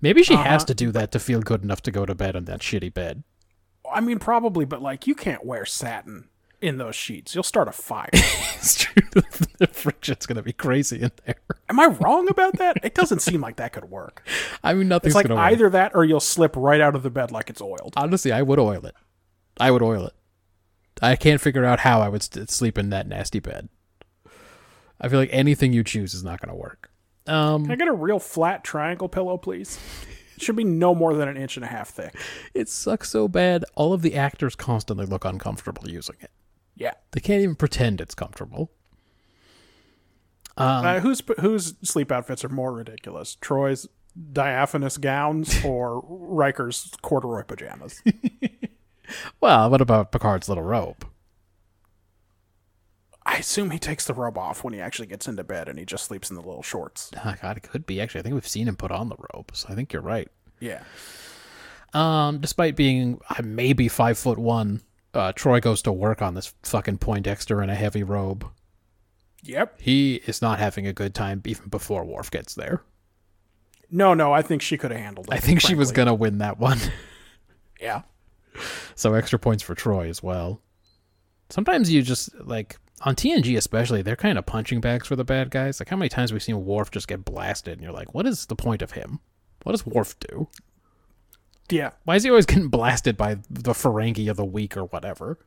Speaker 1: Maybe she has
Speaker 2: Uh-huh.
Speaker 1: to do that to feel good enough to go to bed in that shitty bed.
Speaker 2: I mean, probably, but like, you can't wear satin in those sheets. You'll start a fire.
Speaker 1: It's true. the friction's gonna be crazy in there.
Speaker 2: Am I wrong about that? It doesn't seem like that could work.
Speaker 1: I mean, nothing's
Speaker 2: It's like
Speaker 1: gonna work.
Speaker 2: either that or you'll slip right out of the bed like it's oiled.
Speaker 1: Honestly, I would oil it. I would oil it. I can't figure out how I would st- sleep in that nasty bed. I feel like anything you choose is not going to work. Um,
Speaker 2: Can I get a real flat triangle pillow, please? It should be no more than an inch and a half thick.
Speaker 1: it sucks so bad. All of the actors constantly look uncomfortable using it.
Speaker 2: Yeah.
Speaker 1: They can't even pretend it's comfortable. Um,
Speaker 2: uh, whose whose sleep outfits are more ridiculous? Troi's diaphanous gowns or Riker's corduroy pajamas?
Speaker 1: well, what about Picard's little robe?
Speaker 2: I assume he takes the robe off when he actually gets into bed and he just sleeps in the little shorts.
Speaker 1: Oh, God, it could be. Actually, I think we've seen him put on the robe, so I think you're right.
Speaker 2: Yeah.
Speaker 1: Um, despite being uh, maybe five foot one, uh, Troi goes to work on this fucking Poindexter in a heavy robe.
Speaker 2: Yep.
Speaker 1: He is not having a good time even before Worf gets there.
Speaker 2: No, no, I think she could have handled it.
Speaker 1: I think she was gonna win that one.
Speaker 2: Yeah.
Speaker 1: so extra points for Troi as well. Sometimes you just like on TNG especially, they're kind of punching bags for the bad guys. Like how many times we've seen Worf just get blasted and you're like, what is the point of him? What does Worf do?
Speaker 2: Yeah.
Speaker 1: Why is he always getting blasted by the Ferengi of the week or whatever?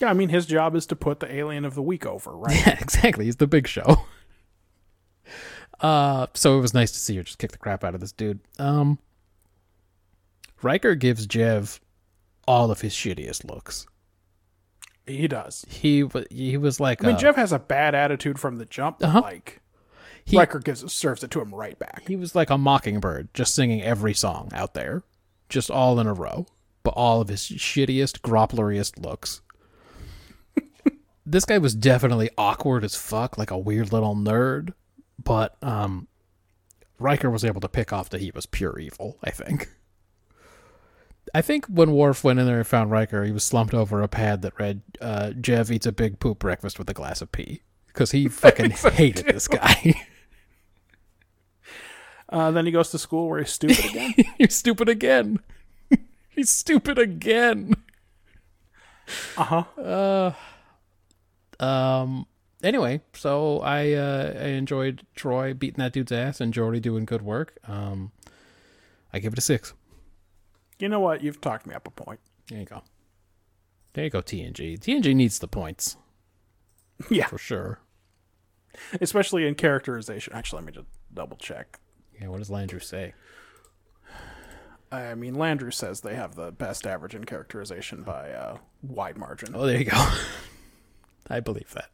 Speaker 2: Yeah, I mean, his job is to put the alien of the week over, right?
Speaker 1: Yeah, exactly. He's the big show. Uh, so it was nice to see her just kick the crap out of this dude. Um, Riker gives Jev all of his shittiest looks.
Speaker 2: He does.
Speaker 1: He he was like,
Speaker 2: I mean,
Speaker 1: uh,
Speaker 2: Jev has a bad attitude from the jump, but
Speaker 1: Uh-huh.
Speaker 2: like
Speaker 1: He-
Speaker 2: Riker gives serves it to him right back.
Speaker 1: he was like a mockingbird, just singing every song out there, just all in a row, but all of his shittiest, groppleriest looks. this guy was definitely awkward as fuck, like a weird little nerd, but um, Riker was able to pick off that he was pure evil. I think. I think when Worf went in there and found Riker, he was slumped over a pad that read, uh, "Jev eats a big poop breakfast with a glass of pee," because he fucking hated this guy.
Speaker 2: Uh, then he goes to school where he's stupid again.
Speaker 1: You're stupid again. He's stupid again.
Speaker 2: uh huh.
Speaker 1: Um. Anyway, so I uh, I enjoyed Troi beating that dude's ass and Geordi doing good work. Um, I give it a six.
Speaker 2: You know what? You've talked me up a point.
Speaker 1: There you go. There you go. TNG. TNG needs the points
Speaker 2: Yeah,
Speaker 1: for sure.
Speaker 2: especially in characterization. Actually, let me just double check.
Speaker 1: Yeah. What does Landrew say?
Speaker 2: I mean, Landrew says they have the best average in characterization by a wide margin.
Speaker 1: Oh, there you go. I believe that.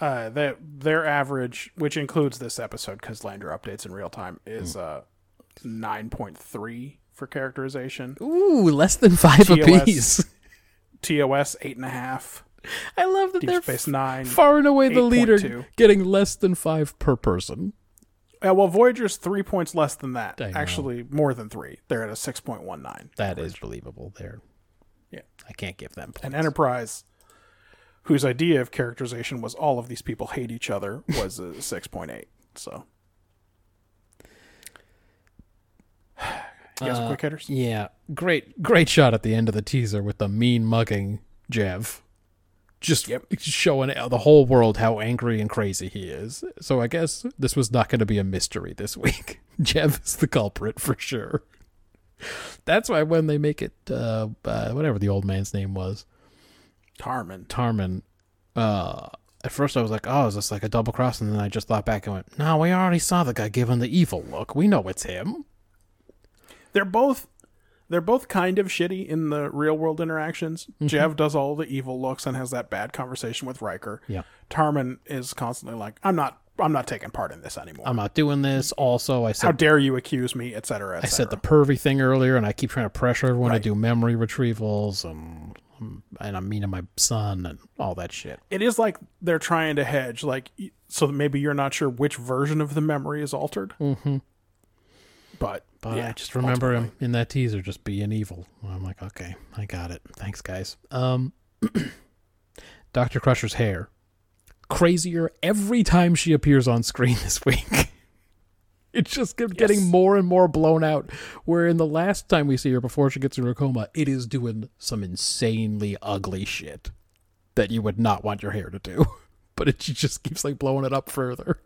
Speaker 2: Uh, their their average, which includes this episode because Landrew updates in real time, is
Speaker 1: Hmm.
Speaker 2: uh nine point three for characterization.
Speaker 1: Ooh, less than five
Speaker 2: TOS.
Speaker 1: apiece.
Speaker 2: TOS eight and a half.
Speaker 1: I love that
Speaker 2: Deep
Speaker 1: they're
Speaker 2: Space Nine.
Speaker 1: far and away the leader,
Speaker 2: 8.2.
Speaker 1: getting less than five per person.
Speaker 2: Uh, well, Voyager's three points less than that. Actually, more than three. They're at a six point one nine.
Speaker 1: That is believable. There,
Speaker 2: Yeah.
Speaker 1: I can't give them points.
Speaker 2: And Enterprise, whose idea of characterization was all of these people hate each other, was a six point eight. So, you
Speaker 1: Uh,
Speaker 2: quick hitters.
Speaker 1: Yeah, great, great shot at the end of the teaser with the mean mugging Jev, just
Speaker 2: Yep.
Speaker 1: showing the whole world how angry and crazy he is. So I guess this was not going to be a mystery this week. Jev is the culprit for sure. That's why when they make it, uh, uh, whatever the old man's name was,
Speaker 2: Tarmin.
Speaker 1: Tarmin. Uh, at first I was like, oh, is this like a double cross? And then I just thought back and went, no, we already saw the guy giving the evil look. We know it's him.
Speaker 2: They're both they're both kind of shitty in the real world interactions.
Speaker 1: Mm-hmm.
Speaker 2: Jev does all the evil looks and has that bad conversation with Riker.
Speaker 1: Yeah.
Speaker 2: Tarmin is constantly like, I'm not I'm not taking part in this anymore.
Speaker 1: I'm not doing this. Also, I said, How
Speaker 2: dare you accuse me, et cetera, et
Speaker 1: I said the pervy thing earlier, and I keep trying to pressure everyone
Speaker 2: Right.
Speaker 1: to do memory retrievals, and and I'm mean to my son and all that shit.
Speaker 2: it is like they're trying to hedge, like so that maybe you're not sure which version of the memory is altered.
Speaker 1: Mm-hmm.
Speaker 2: But,
Speaker 1: But
Speaker 2: yeah,
Speaker 1: I just remember him in that teaser just being evil. I'm like, okay, I got it. Thanks, guys. Um, Doctor Crusher's hair crazier every time she appears on screen this week. It's just kept getting more and more blown out. Where in the last time we see her before she gets in her coma, it is doing some insanely ugly shit that you would not want your hair to do. But it she just keeps like blowing it up further.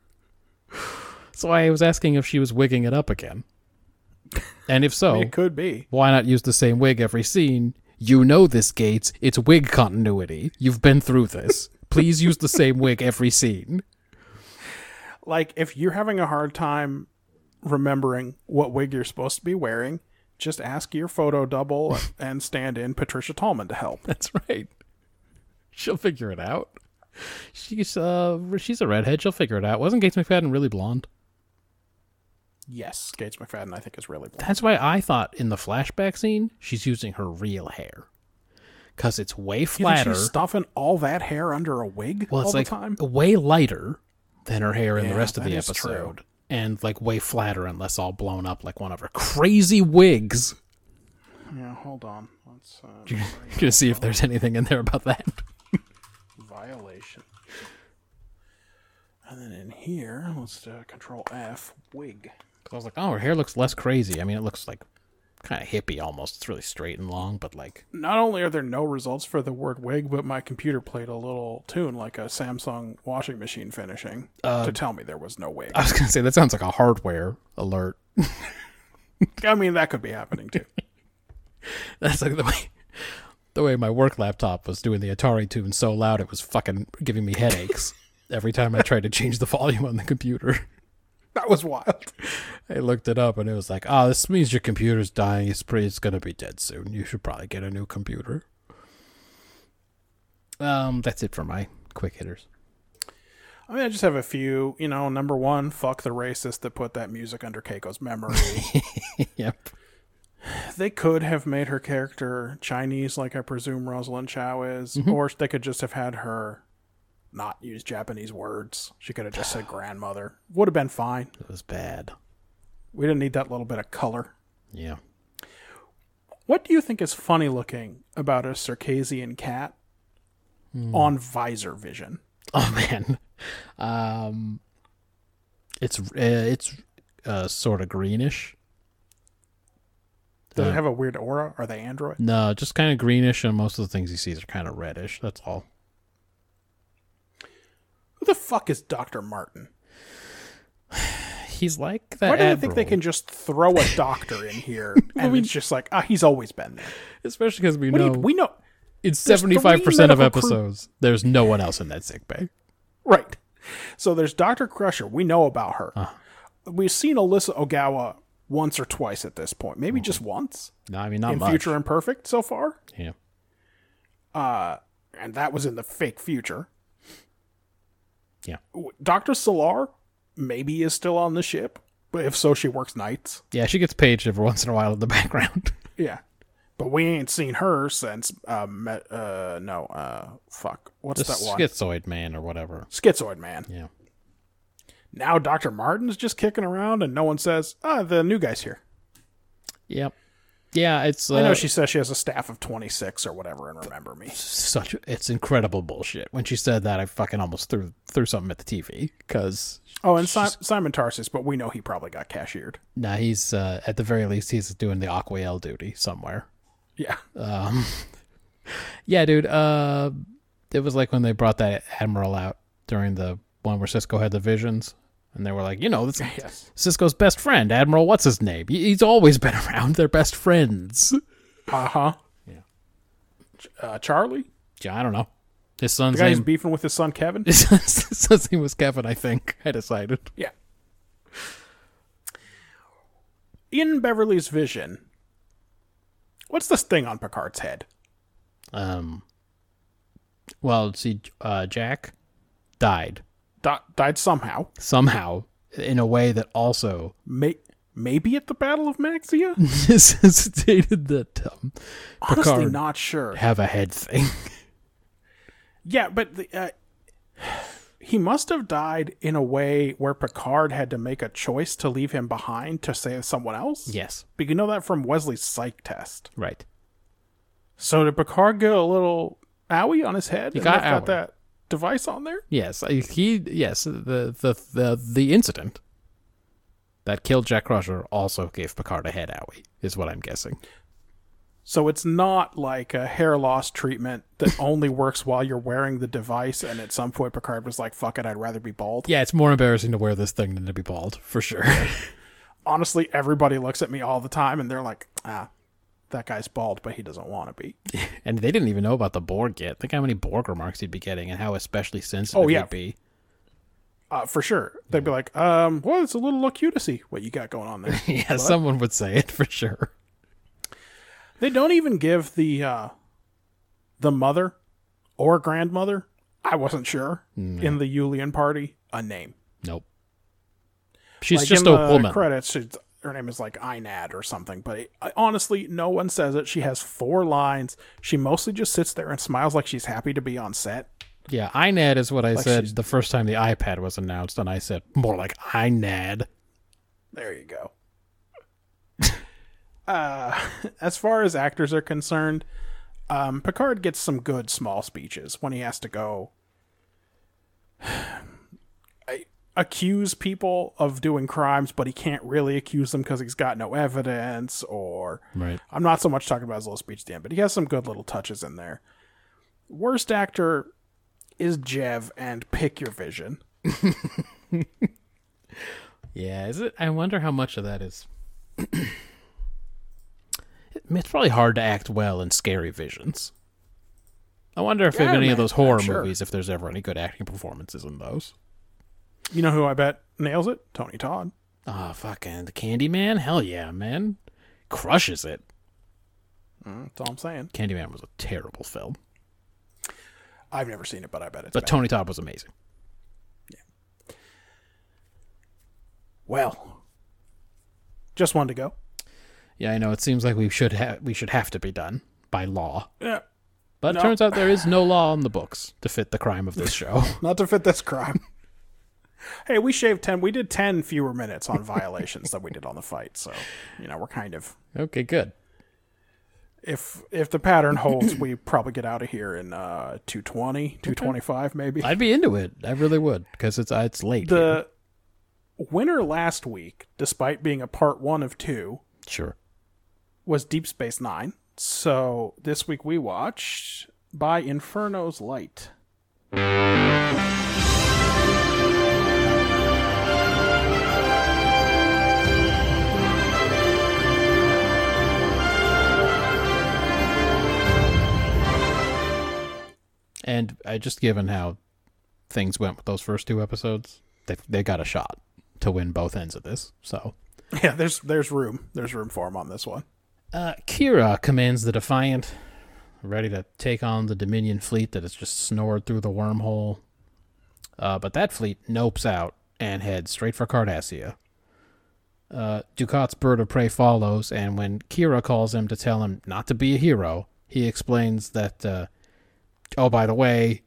Speaker 1: So I was asking if she was wigging it up again. And if so,
Speaker 2: It could be.
Speaker 1: why not use the same wig every scene? You know this, Gates. It's wig continuity. You've been through this. Please use the same wig every scene.
Speaker 2: Like if you're having a hard time remembering what wig you're supposed to be wearing, just ask your photo double and stand in Patricia Tallman to help.
Speaker 1: That's right. She'll figure it out. She's uh she's a redhead. She'll figure it out. Wasn't Gates McFadden really blonde?
Speaker 2: Yes, Gates McFadden I think is really blonde.
Speaker 1: That's why I thought in the flashback scene she's using her real hair, because it's way
Speaker 2: You
Speaker 1: flatter.
Speaker 2: she's stuffing all that hair under a wig
Speaker 1: well, it's
Speaker 2: all
Speaker 1: like
Speaker 2: the time.
Speaker 1: way lighter than her hair in the rest of the episode,
Speaker 2: true.
Speaker 1: and like way flatter and less all blown up like one of her crazy wigs.
Speaker 2: Yeah, hold on. Let's uh,
Speaker 1: You're gonna see if there's anything in there about that.
Speaker 2: violation. And then in here, let's uh, control F wig.
Speaker 1: I was like, oh, her hair looks less crazy. I mean, it looks like kind of hippie almost. It's really straight and long, but like,
Speaker 2: Not only are there no results for the word wig, but my computer played a little tune like a Samsung washing machine finishing uh, to tell me there was no wig.
Speaker 1: I was gonna say that sounds like a hardware alert.
Speaker 2: I mean, that could be happening too.
Speaker 1: That's like the way the way my work laptop was doing the Atari tune so loud it was fucking giving me headaches every time I tried to change the volume on the computer.
Speaker 2: That was wild.
Speaker 1: I looked it up and it was like, oh, this means your computer's dying. It's pretty. It's gonna be dead soon. You should probably get a new computer. Um, that's it for my quick hitters.
Speaker 2: I mean, I just have a few. You know, number one, fuck the racist that put that music under Keiko's memory.
Speaker 1: yep.
Speaker 2: they could have made her character Chinese, like I presume Rosalind Chao is, or they could just have had her not use Japanese words. She could have just said grandmother. Would have been fine.
Speaker 1: It was bad.
Speaker 2: We didn't need that little bit of color.
Speaker 1: Yeah.
Speaker 2: What do you think is funny looking about a Circassian cat on visor vision?
Speaker 1: Oh man. Um. It's uh, it's uh sort of greenish.
Speaker 2: Does
Speaker 1: Uh,
Speaker 2: it have a weird aura? Are they android?
Speaker 1: No, just kind of greenish, and most of the things he sees are kind of reddish. That's all.
Speaker 2: Who the fuck is Dr. Martin?
Speaker 1: He's like that.
Speaker 2: Why do you think they can just throw a doctor in here and it's just like, ah, he's always been there?
Speaker 1: Especially because we
Speaker 2: What
Speaker 1: know
Speaker 2: you, we know.
Speaker 1: in seventy five percent of
Speaker 2: medical crew-
Speaker 1: episodes, there's no one else in that sick bay.
Speaker 2: Right. So there's Dr. Crusher. We know about her. Ah. We've seen Alyssa Ogawa once or twice at this point. Maybe mm-hmm. just once
Speaker 1: No, I mean not
Speaker 2: in
Speaker 1: much.
Speaker 2: Future Imperfect so far.
Speaker 1: Yeah.
Speaker 2: Uh, and that was in the fake future.
Speaker 1: Yeah.
Speaker 2: Dr. Selar maybe is still on the ship. But if so, she works nights.
Speaker 1: Yeah, she gets paged every once in a while in the background.
Speaker 2: Yeah. But we ain't seen her since, uh, me- uh no, uh, fuck. What's
Speaker 1: the
Speaker 2: that one?
Speaker 1: schizoid man or whatever.
Speaker 2: Schizoid Man.
Speaker 1: Yeah.
Speaker 2: Now Dr. Martin's just kicking around and no one says, ah, the new guy's here.
Speaker 1: Yep. Yeah, it's uh,
Speaker 2: I know she says she has a staff of 26 or whatever, and remember me.
Speaker 1: such it's incredible bullshit. When she said that, I fucking almost threw threw something at the TV because
Speaker 2: Oh, and si- Simon Tarses, but we know he probably got cashiered.
Speaker 1: now he's uh, at the very least he's doing the Aquael duty somewhere.
Speaker 2: Yeah.
Speaker 1: Um, yeah, dude. Uh, it was like when they brought that admiral out during the one where Sisko had the visions, and they were like, you know, this
Speaker 2: Yes.
Speaker 1: Sisko's best friend, Admiral. What's his name? He's always been around. They're best friends.
Speaker 2: Uh huh.
Speaker 1: Yeah.
Speaker 2: Uh, Charlie?
Speaker 1: Yeah, I don't know. His
Speaker 2: The
Speaker 1: son's
Speaker 2: guy who's
Speaker 1: name.
Speaker 2: beefing with his son, Kevin?
Speaker 1: His son's name was Kevin. I think I decided.
Speaker 2: Yeah. In Beverly's vision, what's this thing on Picard's head?
Speaker 1: Um. Well, see, uh, Jack died
Speaker 2: Di- died somehow.
Speaker 1: somehow in a way that also
Speaker 2: May- maybe at the Battle of Maxia?
Speaker 1: necessitated that um,
Speaker 2: Honestly,
Speaker 1: Picard
Speaker 2: not sure.
Speaker 1: have a head thing.
Speaker 2: Yeah, but the, uh, he must have died in a way where Picard had to make a choice to leave him behind to save someone else.
Speaker 1: yes,
Speaker 2: But you know that from Wesley's psych test.
Speaker 1: right.
Speaker 2: So did Picard get a little owie on his head? and
Speaker 1: got
Speaker 2: got that device on there?
Speaker 1: Yes, he. Yes, the the the the incident that killed Jack Crusher also gave Picard a head owie. Is what I'm guessing.
Speaker 2: So it's not like a hair loss treatment that only works while you're wearing the device, and at some point Picard was like, "Fuck it, I'd rather be bald."
Speaker 1: Yeah, it's more embarrassing to wear this thing than to be bald, for sure.
Speaker 2: Honestly, everybody looks at me all the time, and they're like, "Ah, that guy's bald, but he doesn't want to be."
Speaker 1: and they didn't even know about the Borg yet. Think how many Borg remarks he'd be getting and how especially sensitive
Speaker 2: Oh, yeah.
Speaker 1: he'd be.
Speaker 2: Uh, for sure, they'd be like, "Um, well, it's a little locutusy what you got going on there."
Speaker 1: Yeah, someone would say it for sure.
Speaker 2: They don't even give the uh, the mother or grandmother. I wasn't sure in the Ullian party a name.
Speaker 1: Nope. She's
Speaker 2: like
Speaker 1: just a
Speaker 2: the
Speaker 1: woman.
Speaker 2: Credits, it's, her name is like Inad or something. But it, I, honestly, no one says it. She has four lines. She mostly just sits there and smiles like she's happy to be on set.
Speaker 1: Yeah, INAD is what I
Speaker 2: Like
Speaker 1: said the first time the iPad was announced, and I said more like INAD.
Speaker 2: There you go. uh, as far as actors are concerned, um, Picard gets some good small speeches when he has to go accuse people of doing crimes, but he can't really accuse them because he's got no evidence. Or
Speaker 1: Right.
Speaker 2: I'm not so much talking about his little speech at the end, but he has some good little touches in there. Worst actor is Jev and Pick Your Vision.
Speaker 1: Yeah, is it? I wonder how much of that is. it's probably hard to act well in scary visions. I wonder if
Speaker 2: Yeah,
Speaker 1: in any
Speaker 2: man,
Speaker 1: of those horror
Speaker 2: sure.
Speaker 1: movies, if there's ever any good acting performances in those.
Speaker 2: You know who I bet nails it? Tony Todd.
Speaker 1: Oh, fucking the Candyman! Hell yeah, man, crushes it.
Speaker 2: Mm, that's all I'm saying.
Speaker 1: Candyman was a terrible film,
Speaker 2: I've never seen it, but I bet it's
Speaker 1: but
Speaker 2: bad.
Speaker 1: Tony Todd was amazing. Yeah.
Speaker 2: Well, just wanted to go.
Speaker 1: Yeah, I know. It seems like we should have we should have to be done by law,
Speaker 2: Yeah,
Speaker 1: but
Speaker 2: No.
Speaker 1: it turns out there is no law on the books to fit the crime of this show.
Speaker 2: not to fit this crime. Hey, we shaved ten. We did ten fewer minutes on violations than we did on the fight. So you know we're kind of
Speaker 1: okay, good.
Speaker 2: if if the pattern holds, we probably get out of here in uh 220, 225 maybe.
Speaker 1: I'd be into it. I really would because it's uh, it's late. here.
Speaker 2: the winner last week, despite being a part one of two,
Speaker 1: Sure.
Speaker 2: was Deep Space Nine. So this week we watched by Inferno's Light.
Speaker 1: And I just given how things went with those first two episodes, they they got a shot to win both ends of this. So,
Speaker 2: Yeah, there's there's room. There's room for him on this one.
Speaker 1: uh, Kira commands the Defiant, ready to take on the Dominion fleet that has just snored through the wormhole. Uh, but that fleet nopes out and heads straight for Cardassia. Uh, Dukat's bird of prey follows, and when Kira calls him to tell him not to be a hero, he explains that, uh, oh, by the way,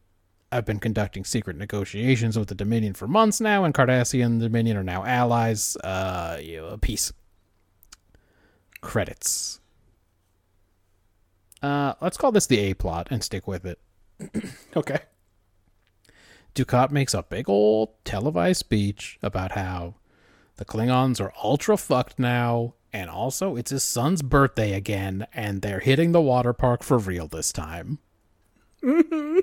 Speaker 1: I've been conducting secret negotiations with the Dominion for months now, and Cardassia and the Dominion are now allies. Uh, you know, peace. Credits. Uh, let's call this the A plot and stick with it.
Speaker 2: Okay.
Speaker 1: Dukat makes a big old televised speech about how the Klingons are ultra fucked now, and also it's his son's birthday again, and they're hitting the water park for real this time.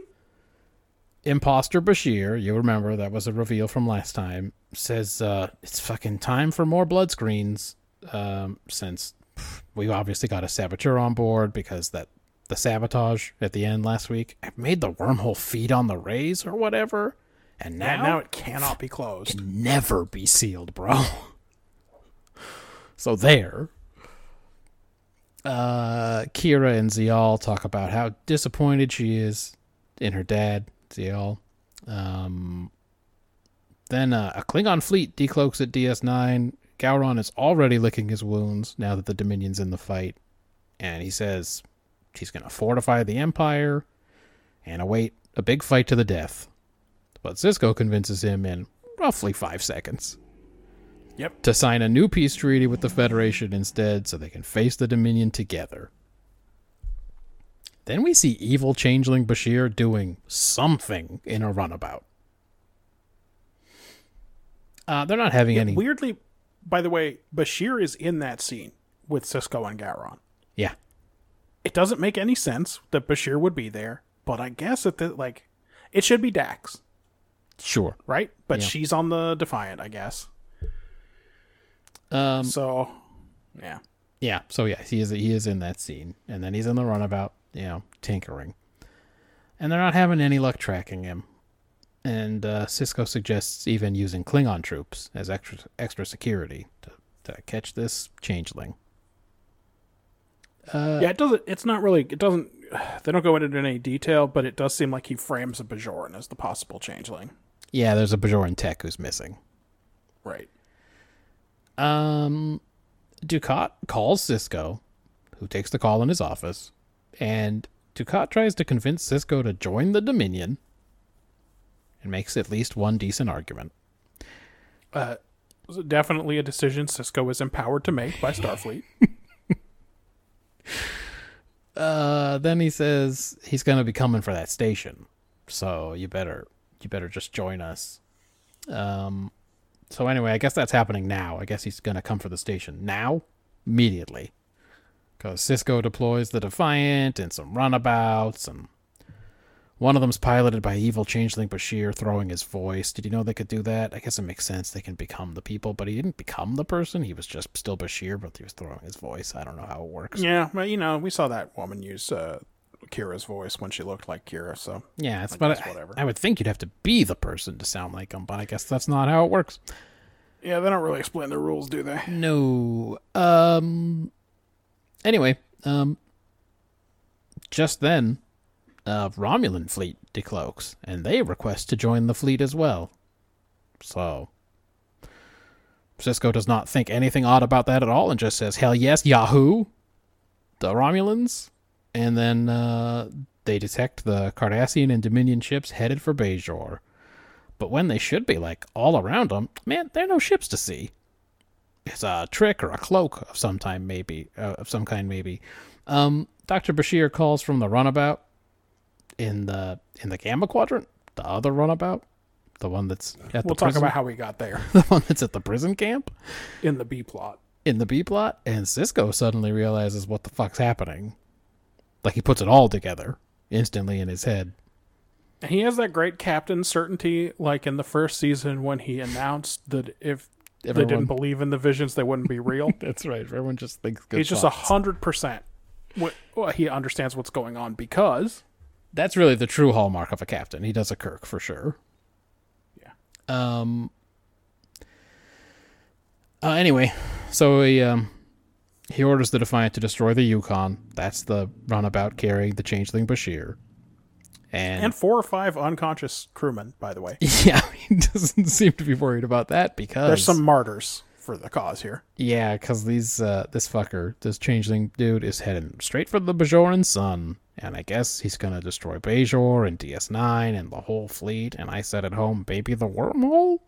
Speaker 1: Imposter Bashir, you remember that was a reveal from last time, says uh, it's fucking time for more blood screens. Um, since pff, we obviously got a saboteur on board because that the sabotage at the end last week made the wormhole feed on the rays or whatever, and now,
Speaker 2: And now it cannot be closed.
Speaker 1: can never be sealed, bro. so there. Uh, Kira and Ziyal talk about how disappointed she is in her dad, Ziyal. Um, then uh, a Klingon fleet decloaks at DS9. Gowron is already licking his wounds now that the Dominion's in the fight. And he says he's going to fortify the Empire and await a big fight to the death. But Sisko convinces him in roughly five seconds
Speaker 2: Yep.
Speaker 1: to sign a new peace treaty with the Federation instead so they can face the Dominion together. Then we see evil changeling Bashir doing something in a runabout. Uh, they're not having any.
Speaker 2: Weirdly, by the way, Bashir is in that scene with Sisko and Gowron.
Speaker 1: Yeah.
Speaker 2: It doesn't make any sense that Bashir would be there, but I guess that the, like it should be Dax,
Speaker 1: Sure.
Speaker 2: right? But
Speaker 1: Yeah.
Speaker 2: she's on the Defiant, I guess.
Speaker 1: Um,
Speaker 2: So, yeah.
Speaker 1: Yeah, so yeah, he is he is in that scene, and then he's in the runabout, you know, tinkering, and they're not having any luck tracking him. And uh, Sisko suggests even using Klingon troops as extra extra security to, to catch this changeling. Uh,
Speaker 2: yeah, it doesn't. It's not really. It doesn't. They don't go into any detail, but it does seem like he frames a Bajoran as the possible changeling.
Speaker 1: Yeah, there's a Bajoran tech who's missing.
Speaker 2: Right.
Speaker 1: Um, Dukat calls Sisko, who takes the call in his office, and Dukat tries to convince Sisko to join the Dominion and makes at least one decent argument.
Speaker 2: Uh, definitely a decision Sisko is empowered to make by Starfleet.
Speaker 1: Uh, then he says he's going to be coming for that station, so you better you better just join us. Um, so anyway, I guess that's happening now. I guess he's going to come for the station now, immediately, because Sisko deploys the Defiant and some runabouts, and one of them's piloted by evil changeling Bashir, throwing his voice. Did you know they could do that? I guess it makes sense. They can become the people, but he didn't become the person. He was just still Bashir, but he was throwing his voice. I don't know how it works.
Speaker 2: yeah, but you know, we saw that woman use uh, Kira's voice when she looked like Kira. So
Speaker 1: Yeah, it's but I,
Speaker 2: whatever.
Speaker 1: I would think you'd have to be the person to sound like them, but I guess that's not how it works.
Speaker 2: yeah, they don't really explain the rules, do they?
Speaker 1: No. Um. Anyway, um. Just then, uh, Romulan fleet decloaks, and they request to join the fleet as well. So, Sisko does not think anything odd about that at all, and just says, "Hell yes, Yahoo!" The Romulans, and then uh, they detect the Cardassian and Dominion ships headed for Bajor. But when they should be like all around them, man, there are no ships to see it's a trick or a cloak of some time, maybe uh, of some kind, maybe. Um, Doctor Bashir calls from the runabout in the in the Gamma Quadrant, the other runabout, the one that's at
Speaker 2: We'll
Speaker 1: the
Speaker 2: talk
Speaker 1: prison,
Speaker 2: about how we got there
Speaker 1: the one that's at the prison camp
Speaker 2: in the B plot.
Speaker 1: in the B plot, and Sisko suddenly realizes what the fuck's happening. Like he puts it all together instantly in his head.
Speaker 2: He has that great captain certainty, like in the first season when he announced that if they didn't believe in the visions, they wouldn't be real.
Speaker 1: That's right. Everyone just thinks good
Speaker 2: He's just a hundred percent. What well, he understands what's going on because
Speaker 1: That's really the true hallmark of a captain. He does a Kirk for sure.
Speaker 2: Yeah.
Speaker 1: Um. Uh, anyway, so he um he orders the Defiant to destroy the Yukon. That's the runabout carrying the changeling Bashir. And,
Speaker 2: and four or five unconscious crewmen, by the way.
Speaker 1: yeah, he doesn't seem to be worried about that because
Speaker 2: There's some martyrs for the cause here.
Speaker 1: Yeah, because these uh, this fucker, this changeling dude, is heading straight for the Bajoran sun, and I guess he's gonna destroy Bajor and DS9 and the whole fleet. And I said at home, baby, the wormhole.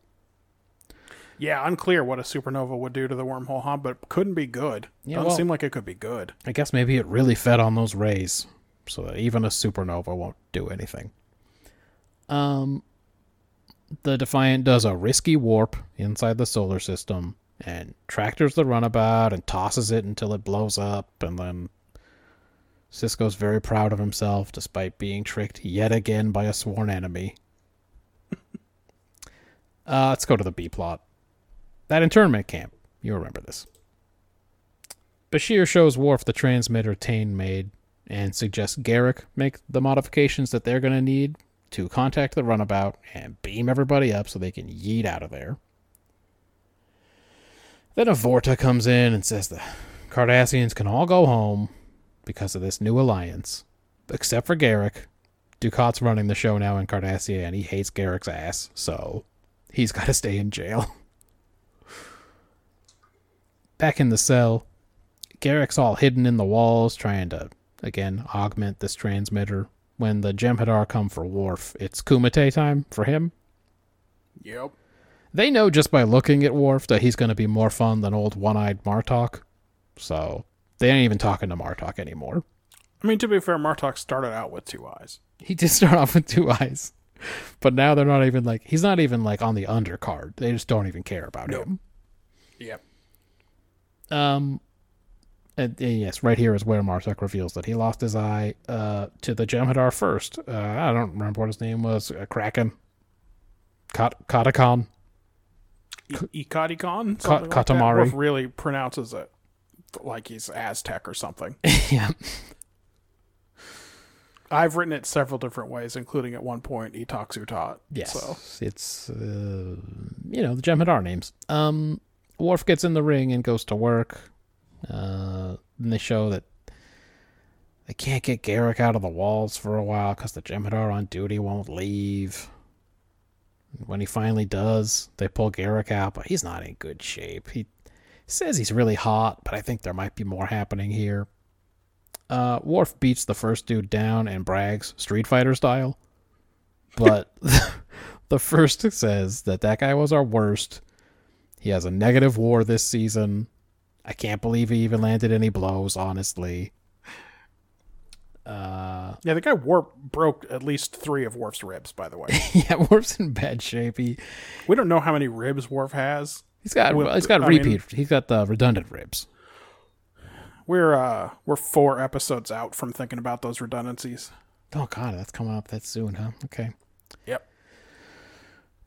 Speaker 2: Yeah, unclear what a supernova would do to the wormhole, huh? But couldn't be good.
Speaker 1: Yeah,
Speaker 2: Doesn't
Speaker 1: well-
Speaker 2: seem like it could be good.
Speaker 1: I guess maybe it really fed on those rays, so that even a supernova won't do anything. Um, the Defiant does a risky warp inside the solar system and tractors the runabout and tosses it until it blows up, and then Sisko's very proud of himself despite being tricked yet again by a sworn enemy. uh, let's go to the B plot. That internment camp. You remember this. Bashir shows Worf the transmitter Tain made and suggests Garak make the modifications that they're going to need to contact the runabout and beam everybody up so they can yeet out of there. Then a Vorta comes in and says the Cardassians can all go home because of this new alliance, except for Garak. Dukat's running the show now in Cardassia and he hates Garak's ass, so he's got to stay in jail. Back in the cell, Garak's all hidden in the walls, trying to, again, augment this transmitter. When the Jem'Hadar come for Worf, it's Kumite time for him.
Speaker 2: Yep.
Speaker 1: They know just by looking at Worf that he's going to be more fun than old one-eyed Martok. So they ain't even talking to Martok anymore.
Speaker 2: I mean, to be fair, Martok started out with two eyes.
Speaker 1: He did start off with two eyes, but now they're not even like he's not even like on the undercard. They just don't even care about
Speaker 2: Nope.
Speaker 1: him.
Speaker 2: Yep.
Speaker 1: Um, and, and yes, right here is where Martok reveals that he lost his eye uh, to the Jem'Hadar first. Uh, I don't remember what his name was. Uh, Kraken. Kat- Katakon.
Speaker 2: Ikatikon?
Speaker 1: Ka- Katamari.
Speaker 2: Worf really pronounces it like he's Aztec or something.
Speaker 1: yeah.
Speaker 2: I've written it several different ways, including at one point Itaksutat.
Speaker 1: Yes.
Speaker 2: So
Speaker 1: It's, uh, you know, the Jem'Hadar names. Um, Worf gets in the ring and goes to work. Uh, and they show that they can't get Garak out of the walls for a while because the Jem'Hadar on duty won't leave. When he finally does, they pull Garak out, but he's not in good shape. He says he's really hot, but I think there might be more happening here. Uh, Worf beats the first dude down and brags Street Fighter style, but the first says that that guy was our worst. He has a negative war this season. I can't believe he even landed any blows, honestly. Uh,
Speaker 2: yeah, the guy warp broke at least three of Worf's ribs. By the way,
Speaker 1: yeah, Worf's in bad shape. He
Speaker 2: we don't know how many ribs Worf has.
Speaker 1: he's got he's got
Speaker 2: I mean-
Speaker 1: he's got the redundant ribs.
Speaker 2: We're uh we're four episodes out from thinking about those redundancies.
Speaker 1: Oh god, that's coming up that soon, huh? Okay.
Speaker 2: Yep.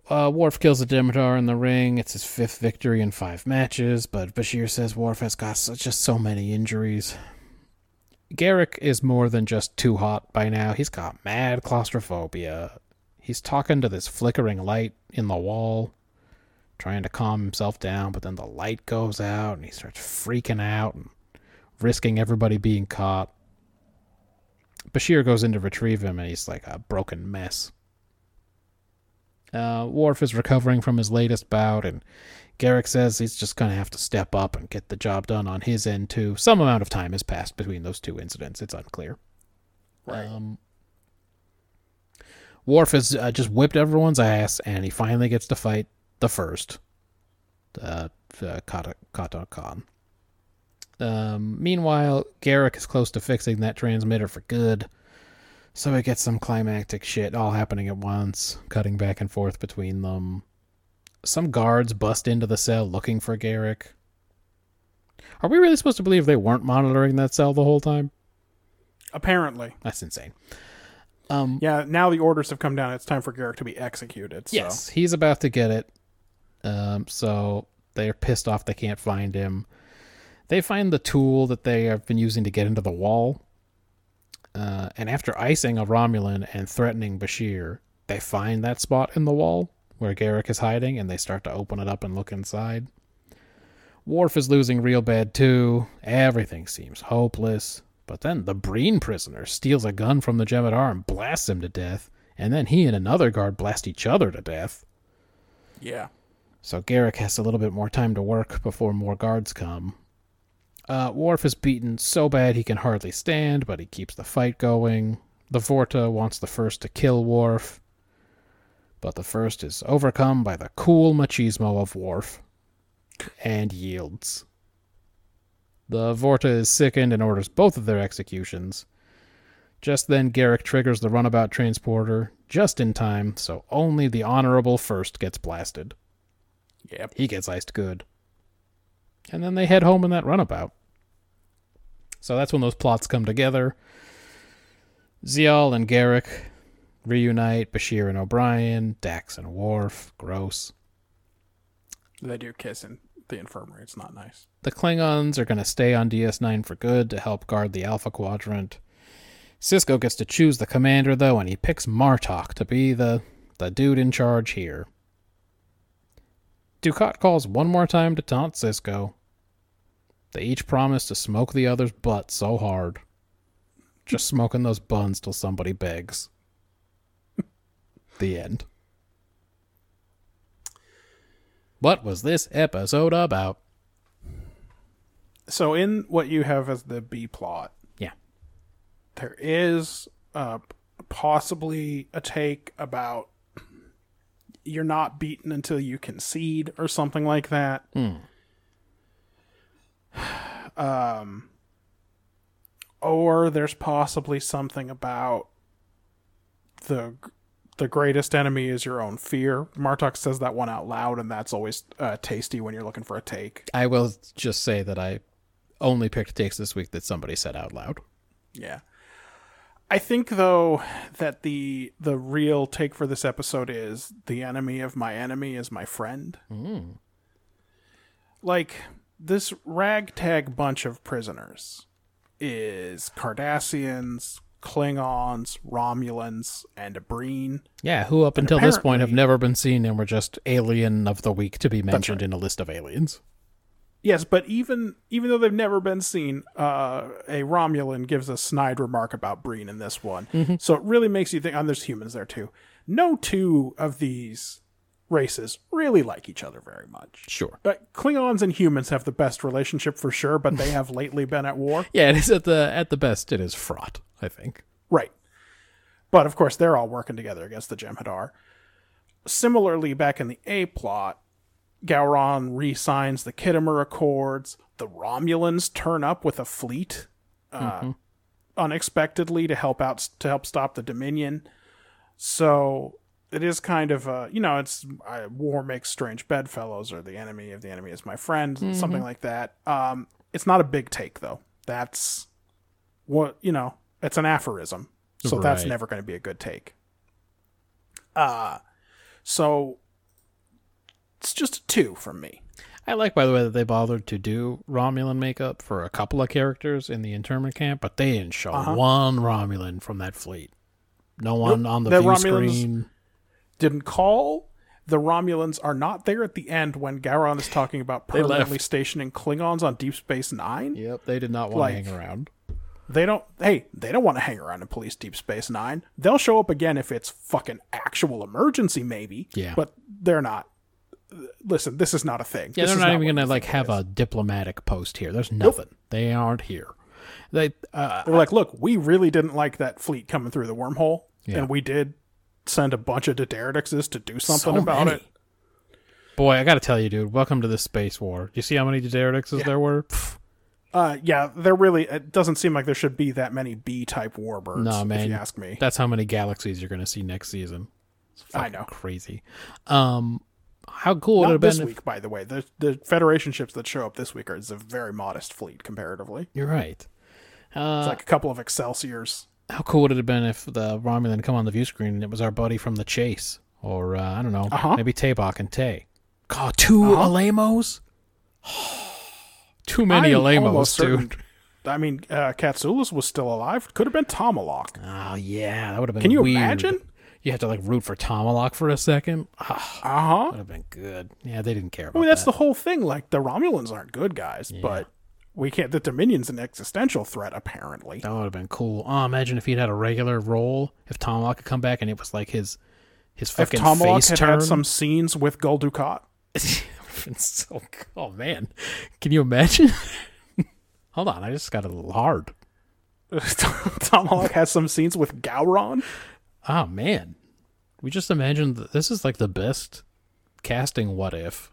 Speaker 1: Uh, Worf kills the Demeter in the ring. It's his fifth victory in five matches, but Bashir says Worf has got so, just so many injuries. Garak is more than just too hot by now. He's got mad claustrophobia. He's talking to this flickering light in the wall, trying to calm himself down, but then the light goes out and he starts freaking out and risking everybody being caught. Bashir goes in to retrieve him, and he's like a broken mess. Uh, Worf is recovering from his latest bout, and Garak says he's just going to have to step up and get the job done on his end, too. Some amount of time has passed between those two incidents. It's unclear.
Speaker 2: Right.
Speaker 1: Um, Worf has uh, just whipped everyone's ass, and he finally gets to fight the first, uh, uh, Kata, Kata Khan. Um, meanwhile, Garak is close to fixing that transmitter for good. So we get some climactic shit all happening at once, cutting back and forth between them. Some guards bust into the cell looking for Garak. Are we really supposed to believe they weren't monitoring that cell the whole time?
Speaker 2: Apparently,
Speaker 1: That's insane. Um,
Speaker 2: yeah. Now the orders have come down. It's time for Garak to be executed. So.
Speaker 1: Yes, he's about to get it. Um, so they're pissed off they can't find him. They find the tool that they have been using to get into the wall. Uh, and after icing a Romulan and threatening Bashir, they find that spot in the wall where Garak is hiding and they start to open it up and look inside. Worf is losing real bad too. Everything seems hopeless. But then the Breen prisoner steals a gun from the Jem'Hadar and blasts him to death. And then he and another guard blast each other to death.
Speaker 2: Yeah.
Speaker 1: So Garak has a little bit more time to work before more guards come. Uh, Worf is beaten so bad he can hardly stand, but he keeps the fight going. The Vorta wants the first to kill Worf, But the first is overcome by the cool machismo of Worf and yields. The Vorta is sickened and orders both of their executions. Just then, Garak triggers the runabout transporter just in time, so only the honorable first gets blasted.
Speaker 2: Yep.
Speaker 1: He gets iced good. And then they head home in that runabout. So that's when those plots come together. Ziyal and Garak reunite, Bashir and O'Brien, Dax and Worf, gross.
Speaker 2: They do kiss in the infirmary. It's not nice.
Speaker 1: The Klingons are going to stay on DS9 for good to help guard the Alpha Quadrant. Sisko gets to choose the commander, though, and he picks Martok to be the, the dude in charge here. Dukat calls one more time to taunt Sisko. They each promise to smoke the other's butt so hard. Just smoking those buns till somebody begs. the end. What was this episode about?
Speaker 2: So in what you have as the B plot,
Speaker 1: Yeah.
Speaker 2: there is uh, possibly a take about you're not beaten until you concede or something like that.
Speaker 1: Hmm.
Speaker 2: Um, or there's possibly something about the the greatest enemy is your own fear. Martok says that one out loud, and that's always uh, tasty when you're looking for a take.
Speaker 1: I will just say that I only picked takes this week that somebody said out loud.
Speaker 2: Yeah. I think though that the the real take for this episode is the enemy of my enemy is my friend.
Speaker 1: Mm.
Speaker 2: Like this ragtag bunch of prisoners is Cardassians, Klingons, Romulans, and a Breen.
Speaker 1: Yeah, who up until this point have never been seen and were just alien of the week to be mentioned in a list of aliens.
Speaker 2: Yes, but even even though they've never been seen, uh, a Romulan gives a snide remark about Breen in this one. So it really makes you think. And there's humans there too. No two of these races really like each other very much.
Speaker 1: Sure.
Speaker 2: But Klingons and humans have the best relationship for sure, but they have lately been at war.
Speaker 1: Yeah, it is at the at the best. It is fraught. I think.
Speaker 2: Right. But of course, they're all working together against the Jem'Hadar. Similarly, back in the A plot, Gowron re-signs the Khitomer Accords. The Romulans turn up with a fleet uh, unexpectedly to help out to help stop the Dominion. So it is kind of uh, you know it's uh, war makes strange bedfellows or the enemy of the enemy is my friend something like that. Um, it's not a big take though. That's what you know. It's an aphorism, so that's never going to be a good take. Uh so it's just a two from me.
Speaker 1: I like, by the way, that they bothered to do Romulan makeup for a couple of characters in the internment camp, but they didn't show
Speaker 2: Uh-huh.
Speaker 1: one Romulan from that fleet. No one on the,
Speaker 2: The
Speaker 1: view
Speaker 2: Romulans-
Speaker 1: screen.
Speaker 2: Didn't call. The Romulans are not there at the end when Gowron is talking about permanently stationing Klingons on Deep Space Nine.
Speaker 1: Yep, they did not want
Speaker 2: Like-
Speaker 1: to hang around.
Speaker 2: They don't. Hey, they don't want to hang around in Police Deep Space Nine. They'll show up again if it's fucking actual emergency, maybe.
Speaker 1: Yeah.
Speaker 2: But they're not. Listen, this is not a thing.
Speaker 1: Yeah,
Speaker 2: This
Speaker 1: they're
Speaker 2: is
Speaker 1: not even gonna like have
Speaker 2: is.
Speaker 1: a diplomatic post here. There's nothing. They aren't here. They uh,
Speaker 2: They're like, look, we really didn't like that fleet coming through the wormhole,
Speaker 1: Yeah.
Speaker 2: and we did send a bunch of Dederixes to do something
Speaker 1: So
Speaker 2: about
Speaker 1: many.
Speaker 2: it.
Speaker 1: boy, I gotta tell you, dude. Welcome to this space war. You see how many D'deridexes there were? Pff,
Speaker 2: Uh, yeah, there really it doesn't seem like there should be that many B type warbirds.
Speaker 1: No, man,
Speaker 2: if
Speaker 1: man.
Speaker 2: you ask me.
Speaker 1: that's how many galaxies you're gonna see next season. It's
Speaker 2: I know.
Speaker 1: crazy. Um, how cool would it
Speaker 2: Not
Speaker 1: have
Speaker 2: this
Speaker 1: been? if-
Speaker 2: week, by the way. The the Federation ships that show up this week are is a very modest fleet comparatively.
Speaker 1: You're right. Uh,
Speaker 2: It's like a couple of Excelsiors.
Speaker 1: How cool would it have been if the Romulan come on the view screen and it was our buddy from the Chase, or uh, I don't know,
Speaker 2: Uh-huh.
Speaker 1: maybe Tabak and Tay. God, 2
Speaker 2: Uh-huh.
Speaker 1: Alamos. Too many
Speaker 2: I'm
Speaker 1: Alamos, dude.
Speaker 2: certain- I mean, uh, Katsoulis was still alive. Could have been Tomalak.
Speaker 1: Oh yeah, that would have been.
Speaker 2: Can you
Speaker 1: weird.
Speaker 2: imagine?
Speaker 1: You have to like root for Tomalak for a second.
Speaker 2: Uh huh.
Speaker 1: would have been good. Yeah, they didn't care about
Speaker 2: I mean, that's
Speaker 1: that.
Speaker 2: the whole thing. Like the Romulans aren't good guys, but we can't. The Dominion's an existential threat, apparently.
Speaker 1: That would have been cool. Oh, imagine if he'd had a regular role. If Tomalak had come back and it was like his his
Speaker 2: If
Speaker 1: fucking
Speaker 2: Tomalak
Speaker 1: face
Speaker 2: had
Speaker 1: turn.
Speaker 2: had some scenes with Gul Dukat,
Speaker 1: so, oh man, can you imagine? Hold on, I just got a little hard.
Speaker 2: Tomalak has some scenes with Gowron.
Speaker 1: Oh man, We just imagined this is like the best casting what if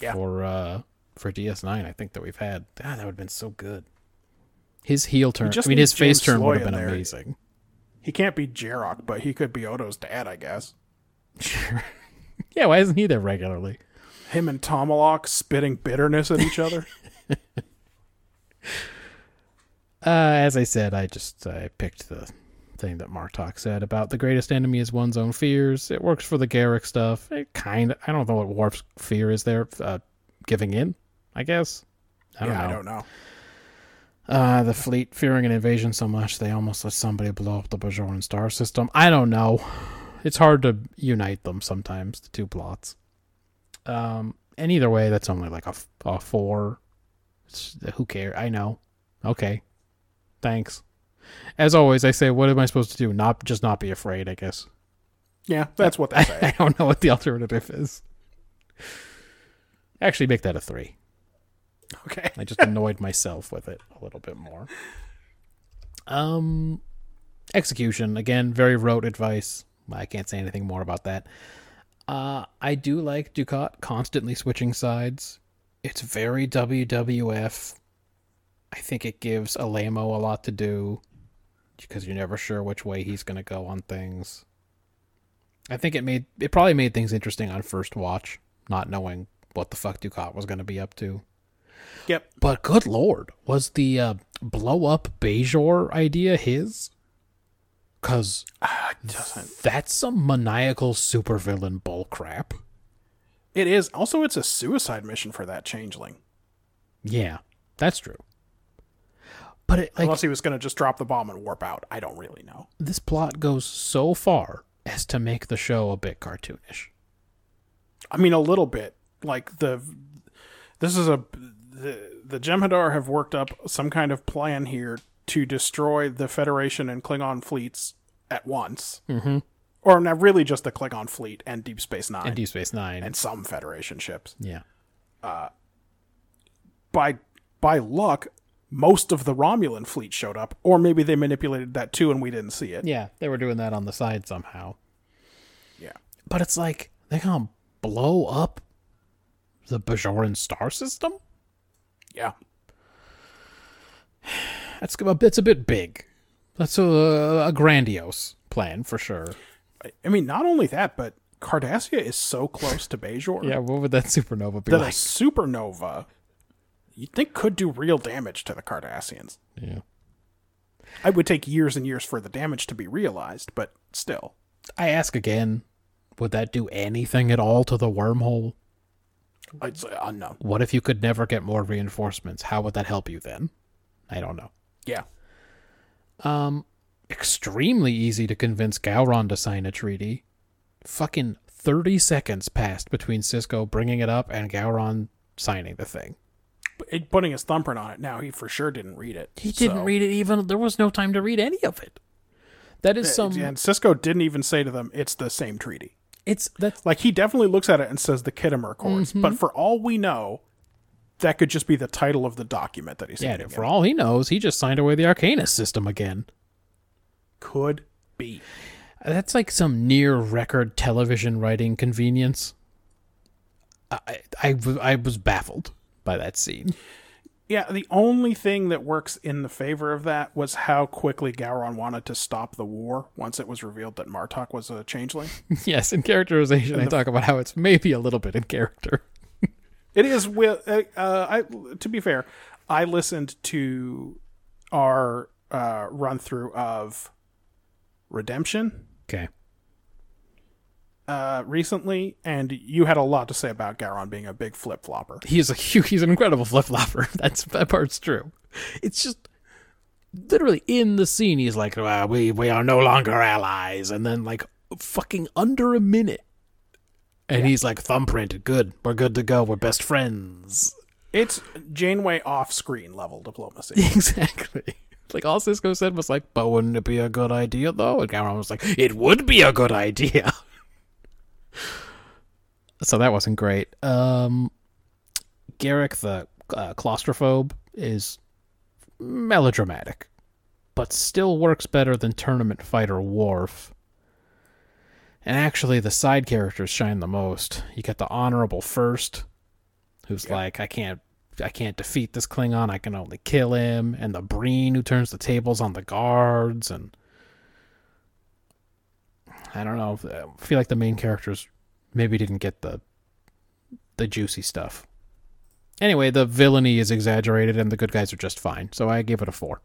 Speaker 2: Yeah.
Speaker 1: for uh for DS9 I think that we've had. Ah, that would have been so good. His heel turn, I mean
Speaker 2: need
Speaker 1: his face
Speaker 2: James
Speaker 1: turn would have been
Speaker 2: there.
Speaker 1: amazing.
Speaker 2: He can't be Jarok, but he could be Odo's dad, I guess.
Speaker 1: Sure. yeah, why isn't he there regularly?
Speaker 2: Him and Tomalak spitting bitterness at each other.
Speaker 1: Uh, as I said, I just I picked the thing that Martok said about the greatest enemy is one's own fears. It works for the Garak stuff. It kind of I don't know what Worf's fear is there. Uh, giving in, I guess. I don't
Speaker 2: yeah,
Speaker 1: know.
Speaker 2: I don't know.
Speaker 1: Uh, the fleet fearing an invasion so much they almost let somebody blow up the Bajoran star system. I don't know. It's hard to unite them sometimes, the two plots. Um, and either way, that's only like a four. It's, who cares? I know. Okay. Thanks. As always, I say, what am I supposed to do? Not just not be afraid, I guess.
Speaker 2: Yeah, that's what they
Speaker 1: I,
Speaker 2: say.
Speaker 1: don't know what the alternative is. Actually, make that a three.
Speaker 2: Okay.
Speaker 1: I just annoyed myself with it a little bit more. Um, execution again, very rote advice. I can't say anything more about that. Uh, I do like Dukat constantly switching sides. It's very WWF. I think it gives Alaimo a lot to do because you're never sure which way he's going to go on things. I think it made it probably made things interesting on first watch, not knowing what the fuck Dukat was going to be up to.
Speaker 2: Yep.
Speaker 1: But good lord, was the uh, blow up Bajor idea his? Cause
Speaker 2: Ah,
Speaker 1: that's some maniacal supervillain bullcrap.
Speaker 2: It is. Also, it's a suicide mission for that changeling.
Speaker 1: Yeah, that's true. But it, like
Speaker 2: Unless he was going to just drop the bomb and warp out. I don't really know.
Speaker 1: this plot goes so far as to make the show a bit cartoonish.
Speaker 2: I mean, a little bit. Like the, this is a the the Jem'Hadar have worked up some kind of plan here to destroy the Federation and Klingon fleets at once, mm-hmm. or not really just the Klingon fleet and Deep Space Nine
Speaker 1: And Deep Space Nine.
Speaker 2: and some Federation ships.
Speaker 1: yeah.
Speaker 2: By by luck, most of the Romulan fleet showed up, or maybe they manipulated that too, and we didn't see it.
Speaker 1: Yeah, they were doing that on the side somehow.
Speaker 2: Yeah.
Speaker 1: But it's like they're gonna blow up the Bajoran star system?
Speaker 2: Yeah.
Speaker 1: That's a bit, it's a bit big. That's a, a grandiose plan for sure.
Speaker 2: I- mean, not only that, but Cardassia is so close to Bajor
Speaker 1: Yeah, what would that supernova be
Speaker 2: that a supernova you think could do real damage to the Cardassians.
Speaker 1: Yeah.
Speaker 2: I would take years and years for the damage to be realized, but still.
Speaker 1: I ask again, would that do anything at all to the wormhole?
Speaker 2: It's uh, unknown.
Speaker 1: What if you could never get more reinforcements? How would that help you then? I don't know.
Speaker 2: Yeah.
Speaker 1: Um, extremely easy to convince Gowron to sign a treaty. Fucking 30 seconds passed between Sisko bringing it up and Gowron signing the thing.
Speaker 2: It- putting his thumbprint on it now, he for sure didn't read it.
Speaker 1: He didn't read it even. There was no time to read any of it. That is some.
Speaker 2: And Sisko didn't even say to them, it's the same treaty.
Speaker 1: It's that's
Speaker 2: Like, he definitely looks at it and says the Khitomer Accords.
Speaker 1: Mm-hmm.
Speaker 2: But for all we know, that could just be the title of the document that he's
Speaker 1: yeah. For all he knows, he just signed away the Archanis system again.
Speaker 2: Could be.
Speaker 1: That's like some near record television writing convenience. I I was baffled by that scene.
Speaker 2: Yeah, the only thing that works in the favor of that was how quickly Gowron wanted to stop the war once it was revealed that Martok was a changeling.
Speaker 1: yes, in characterization, I talk about how it's maybe a little bit in character.
Speaker 2: It is. Uh, uh, I to be fair, I listened to our uh, run through of Redemption
Speaker 1: Okay.
Speaker 2: Uh, recently, and you had a lot to say about Gowron being a big flip flopper.
Speaker 1: He's a huge, he's an incredible flip flopper. That's that part's true. It's just literally in the scene. He's like, well, "We we are no longer allies," and then like fucking under a minute, and he's like, "Thumbprint, good. We're good to go. We're best friends."
Speaker 2: It's Janeway off screen level diplomacy.
Speaker 1: Exactly. Like all Sisko said was like, "But wouldn't it be a good idea though?" And Gowron was like, "It would be a good idea." So that wasn't great. Um, Garak, the uh, claustrophobe, is melodramatic, but still works better than Tournament Fighter Worf. And actually, the side characters shine the most. You get the honorable first, who's
Speaker 2: Yeah.
Speaker 1: like, I can't, I can't defeat this Klingon. I can only kill him. And the Breen, who turns the tables on the guards. And I don't know. I feel like the main characters maybe didn't get the the juicy stuff. Anyway, the villainy is exaggerated, and the good guys are just fine. So I gave it a four.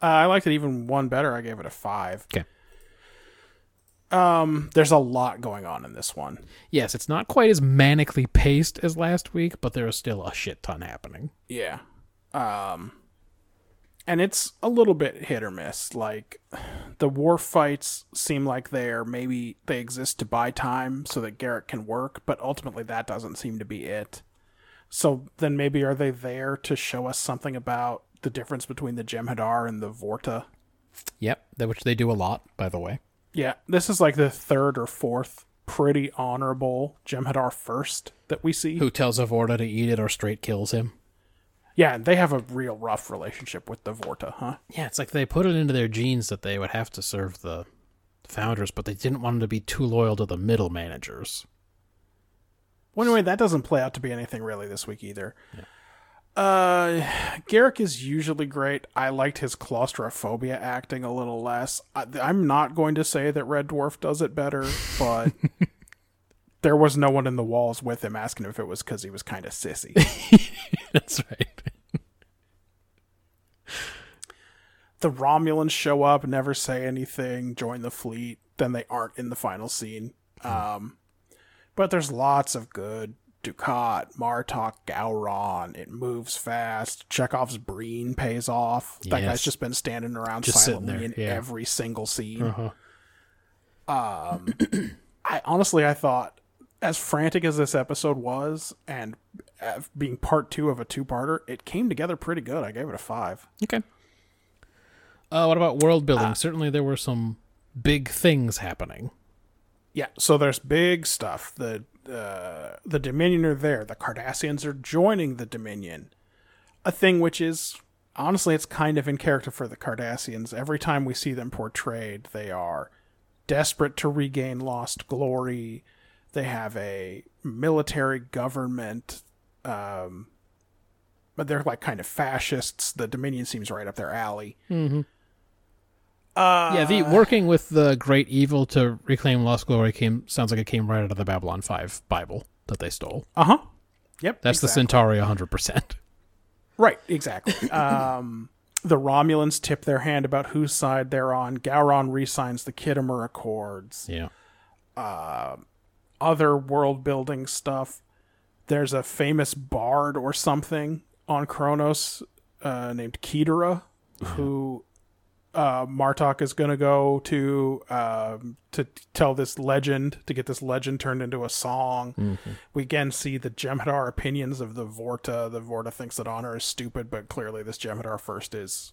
Speaker 2: Uh, I liked it even one better. I gave it a five.
Speaker 1: Okay.
Speaker 2: Um, there's a lot going on in this one.
Speaker 1: Yes, it's not quite as manically paced as last week, but there is still a shit ton happening.
Speaker 2: Yeah. Um, and it's a little bit hit or miss. Like the war fights seem like they're maybe they exist to buy time so that Garak can work, but ultimately that doesn't seem to be it. So then maybe are they there to show us something about the difference between the Jem'Hadar and the Vorta?
Speaker 1: Yep, which they do a lot, by the way.
Speaker 2: Yeah, this is like the third or fourth pretty honorable Jem'Hadar first that we see.
Speaker 1: Who tells Avorta to eat it or straight kills him?
Speaker 2: Yeah, and they have a real rough relationship with the Vorta, huh?
Speaker 1: Yeah, it's like they put it into their genes that they would have to serve the founders, but they didn't want them to be too loyal to the middle managers.
Speaker 2: Well, anyway, that doesn't play out to be anything really this week either. Uh, Garak is usually great. I liked his claustrophobia acting a little less. I, I'm not going to say that Red Dwarf does it better, but there was no one in the walls with him asking if it was because he was kind of sissy.
Speaker 1: That's right.
Speaker 2: the Romulans show up, never say anything, join the fleet, then they aren't in the final scene. Um, but there's lots of good Dukat, Martok, Gowron. It moves fast. Chekhov's Breen pays off. That
Speaker 1: Yes.
Speaker 2: guy's just been standing around
Speaker 1: Just
Speaker 2: silently in
Speaker 1: yeah.
Speaker 2: every single scene.
Speaker 1: Uh-huh.
Speaker 2: I honestly, I thought, as frantic as this episode was, and uh, being part two of a two-parter, it came together pretty good. I gave it a five.
Speaker 1: Okay. Uh, what about world building? Certainly, there were some big things happening.
Speaker 2: Yeah, so there's big stuff. The uh, the Dominion are there. The Cardassians are joining the Dominion. A thing which is honestly, it's kind of in character for the Cardassians. Every time we see them portrayed, they are desperate to regain lost glory. They have a military government, um, but they're like kind of fascists. The Dominion seems right up their alley.
Speaker 1: yeah, the working with the great evil to reclaim lost glory came sounds like it came right out of the Babylon Five Bible that they stole.
Speaker 2: Uh huh. Yep.
Speaker 1: That's
Speaker 2: exactly.
Speaker 1: the Centauri, hundred percent.
Speaker 2: Right, exactly. um, the Romulans tip their hand about whose side they're on. Gowron re-signs the Khitomer Accords.
Speaker 1: Yeah.
Speaker 2: Other world building stuff. There's a famous bard or something on Kronos uh, named Kedera, who uh, Martok is going to go to um, to tell this legend to get this legend turned into a song. We again see the Jem'Hadar opinions of the Vorta. The Vorta thinks that honor is stupid, but clearly this Jem'Hadar first is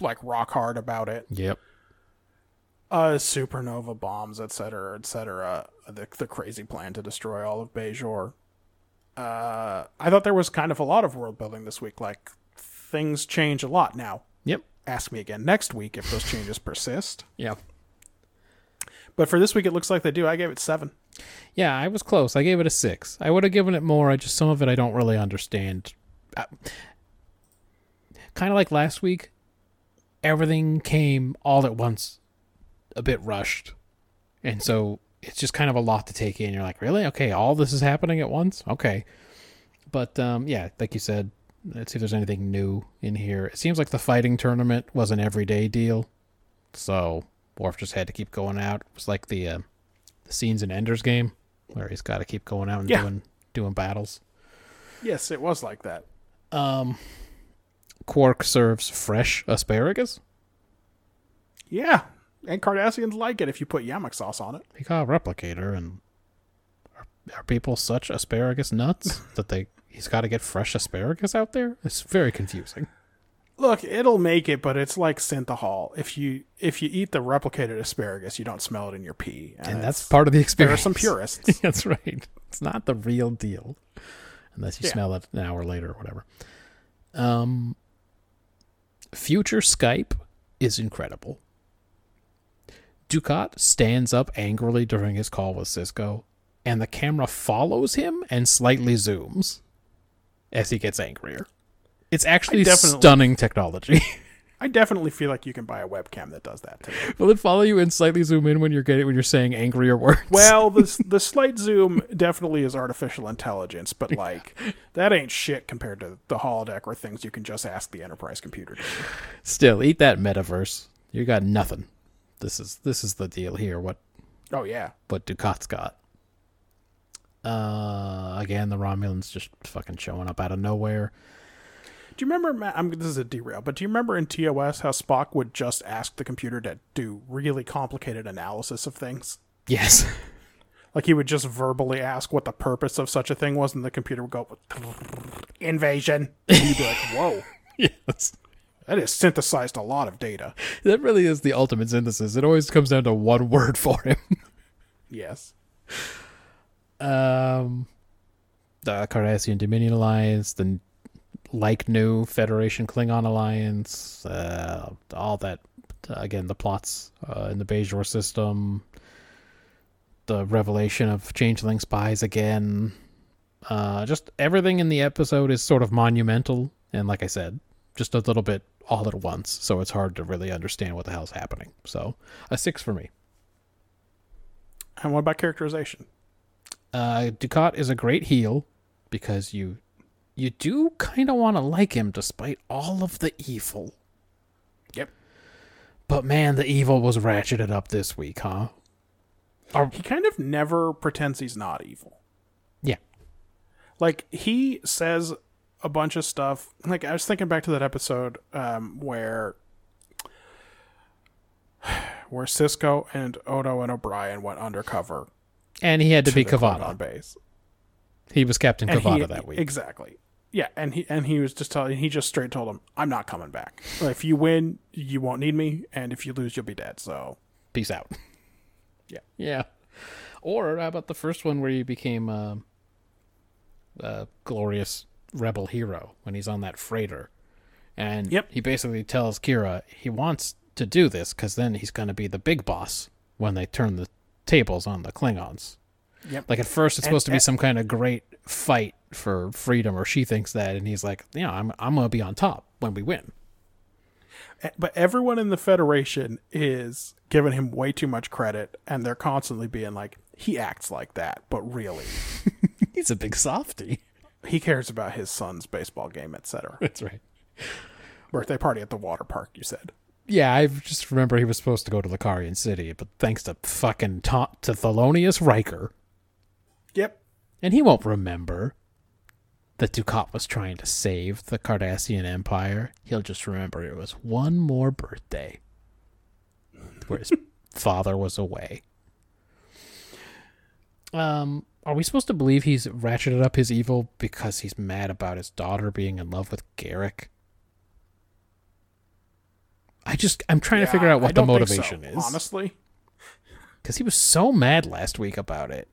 Speaker 2: like rock hard about it.
Speaker 1: Yep.
Speaker 2: Uh, supernova bombs, etc., etc. The the crazy plan to destroy all of Bajor. Uh, I thought there was kind of a lot of world building this week. Like things change a lot now.
Speaker 1: Yep.
Speaker 2: Ask me again next week if those changes persist.
Speaker 1: Yeah.
Speaker 2: But for this week, it looks like they do. I gave it seven.
Speaker 1: Yeah, I was close. I gave it a six. I would have given it more. I just some of it I don't really understand. Uh, kind of like last week, everything came all at once, a bit rushed, and so it's just kind of a lot to take in. You're like, really? Okay, all this is happening at once. Okay, but um, yeah, like you said, let's see if there's anything new in here. It seems like the fighting tournament was an everyday deal, so Worf just had to keep going out. It was like the uh, the scenes in Ender's Game where he's got to keep going out and
Speaker 2: Yeah.
Speaker 1: doing doing battles.
Speaker 2: Yes, it was like that.
Speaker 1: Um, Quark serves fresh asparagus.
Speaker 2: Yeah, and Cardassians like it if you put yamak sauce on it.
Speaker 1: He got a replicator, and are, are people such asparagus nuts that they he's got to get fresh asparagus out there? It's very confusing.
Speaker 2: Look, it'll make it, but it's like synthahol. If you if you eat the replicated asparagus, you don't smell it in your pee,
Speaker 1: And that's part of the experience.
Speaker 2: there are some purists.
Speaker 1: That's right. It's not the real deal. Unless you
Speaker 2: Yeah.
Speaker 1: smell it an hour later or whatever. Um Future Skype is incredible. Dukat stands up angrily during his call with Sisko, and the camera follows him and slightly zooms as he gets angrier. It's actually stunning technology.
Speaker 2: I definitely feel like you can buy a webcam that does that too.
Speaker 1: Will it follow you and slightly zoom in when you're getting when you're saying angrier words?
Speaker 2: Well, the the slight zoom definitely is artificial intelligence, but like that ain't shit compared to the holodeck or things you can just ask the enterprise computer to do.
Speaker 1: still eat that metaverse. You got nothing. This is this is the deal here. What
Speaker 2: Oh yeah,
Speaker 1: what Dukat's got. Uh, again, the Romulans just fucking showing up out of nowhere.
Speaker 2: Do you remember? Matt, I'm, this is a derail, but do you remember in TOS how Spock would just ask the computer to do really complicated analysis of things?
Speaker 1: Yes.
Speaker 2: Like he would just verbally ask what the purpose of such a thing was, and the computer would go invasion. And you'd be like, "Whoa,
Speaker 1: yes.
Speaker 2: That has synthesized a lot of data."
Speaker 1: That really is the ultimate synthesis. It always comes down to one word for him.
Speaker 2: Yes.
Speaker 1: um, the Cardassian Dominion Alliance, the like new Federation Klingon Alliance, uh, all that. again, the plots uh, in the Bajor system, the revelation of changeling spies again. Uh, just everything in the episode is sort of monumental, and like I said, just a little bit all at once, so it's hard to really understand what the hell's happening. So, a six for me.
Speaker 2: And what about characterization?
Speaker 1: Uh, Dukat is a great heel because you you do kind of want to like him despite all of the evil.
Speaker 2: Yep.
Speaker 1: But man, the evil was ratcheted up this week, huh?
Speaker 2: He kind of never pretends he's not evil.
Speaker 1: Yeah.
Speaker 2: Like he says a bunch of stuff. Like I was thinking back to that episode um, where where Sisko and Odo and O'Brien went undercover
Speaker 1: And he had to, be
Speaker 2: the on base.
Speaker 1: He was Captain
Speaker 2: And
Speaker 1: Kavada
Speaker 2: he-
Speaker 1: that week.
Speaker 2: Exactly. Yeah, and he and he was just telling he just straight told him, "I'm not coming back. If you win, you won't need me, and if you lose, you'll be dead." So
Speaker 1: Peace out.
Speaker 2: Yeah.
Speaker 1: Yeah. Or how about the first one where he became a, a glorious rebel hero when he's on that freighter, and
Speaker 2: Yep.
Speaker 1: he basically tells Kira he wants to do this because then he's going to be the big boss when they turn the tables on the Klingons.
Speaker 2: Yep.
Speaker 1: Like at first, it's
Speaker 2: And-
Speaker 1: supposed to be
Speaker 2: and-
Speaker 1: some kind of great fight for freedom, or she thinks that, and he's like, "Yeah, I'm I'm gonna be on top when we win."
Speaker 2: But everyone in the Federation is giving him way too much credit, and they're constantly being like, "He acts like that, but really,
Speaker 1: He's a big softy.
Speaker 2: He cares about his son's baseball game, etc."
Speaker 1: That's right.
Speaker 2: Birthday party at the water park, you said.
Speaker 1: Yeah, I just remember he was supposed to go to Lacarian City, but thanks to fucking ta- to Thelonious Riker,
Speaker 2: Yep.
Speaker 1: and he won't remember that Dukat was trying to save the Cardassian Empire. He'll just remember it was one more birthday where his father was away. Um, are we supposed to believe he's ratcheted up his evil because he's mad about his daughter being in love with Garak? I just I'm trying to figure
Speaker 2: Yeah,
Speaker 1: out what the motivation
Speaker 2: so,
Speaker 1: is
Speaker 2: Honestly,
Speaker 1: because he was so mad last week about it.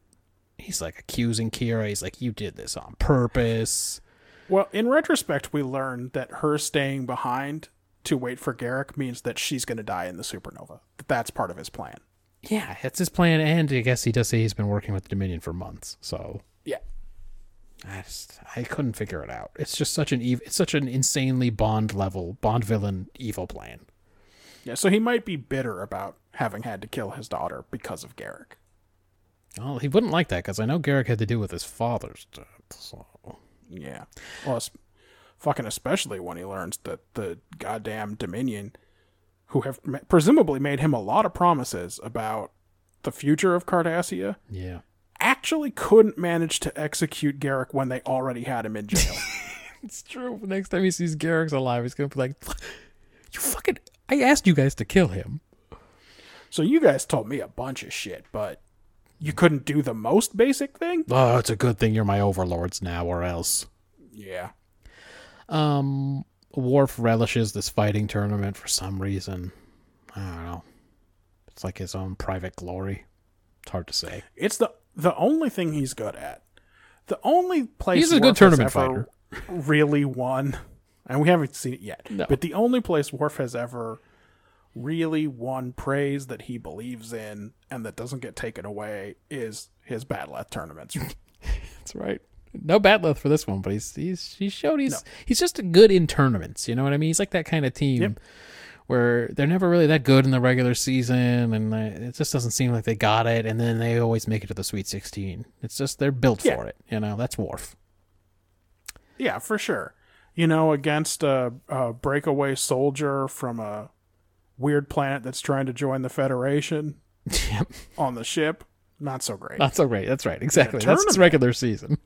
Speaker 1: He's like accusing Kira. He's like, "You did this on purpose."
Speaker 2: well, in retrospect, we learned that her staying behind to wait for Garak means that she's going to die in the supernova. That that's part of his plan.
Speaker 1: Yeah, that's his plan, and I guess he does say he's been working with the Dominion for months. So
Speaker 2: Yeah.
Speaker 1: I just I couldn't figure it out. It's just such an ev- it's such an insanely Bond level Bond villain evil plan.
Speaker 2: Yeah, so he might be bitter about having had to kill his daughter because of Garak.
Speaker 1: Well, he wouldn't like that because I know Garak had to do with his father's death. So
Speaker 2: Yeah. Well, it's fucking especially when he learns that the goddamn Dominion, who have presumably made him a lot of promises about the future of Cardassia,
Speaker 1: yeah,
Speaker 2: actually couldn't manage to execute Garak when they already had him in jail.
Speaker 1: it's true. Next time he sees Garak's alive, he's gonna be like, "You fucking! I asked you guys to kill him."
Speaker 2: so you guys told me a bunch of shit, but you couldn't do the most basic thing?
Speaker 1: Oh, it's a good thing you're my overlords now, or else.
Speaker 2: Yeah.
Speaker 1: Um, Worf relishes this fighting tournament for some reason. I don't know. It's like his own private glory. It's hard to say.
Speaker 2: It's the the only thing he's good at. The only place
Speaker 1: He's a good
Speaker 2: Worf has
Speaker 1: tournament
Speaker 2: fighter. really won, and we haven't seen it yet.
Speaker 1: No.
Speaker 2: But the only place Worf has ever really won praise that he believes in and that doesn't get taken away is his battle at tournaments.
Speaker 1: That's right. No bat'leth for this one, but he's he's he showed he's he's just a good in tournaments. You know what I mean? He's like that kind of team
Speaker 2: Yep.
Speaker 1: where they're never really that good in the regular season, and it just doesn't seem like they got it. And then they always make it to the Sweet Sixteen. It's just they're built
Speaker 2: Yeah.
Speaker 1: for it. You know, that's Worf.
Speaker 2: yeah, for sure. You know, against a, a breakaway soldier from a weird planet that's trying to join the Federation
Speaker 1: Yep.
Speaker 2: on the ship, not so great.
Speaker 1: Not so great. That's right. Exactly. That's regular season.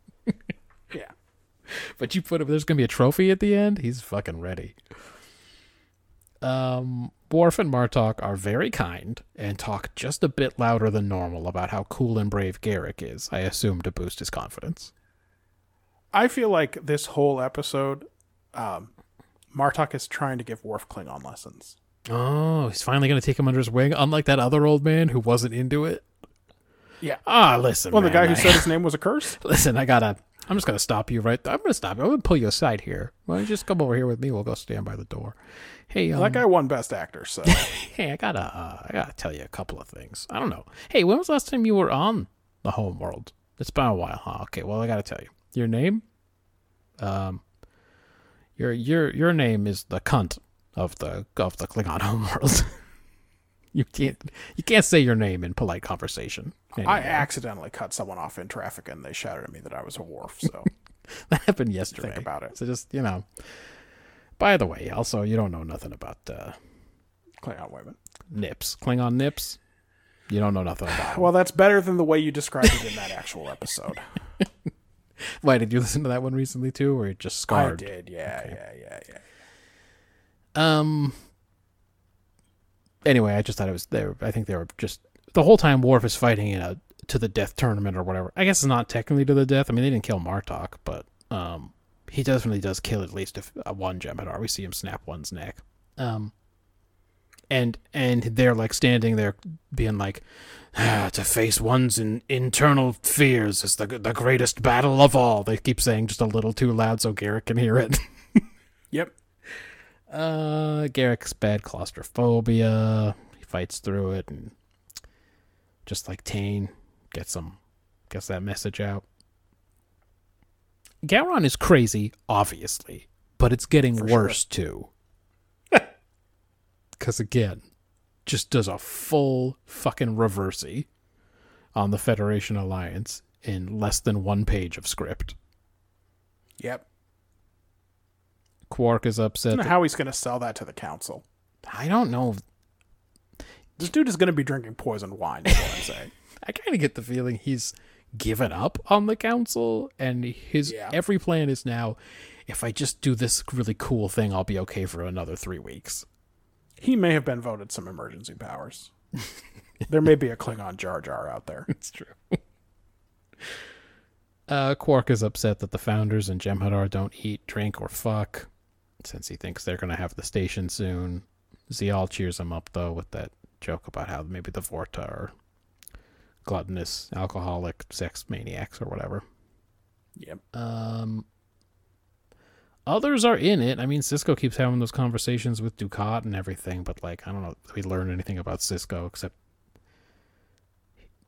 Speaker 1: But you put him. There's gonna be a trophy at the end. He's fucking ready. Um, Worf and Martok are very kind and talk just a bit louder than normal about how cool and brave Garak is. I assume to boost his confidence.
Speaker 2: I feel like this whole episode, um, Martok is trying to give Worf Klingon lessons.
Speaker 1: Oh, he's finally gonna take him under his wing, unlike that other old man who wasn't into it.
Speaker 2: Yeah.
Speaker 1: Ah, listen.
Speaker 2: Well, the guy who
Speaker 1: I-
Speaker 2: said his name was a curse?
Speaker 1: Listen, I gotta. I'm just gonna stop you right. I'm gonna stop you. I'm gonna pull you aside here. Why don't you just come over here with me? We'll go stand by the door. Hey, um,
Speaker 2: that guy won Best Actor, so.
Speaker 1: hey, I gotta, uh, I gotta tell you a couple of things. I don't know. Hey, when was the last time you were on the home world? It's been a while, huh? Okay, well, I gotta tell you, your name, um, your your your name is the cunt of the of the Klingon home world. You can't you can't say your name in polite conversation.
Speaker 2: I accidentally cut someone off in traffic and they shouted at me that I was a wharf. so.
Speaker 1: that happened yesterday.
Speaker 2: Think about it.
Speaker 1: So just you know. By the way, also you don't know nothing about uh,
Speaker 2: Klingon women.
Speaker 1: nips, Klingon nips. You don't know nothing about.
Speaker 2: Well, that's better than the way you described it in that actual episode.
Speaker 1: Why did you listen to that one recently too, or you're just
Speaker 2: I
Speaker 1: scarred?
Speaker 2: did, yeah, yeah, yeah, yeah.
Speaker 1: Um. Anyway, I just thought it was there. I think they were just the whole time Worf is fighting in a to the death tournament or whatever. I guess it's not technically to the death. I mean, they didn't kill Martok, but um, he definitely does kill at least if, uh, one Jem'Hadar. We see him snap one's neck. Um. And and they're like standing there, being like, ah, "To face one's in, internal fears is the the greatest battle of all." They keep saying just a little too loud so Garak can hear it.
Speaker 2: Yep.
Speaker 1: Uh, Garak's bad claustrophobia. He fights through it, and just like Tain, gets some, gets that message out. Gowron is crazy, obviously, but it's getting
Speaker 2: For
Speaker 1: worse too. Because again, just does a full fucking reversey on the Federation Alliance in less than one page of script.
Speaker 2: Yep.
Speaker 1: Quark is
Speaker 2: I
Speaker 1: upset.
Speaker 2: don't know
Speaker 1: that-
Speaker 2: how he's going to sell that to the council.
Speaker 1: I don't know
Speaker 2: This dude is going to be drinking poisoned wine, is what I'm saying.
Speaker 1: I kind of get the feeling he's given up on the council, and his
Speaker 2: Yeah.
Speaker 1: every plan is now, if I just do this really cool thing, I'll be okay for another three weeks.
Speaker 2: He may have been voted some emergency powers. there may be a Klingon Jar Jar out there.
Speaker 1: It's true. uh, Quark is upset that the founders and Jem'Hadar don't eat, drink, or fuck, since he thinks they're going to have the station soon. Ziyal cheers him up though with that joke about how maybe the Vorta are gluttonous, alcoholic, sex maniacs, or whatever.
Speaker 2: Yep.
Speaker 1: Um, others are in it. I mean, Sisko keeps having those conversations with Dukat and everything, but like, I don't know if we learn anything about Sisko except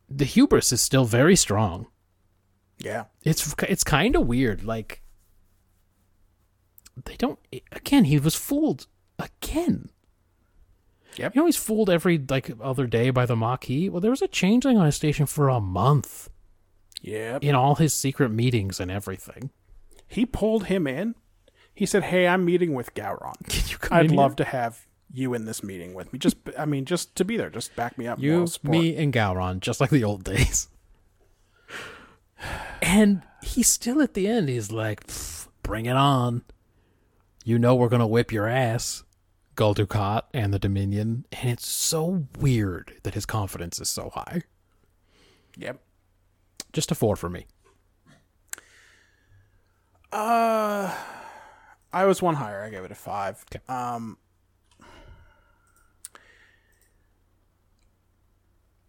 Speaker 1: the hubris is still very strong.
Speaker 2: Yeah.
Speaker 1: It's it's kind of weird. Like they don't. Again, he was fooled again.
Speaker 2: Yep.
Speaker 1: You know, he's fooled every like other day by the Maquis. Well, there was a changeling on his station for a month
Speaker 2: Yep.
Speaker 1: in all his secret meetings and everything.
Speaker 2: He pulled him in. He said, "Hey, I'm meeting with Gowron.
Speaker 1: Can you come
Speaker 2: I'd
Speaker 1: in here?
Speaker 2: love to have you in this meeting with me. Just, I mean, just to be there. Just back me up.
Speaker 1: You, me, and Gowron, just like the old days. And he's still at the end. He's like, "Pff, "Bring it on! You know we're gonna whip your ass, Gul Dukat and the Dominion." And it's so weird that his confidence is so high.
Speaker 2: Yep.
Speaker 1: Just a four for me.
Speaker 2: Uh, I was one higher. I gave it a five.
Speaker 1: Okay.
Speaker 2: Um,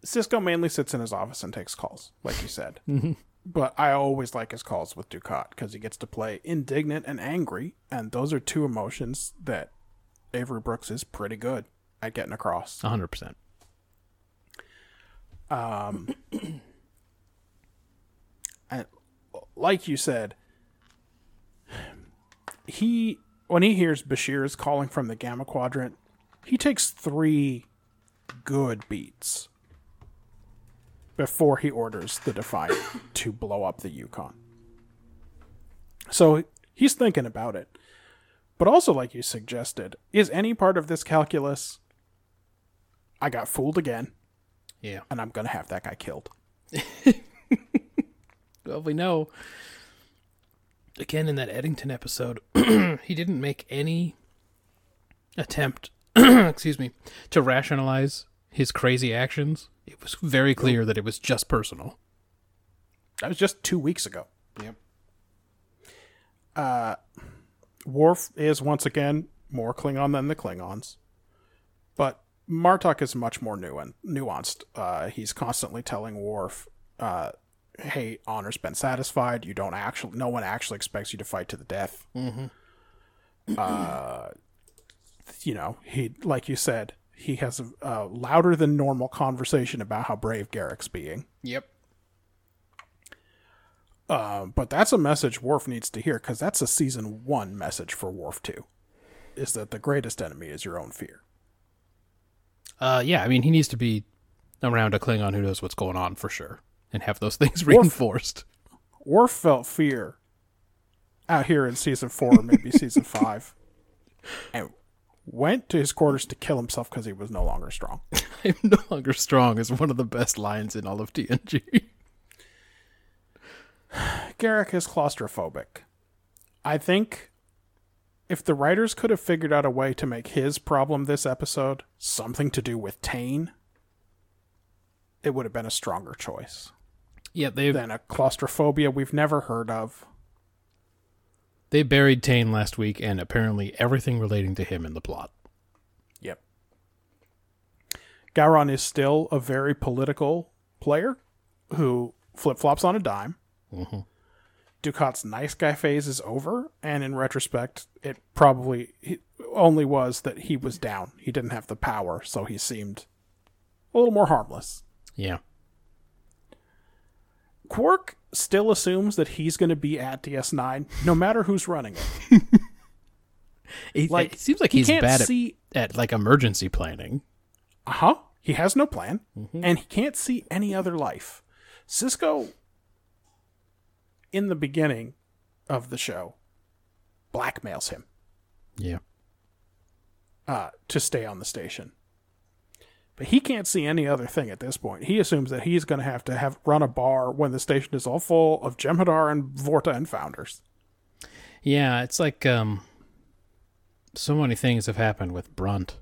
Speaker 2: Sisko mainly sits in his office and takes calls, like you said. But I always like his calls with Dukat because he gets to play indignant and angry, and those are two emotions that Avery Brooks is pretty good at getting across.
Speaker 1: 100%.
Speaker 2: Um, and like you said, he when he hears Bashir's calling from the Gamma Quadrant, he takes three good beats before he orders the Defiant to blow up the Yukon. So he's thinking about it. But also, like you suggested, is any part of this calculus I got fooled again
Speaker 1: Yeah.
Speaker 2: and I'm going to have that guy killed?
Speaker 1: Well, we know. Again, in that Eddington episode, he didn't make any attempt, excuse me, to rationalize his crazy actions. It was very clear that it was just personal.
Speaker 2: That was just two weeks ago.
Speaker 1: Yep.
Speaker 2: Worf is once again more Klingon than the Klingons, but Martok is much more nu- nuanced. Uh, he's constantly telling Worf, uh, "Hey, honor's been satisfied. You don't actually. No one actually expects you to fight to the death." Uh, you know, he like you said, he has a, a louder than normal conversation about how brave Garak's being.
Speaker 1: Yep.
Speaker 2: Um, but that's a message Worf needs to hear because that's a season one message for Worf too. Is that the greatest enemy is your own fear?
Speaker 1: Uh, yeah, I mean, he needs to be around a Klingon who knows what's going on for sure and have those things reinforced.
Speaker 2: Worf felt fear out here in season four, maybe season five, and went to his quarters to kill himself because he was no longer strong.
Speaker 1: I'm no longer strong is one of the best lines in all of TNG.
Speaker 2: Garak is claustrophobic. I think if the writers could have figured out a way to make his problem this episode something to do with Tain, it would have been a stronger choice
Speaker 1: yeah, they've
Speaker 2: than a claustrophobia we've never heard of.
Speaker 1: They buried Tain last week, and apparently everything relating to him in the plot.
Speaker 2: Yep. Gowron is still a very political player who flip flops on a dime. Mm-hmm. Dukat's nice guy phase is over, and in retrospect, it probably he, only was that he was down. He didn't have the power, so he seemed a little more harmless.
Speaker 1: Yeah.
Speaker 2: Quark still assumes that he's going to be at DS9, no matter who's running it.
Speaker 1: It,
Speaker 2: Like,
Speaker 1: it seems like
Speaker 2: he
Speaker 1: he's
Speaker 2: can't
Speaker 1: bad
Speaker 2: see-
Speaker 1: at, at like emergency planning.
Speaker 2: Uh huh. He has no plan, and he can't see any other life. Sisko, in the beginning of the show, blackmails him
Speaker 1: Yeah.
Speaker 2: uh, to stay on the station. But he can't see any other thing at this point. He assumes that he's going to have to have run a bar when the station is all full of Jem'Hadar and Vorta and founders.
Speaker 1: Yeah, it's like um so many things have happened with Brunt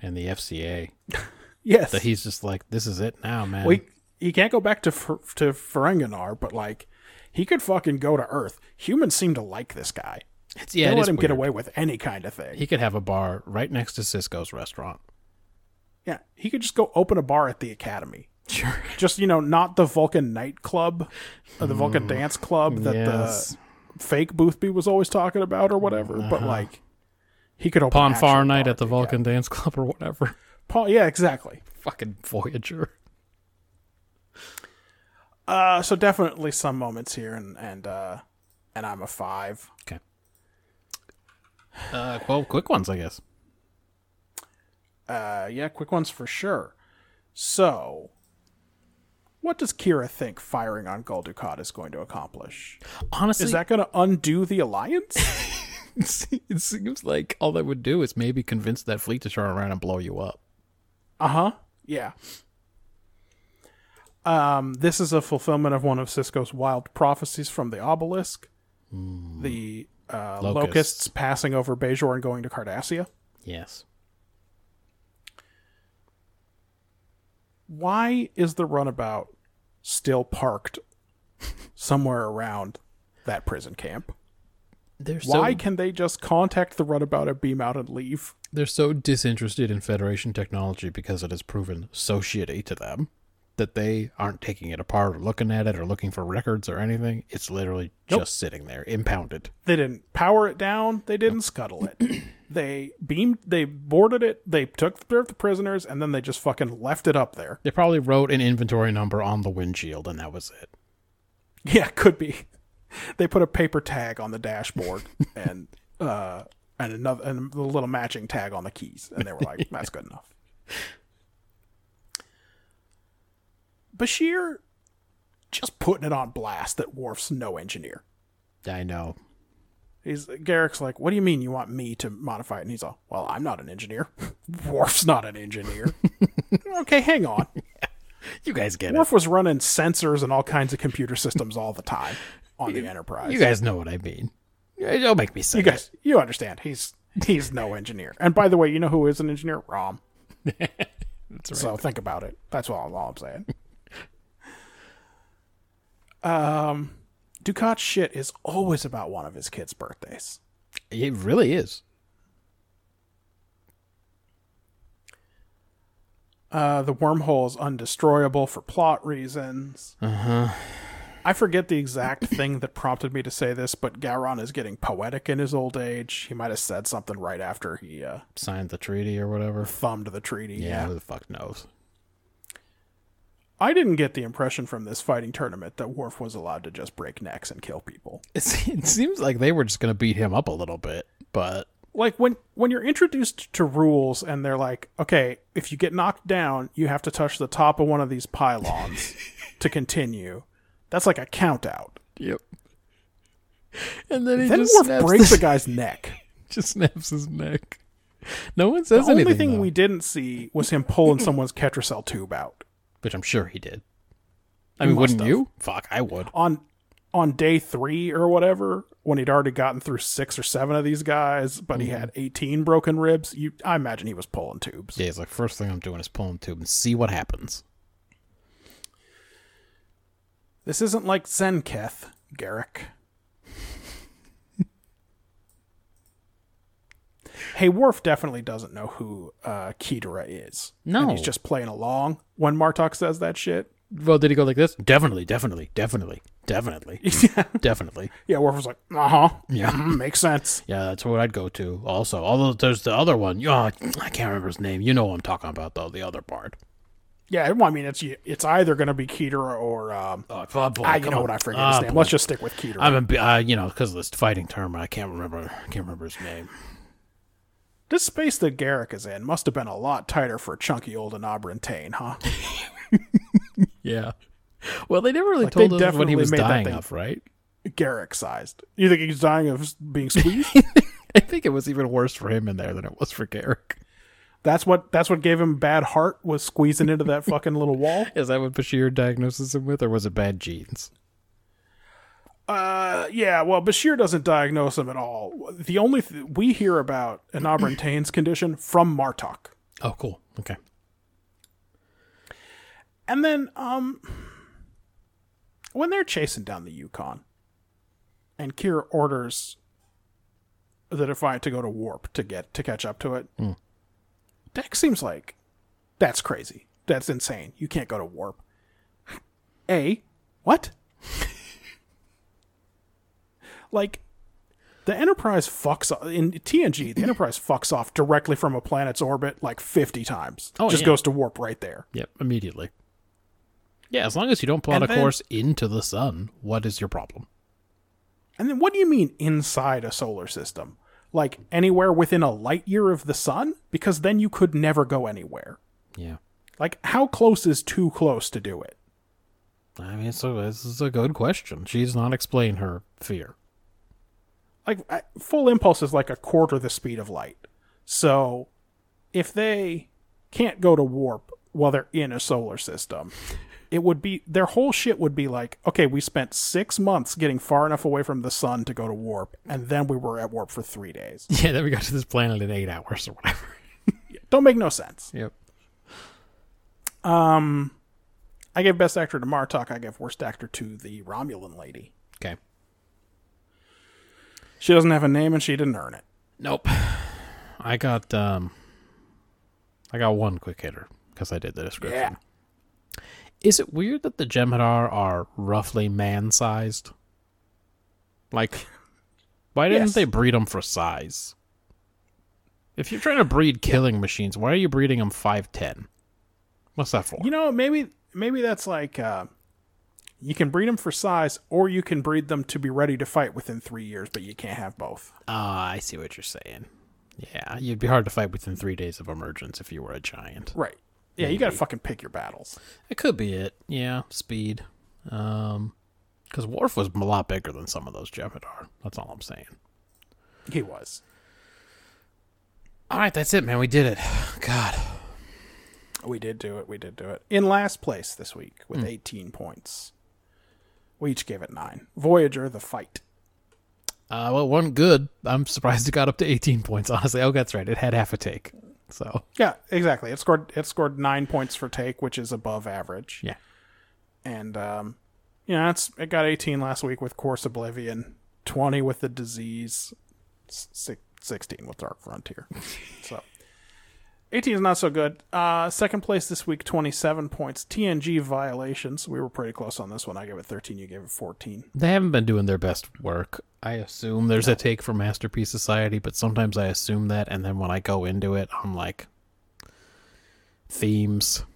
Speaker 1: and the FCA
Speaker 2: Yes,
Speaker 1: that he's just like, this is it now, man.
Speaker 2: we he can't go back to to Ferenginar, but like he could fucking go to Earth. Humans seem to like this guy.
Speaker 1: it's,
Speaker 2: They
Speaker 1: yeah, it
Speaker 2: let him get away with any kind of thing.
Speaker 1: He could have a bar right next to Sisko's restaurant.
Speaker 2: Yeah, he could just go open a bar at the academy.
Speaker 1: Sure.
Speaker 2: Just you know, not the Vulcan nightclub or the Vulcan dance club that
Speaker 1: Mm, yes.
Speaker 2: the fake Boothby was always talking about or whatever. But like, he could open
Speaker 1: Pawn
Speaker 2: an
Speaker 1: Far
Speaker 2: actual
Speaker 1: night at the. Vulcan Dance Club or whatever.
Speaker 2: Pawn, yeah, exactly.
Speaker 1: Fucking Voyager.
Speaker 2: Uh, so definitely some moments here, and and uh, and I'm a five.
Speaker 1: Okay. Uh, well, quick ones, I guess.
Speaker 2: Uh, yeah, quick ones for sure. So, what does Kira think firing on Gul Dukat is going to accomplish?
Speaker 1: Honestly,
Speaker 2: Is that going to undo the alliance?
Speaker 1: it seems like all that would do is maybe convince that fleet to turn around and blow you up.
Speaker 2: Uh huh. Yeah. Um, this is a fulfillment of one of Sisko's wild prophecies from the obelisk. The uh,
Speaker 1: Locusts.
Speaker 2: locusts. passing over Bajor and going to Cardassia.
Speaker 1: Yes.
Speaker 2: Why is the runabout still parked somewhere around that prison camp?
Speaker 1: They're
Speaker 2: Why
Speaker 1: so
Speaker 2: can they just contact the runabout and beam out and leave?
Speaker 1: they're so disinterested in Federation technology because it has proven so shitty to them that they aren't taking it apart or looking at it or looking for records or anything. It's literally
Speaker 2: Nope.
Speaker 1: just sitting there, impounded.
Speaker 2: They didn't power it down. They didn't scuttle it. They beamed, they boarded it, they took the prisoners, and then they just fucking left it up there.
Speaker 1: They probably wrote an inventory number on the windshield, and that was it.
Speaker 2: Yeah, could be. They put a paper tag on the dashboard and uh and another and a little matching tag on the keys, and they were like, "That's good enough." Bashir just putting it on blast that Worf's no engineer.
Speaker 1: I know.
Speaker 2: He's Garak's like, "What do you mean you want me to modify it?" And he's all, "Well, I'm not an engineer. Worf's not an engineer." okay, hang on.
Speaker 1: You guys get it.
Speaker 2: Worf was running sensors and all kinds of computer systems all the time on the Enterprise.
Speaker 1: You guys know what I mean. Don't make me say
Speaker 2: You guys, you understand? He's he's no engineer. And by the way, you know who is an engineer? Rom.
Speaker 1: That's right.
Speaker 2: So think about it. That's all, all I'm saying. um, Dukat's shit is always about one of his kids' birthdays.
Speaker 1: It really is.
Speaker 2: Uh, the wormhole is undestroyable for plot reasons.
Speaker 1: Uh huh.
Speaker 2: I forget the exact thing that prompted me to say this, but Gowron is getting poetic in his old age. He might have said something right after he uh,
Speaker 1: Signed the treaty or whatever.
Speaker 2: thumbed the treaty.
Speaker 1: Yeah, who the fuck knows?
Speaker 2: I didn't get the impression from this fighting tournament that Worf was allowed to just break necks and kill people.
Speaker 1: It seems like they were just gonna beat him up a little bit, but
Speaker 2: like when when you're introduced to rules and they're like, okay, if you get knocked down, you have to touch the top of one of these pylons to continue. That's like a count out.
Speaker 1: yep. And then he
Speaker 2: Then
Speaker 1: just
Speaker 2: Worf
Speaker 1: snaps,
Speaker 2: breaks
Speaker 1: the,
Speaker 2: the guy's neck.
Speaker 1: just snaps his neck. No one says anything.
Speaker 2: The only thing
Speaker 1: though,
Speaker 2: we didn't see was him pulling someone's Ketracel tube out
Speaker 1: which I'm sure he did. I mean, wouldn't
Speaker 2: have.
Speaker 1: you? Fuck, I would.
Speaker 2: on on day three or whatever when he'd already gotten through six or seven of these guys, but he had eighteen broken ribs. You, I imagine he was pulling tubes.
Speaker 1: Yeah, he's like, first thing I'm doing is pulling tube and see what happens.
Speaker 2: This isn't like Zenketh, Garak. Hey, Worf definitely doesn't know who uh, Kedra is.
Speaker 1: No.
Speaker 2: And he's just playing along when Martok says that shit.
Speaker 1: Well, did he go like this? Definitely, definitely, definitely, definitely, definitely.
Speaker 2: yeah, Worf was like, uh huh.
Speaker 1: Yeah.
Speaker 2: makes sense.
Speaker 1: Yeah, that's what I'd go to. Also, although there's the other one. Yeah, I can't remember his name. You know what I'm talking about, though. The other part.
Speaker 2: Yeah, well, I mean, it's it's either going to be Kedra or. Um,
Speaker 1: Oh, oh boy,
Speaker 2: ah, you know
Speaker 1: on.
Speaker 2: what? I forget
Speaker 1: Ah,
Speaker 2: his name.
Speaker 1: boy.
Speaker 2: Let's just stick with Kedra.
Speaker 1: I'm a, uh, you know, because of this fighting term, I can't remember. I can't remember his name.
Speaker 2: This space that Garak is in must have been a lot tighter for chunky old Enabran Tain, huh?
Speaker 1: Yeah. Well, they never really
Speaker 2: Like,
Speaker 1: told us what he was dying of, right?
Speaker 2: Garak sized. You think he's dying of being squeezed?
Speaker 1: I think it was even worse for him in there than it was for Garak.
Speaker 2: that's what that's what gave him bad heart was squeezing into that fucking little wall.
Speaker 1: Is that what Bashir diagnoses him with, or was it bad genes?
Speaker 2: Uh, yeah. Well, Bashir doesn't diagnose him at all. The only th- we hear about Enabran Tain's condition from Martok,
Speaker 1: Oh, cool. Okay.
Speaker 2: and then um, when they're chasing down the Yukon, and Kira orders the Defiant to go to warp to get to catch up to it. Deck seems like that's crazy. That's insane. You can't go to warp. A, what? Like the Enterprise fucks off, in TNG. The Enterprise fucks off directly from a planet's orbit like fifty times.
Speaker 1: Oh,
Speaker 2: just
Speaker 1: yeah.
Speaker 2: goes to warp right there.
Speaker 1: Yep, immediately. Yeah, as long as you don't plot
Speaker 2: And
Speaker 1: a
Speaker 2: then-
Speaker 1: course into the sun, what is your problem?
Speaker 2: And then what do you mean inside a solar system? Like anywhere within a light year of the sun? Because then you could never go anywhere.
Speaker 1: Yeah.
Speaker 2: Like how close is too close to do it?
Speaker 1: I mean, so this is a good question. She does not explain her fear.
Speaker 2: Like I- full impulse is like a quarter the speed of light. So if they can't go to warp while they're in a solar system, it would be their whole shit would be like, okay, we spent six months getting far enough away from the sun to go to warp, and then we were at warp for three days.
Speaker 1: Yeah, then we got to this planet in eight hours or whatever.
Speaker 2: Don't make no sense.
Speaker 1: Yep.
Speaker 2: Um, I gave best actor to Martok. I gave worst actor to the Romulan lady.
Speaker 1: Okay.
Speaker 2: She doesn't have a name and she didn't earn it.
Speaker 1: Nope. I got um I got one quick hitter because I did the description. Yeah. Is it weird that the Jem'Hadar are roughly man-sized? Like, why didn't
Speaker 2: Yes.
Speaker 1: they breed them for size? If you're trying to breed killing machines, why are you breeding them five ten? What's that for?
Speaker 2: You know, maybe maybe that's like uh, you can breed them for size, or you can breed them to be ready to fight within three years, but you can't have both.
Speaker 1: Ah, I see what you're saying. Yeah, you'd be hard to fight within three days of emergence if you were a giant.
Speaker 2: Right. Yeah, you got to fucking pick your battles.
Speaker 1: It could be it. Yeah, speed. Um, because Worf was a lot bigger than some of those Jem'Hadar. That's all I'm saying.
Speaker 2: He was.
Speaker 1: All right, that's it, man. We did it. God.
Speaker 2: We did do it. We did do it. In last place this week with 18 points. We each gave it nine. Voyager, the fight.
Speaker 1: Uh, well, one good. I'm surprised it got up to 18 points. Honestly, oh, that's right. It had half a take. So
Speaker 2: Yeah, exactly. It scored. It scored nine points for take, which is above average.
Speaker 1: yeah,
Speaker 2: And um, you know, it's it got 18 last week with Course Oblivion, 20 with the disease, 16 with Dark Frontier. so 18 is not so good. Uh, second place this week, 27 points. TNG violations. We were pretty close on this one. I gave it 13. You gave it 14.
Speaker 1: they haven't been doing their best work. I assume there's a take for Masterpiece Society, but sometimes I assume that, and then when I go into it, I'm like, themes.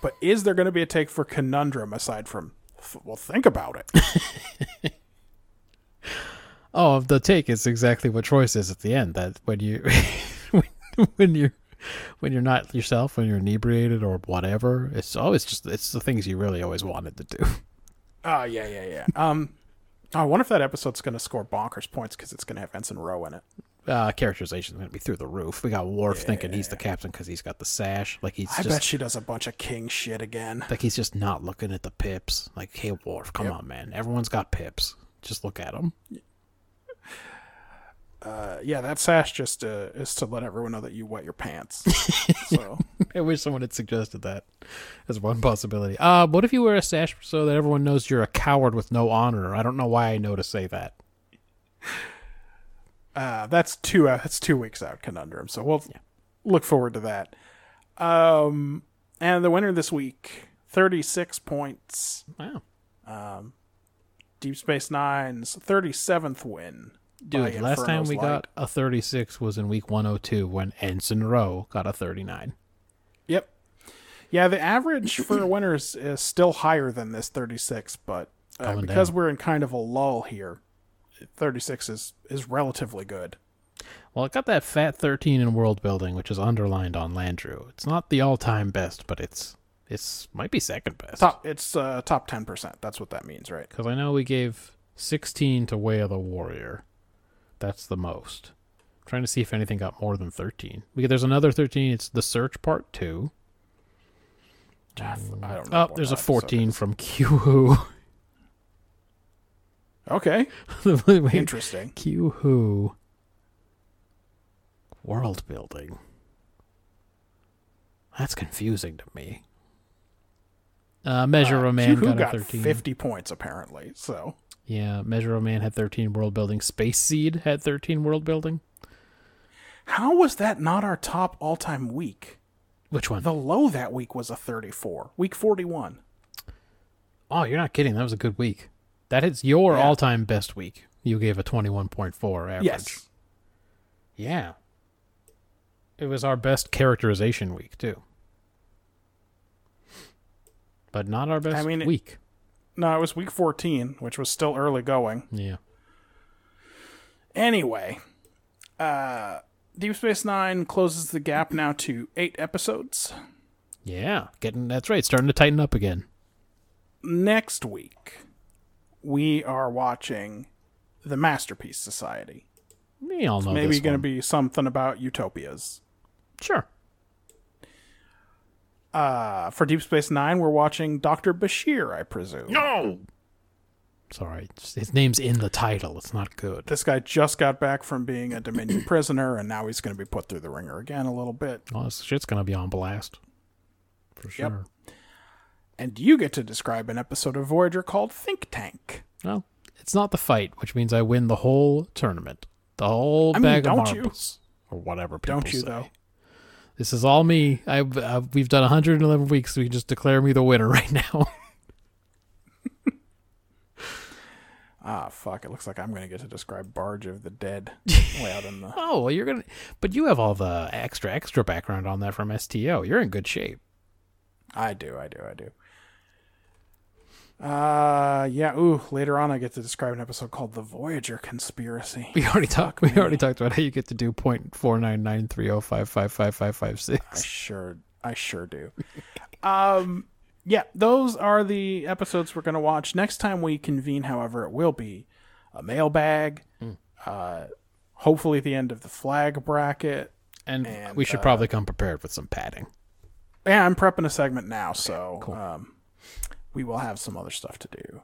Speaker 2: But is there going to be a take for Conundrum aside from? Well, think about it.
Speaker 1: Oh, the take is exactly what Troi says at the end. That when you when you're when you're not yourself, when you're inebriated or whatever, it's always just it's the things you really always wanted to do.
Speaker 2: Oh yeah, yeah, yeah. Um, I wonder if that episode's going to score bonkers points because it's going to have Ensign Ro in it.
Speaker 1: Uh, characterization is going to be through the roof. We got Worf thinking he's the captain because he's got the sash. Like he's
Speaker 2: I
Speaker 1: just
Speaker 2: bet she does a bunch of king shit again.
Speaker 1: like he's just not looking at the pips. Like, hey Worf, come
Speaker 2: Yep.
Speaker 1: on, man. Everyone's got pips. Just look at them.
Speaker 2: Uh, yeah, that sash just uh, is to let everyone know that you wet your pants. so
Speaker 1: I wish someone had suggested that as one possibility. Uh, what if you wear a sash so that everyone knows you're a coward with no honor? I don't know why I know to say that.
Speaker 2: uh, that's two. Uh, that's two weeks out conundrum. So we'll look forward to that. Um, and the winner this week, thirty six points.
Speaker 1: Wow.
Speaker 2: Um, Deep Space Nine's thirty seventh win.
Speaker 1: Dude, last time we
Speaker 2: Light.
Speaker 1: got a 36 was in week 102 when Ensign Ro got a 39.
Speaker 2: Yep. Yeah, the average for winners is still higher than this 36, but uh, because
Speaker 1: down.
Speaker 2: we're in kind of a lull here, 36 is is relatively good.
Speaker 1: Well, it got that fat 13 in world building, which is underlined on Landrew. It's not the all-time best, but it's it's might be second best.
Speaker 2: Top, it's uh, top 10%. That's what that means, right?
Speaker 1: Because I know we gave 16 to Way of the Warrior. That's the most. trying to see if anything got more than 13. Because there's another 13. It's The Search Part 2.
Speaker 2: I don't know.
Speaker 1: Oh, there's a 14 from Q
Speaker 2: Okay,
Speaker 1: Who.
Speaker 2: interesting.
Speaker 1: Q Who. World building. That's confusing to me. Uh, Measure of a Man
Speaker 2: Who
Speaker 1: got,
Speaker 2: got
Speaker 1: a 13.
Speaker 2: 50 points apparently. So
Speaker 1: Yeah, Measure of Man had 13 world building. Space Seed had 13 world building.
Speaker 2: how was that not our top all-time week?
Speaker 1: Which one?
Speaker 2: The low that week was a 34. Week 41.
Speaker 1: Oh, you're not kidding. That was a good week. That is your
Speaker 2: Yeah.
Speaker 1: all-time best week. You gave a 21.4 average.
Speaker 2: Yes.
Speaker 1: Yeah. It was our best characterization week, too. But not our best
Speaker 2: I mean, it-
Speaker 1: week.
Speaker 2: No, it was week 14, which was still early going.
Speaker 1: Yeah.
Speaker 2: Anyway, uh, Deep Space Nine closes the gap now to eight episodes.
Speaker 1: Yeah. Getting that's right, starting to tighten up again.
Speaker 2: Next week, we are watching the Masterpiece Society.
Speaker 1: We all know
Speaker 2: Maybe going to be something about utopias.
Speaker 1: Sure.
Speaker 2: Uh, for Deep Space Nine, we're watching Dr. Bashir, I presume.
Speaker 1: No. Sorry, his name's in the title. It's not good.
Speaker 2: This guy just got back from being a Dominion prisoner, and now he's going to be put through the ringer again a little bit.
Speaker 1: Well, this shit's gonna be on blast. For
Speaker 2: Yep.
Speaker 1: sure.
Speaker 2: And you get to describe an episode of Voyager called Think Tank.
Speaker 1: Well, it's not the fight, which means I win the whole tournament, the whole
Speaker 2: I mean,
Speaker 1: bag
Speaker 2: don't
Speaker 1: of
Speaker 2: you?
Speaker 1: marbles, or whatever. People
Speaker 2: Don't you,
Speaker 1: say.
Speaker 2: though?
Speaker 1: This is all me. I've, we've done 111 weeks. So you can just declare me the winner right now.
Speaker 2: Ah, fuck! It looks like I'm gonna get to describe Barge of the Dead way out in the.
Speaker 1: Oh, well, you're gonna, but you have all the extra extra background on that from STO. You're in good shape.
Speaker 2: I do, I do, I do. Uh, yeah. Ooh, later on, I get to describe an episode called "The Voyager Conspiracy."
Speaker 1: We already talked. We already talked about how you get to do point four nine nine three zero five five five five five
Speaker 2: I sure, I sure do. um, yeah, those are the episodes we're gonna watch. Next time we convene, however, it will be a mailbag. Uh, hopefully, the end of the flag bracket.
Speaker 1: And,
Speaker 2: And,
Speaker 1: we should
Speaker 2: uh,
Speaker 1: probably come prepared with some padding.
Speaker 2: Yeah, I'm prepping a segment now, so
Speaker 1: cool.
Speaker 2: um, we will have some other stuff to do.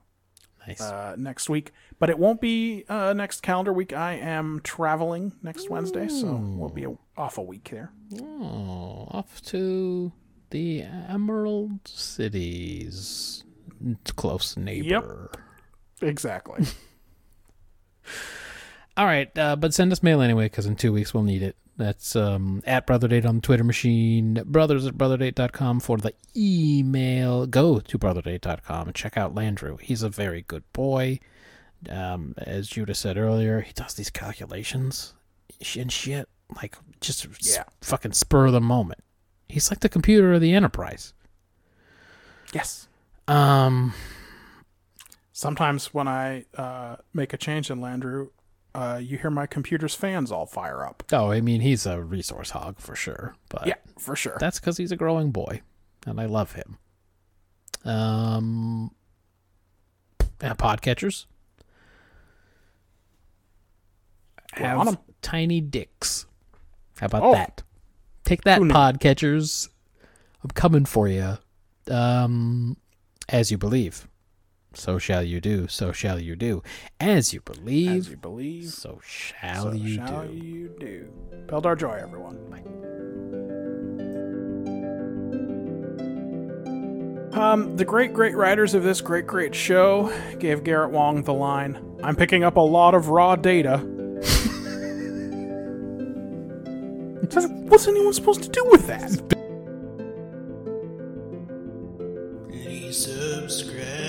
Speaker 1: Nice.
Speaker 2: uh, next week, but it won't be uh, next calendar week. I am traveling next Wednesday, so we'll be a, off a week there.
Speaker 1: oh, off to the Emerald Cities, close neighbor. Yep.
Speaker 2: Exactly.
Speaker 1: All right, uh, but send us mail anyway, because in two weeks we'll need it. That's um, at BrotherDate on the Twitter machine, brothers at brotherdate.com for the email. Go to brotherdate.com and check out Landrew. He's a very good boy. Um, as Judah said earlier, he does these calculations and shit, like just
Speaker 2: Yeah.
Speaker 1: fucking spur of the moment. He's like the computer of the Enterprise.
Speaker 2: yes.
Speaker 1: Um,
Speaker 2: Sometimes when I uh, make a change in Landrew, uh, you hear my computer's fans all fire up.
Speaker 1: oh, I mean, he's a resource hog for sure. But
Speaker 2: Yeah, for sure.
Speaker 1: That's because he's a growing boy, and I love him. Um, uh, podcatchers have tiny dicks. How about
Speaker 2: Oh.
Speaker 1: that? Take that, podcatchers. I'm coming for you. Um, as you believe, so shall you do. So shall you do. As you believe,
Speaker 2: As you believe,
Speaker 1: so shall
Speaker 2: so
Speaker 1: you
Speaker 2: shall
Speaker 1: do.
Speaker 2: you do. Peldar Joy, everyone. Um, the great, great writers of this great, great show gave Garrett Wang the line I'm picking up a lot of raw data. What's anyone supposed to do with that?
Speaker 3: Please subscribe.